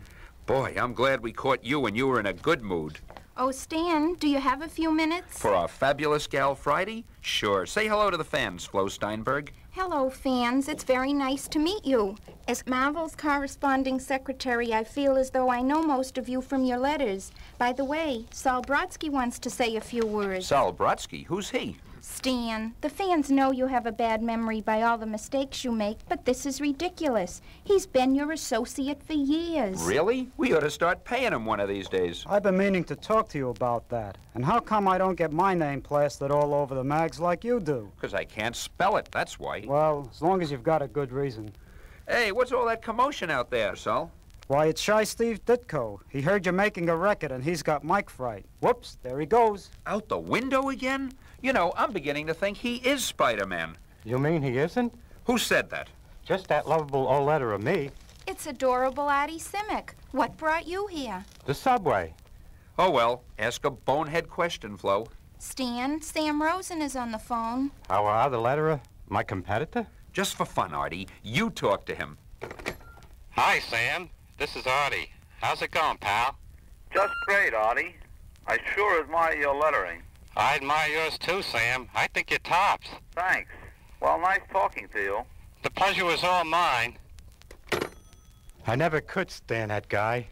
Boy, I'm glad we caught you when you were in a good mood. Oh, Stan, do you have a few minutes? For our fabulous Gal Friday? Sure. Say hello to the fans, Flo Steinberg. Hello, fans. It's very nice to meet you. As Marvel's corresponding secretary, I feel as though I know most of you from your letters. By the way, Sol Brodsky wants to say a few words. Sal Brodsky, who's he? Stan, the fans know you have a bad memory by all the mistakes you make, but this is ridiculous. He's been your associate for years. Really? We ought to start paying him one of these days. I've been meaning to talk to you about that. And how come I don't get my name plastered all over the mags like you do? Because I can't spell it, that's why. Well, as long as you've got a good reason. Hey, what's all that commotion out there, Sal? Why, it's Shy Steve Ditko. He heard you're making a record and he's got mic fright. Whoops, there he goes. Out the window again? You know, I'm beginning to think he is Spider-Man. You mean he isn't? Who said that? Just that lovable old letter of me. It's adorable Artie Simek. What brought you here? The subway. Oh, well, ask a bonehead question, Flo. Stan, Sam Rosen is on the phone. How are the letterer? My competitor? Just for fun, Artie, you talk to him. Hi, Sam. This is Artie. How's it going, pal? Just great, Artie. I sure admire your lettering. I admire yours too, Sam. I think you're tops. Thanks. Well, nice talking to you. The pleasure was all mine. I never could stand that guy.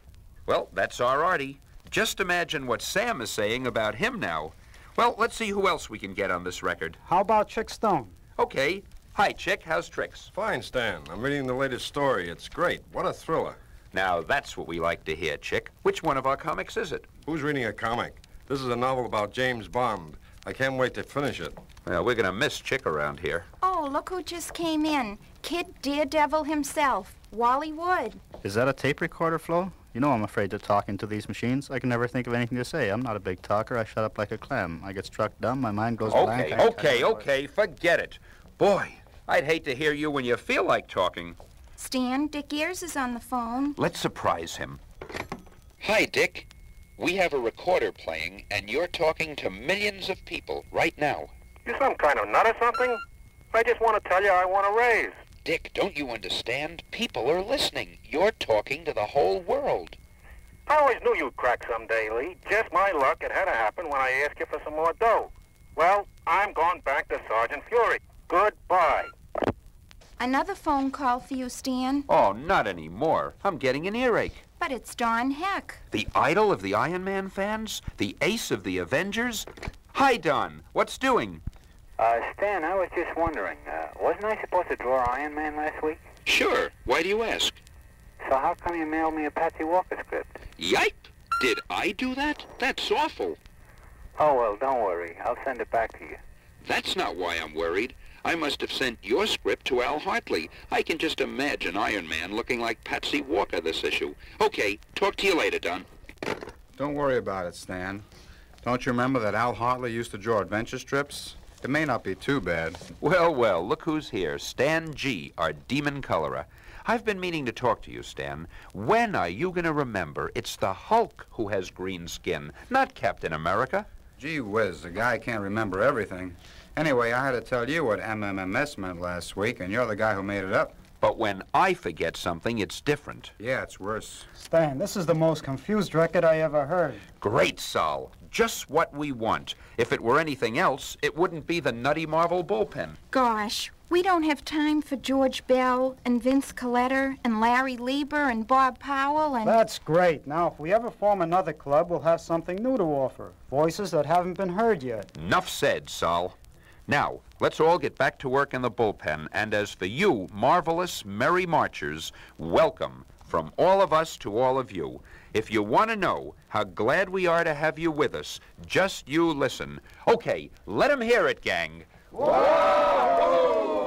Well, that's our Artie. Just imagine what Sam is saying about him now. Well, let's see who else we can get on this record. How about Chick Stone? Okay. Hi, Chick. How's Tricks? Fine, Stan. I'm reading the latest story. It's great. What a thriller. Now, that's what we like to hear, Chick. Which one of our comics is it? Who's reading a comic? This is a novel about James Bond. I can't wait to finish it. Well, we're going to miss Chick around here. Oh, look who just came in. Kid Daredevil himself, Wally Wood. Is that a tape recorder, Flo? You know I'm afraid to talk into these machines. I can never think of anything to say. I'm not a big talker. I shut up like a clam. I get struck dumb. My mind goes blank. Okay, okay, okay. Forget it. Boy, I'd hate to hear you when you feel like talking. Stan, Dick Ayers is on the phone. Let's surprise him. Hi, Dick. We have a recorder playing, and you're talking to millions of people right now. You some kind of nut or something? I just want to tell you I want a raise. Dick, don't you understand? People are listening. You're talking to the whole world. I always knew you'd crack someday, Lee. Just my luck, it had to happen when I asked you for some more dough. Well, I'm going back to Sergeant Fury. Goodbye. Another phone call for you, Stan. Oh, not anymore. I'm getting an earache. But it's Don Heck. The idol of the Iron Man fans? The ace of the Avengers? Hi, Don. What's doing? Uh, Stan, I was just wondering, uh, wasn't I supposed to draw Iron Man last week? Sure. Why do you ask? So how come you mailed me a Patsy Walker script? Yipe! Did I do that? That's awful. Oh, well, don't worry. I'll send it back to you. That's not why I'm worried. I must have sent your script to Al Hartley. I can just imagine Iron Man looking like Patsy Walker this issue. Okay, talk to you later, Don. Don't worry about it, Stan. Don't you remember that Al Hartley used to draw adventure strips? It may not be too bad. Well, well, look who's here. Stan G., our demon colorer. I've been meaning to talk to you, Stan. When are you going to remember it's the Hulk who has green skin, not Captain America? Gee whiz, the guy can't remember everything. Anyway, I had to tell you what MMMS meant last week, and you're the guy who made it up. But when I forget something, it's different. Yeah, it's worse. Stan, this is the most confused record I ever heard. Great, Sol. Just what we want. If it were anything else, it wouldn't be the Nutty Marvel bullpen. Gosh, we don't have time for George Bell and Vince Colletta and Larry Lieber and Bob Powell and... That's great. Now, if we ever form another club, we'll have something new to offer. Voices that haven't been heard yet. Enough said, Sol. Now, let's all get back to work in the bullpen. And as for you, marvelous, merry marchers, welcome from all of us to all of you. If you want to know how glad we are to have you with us, just you listen. Okay, let 'em hear it, gang. Whoa!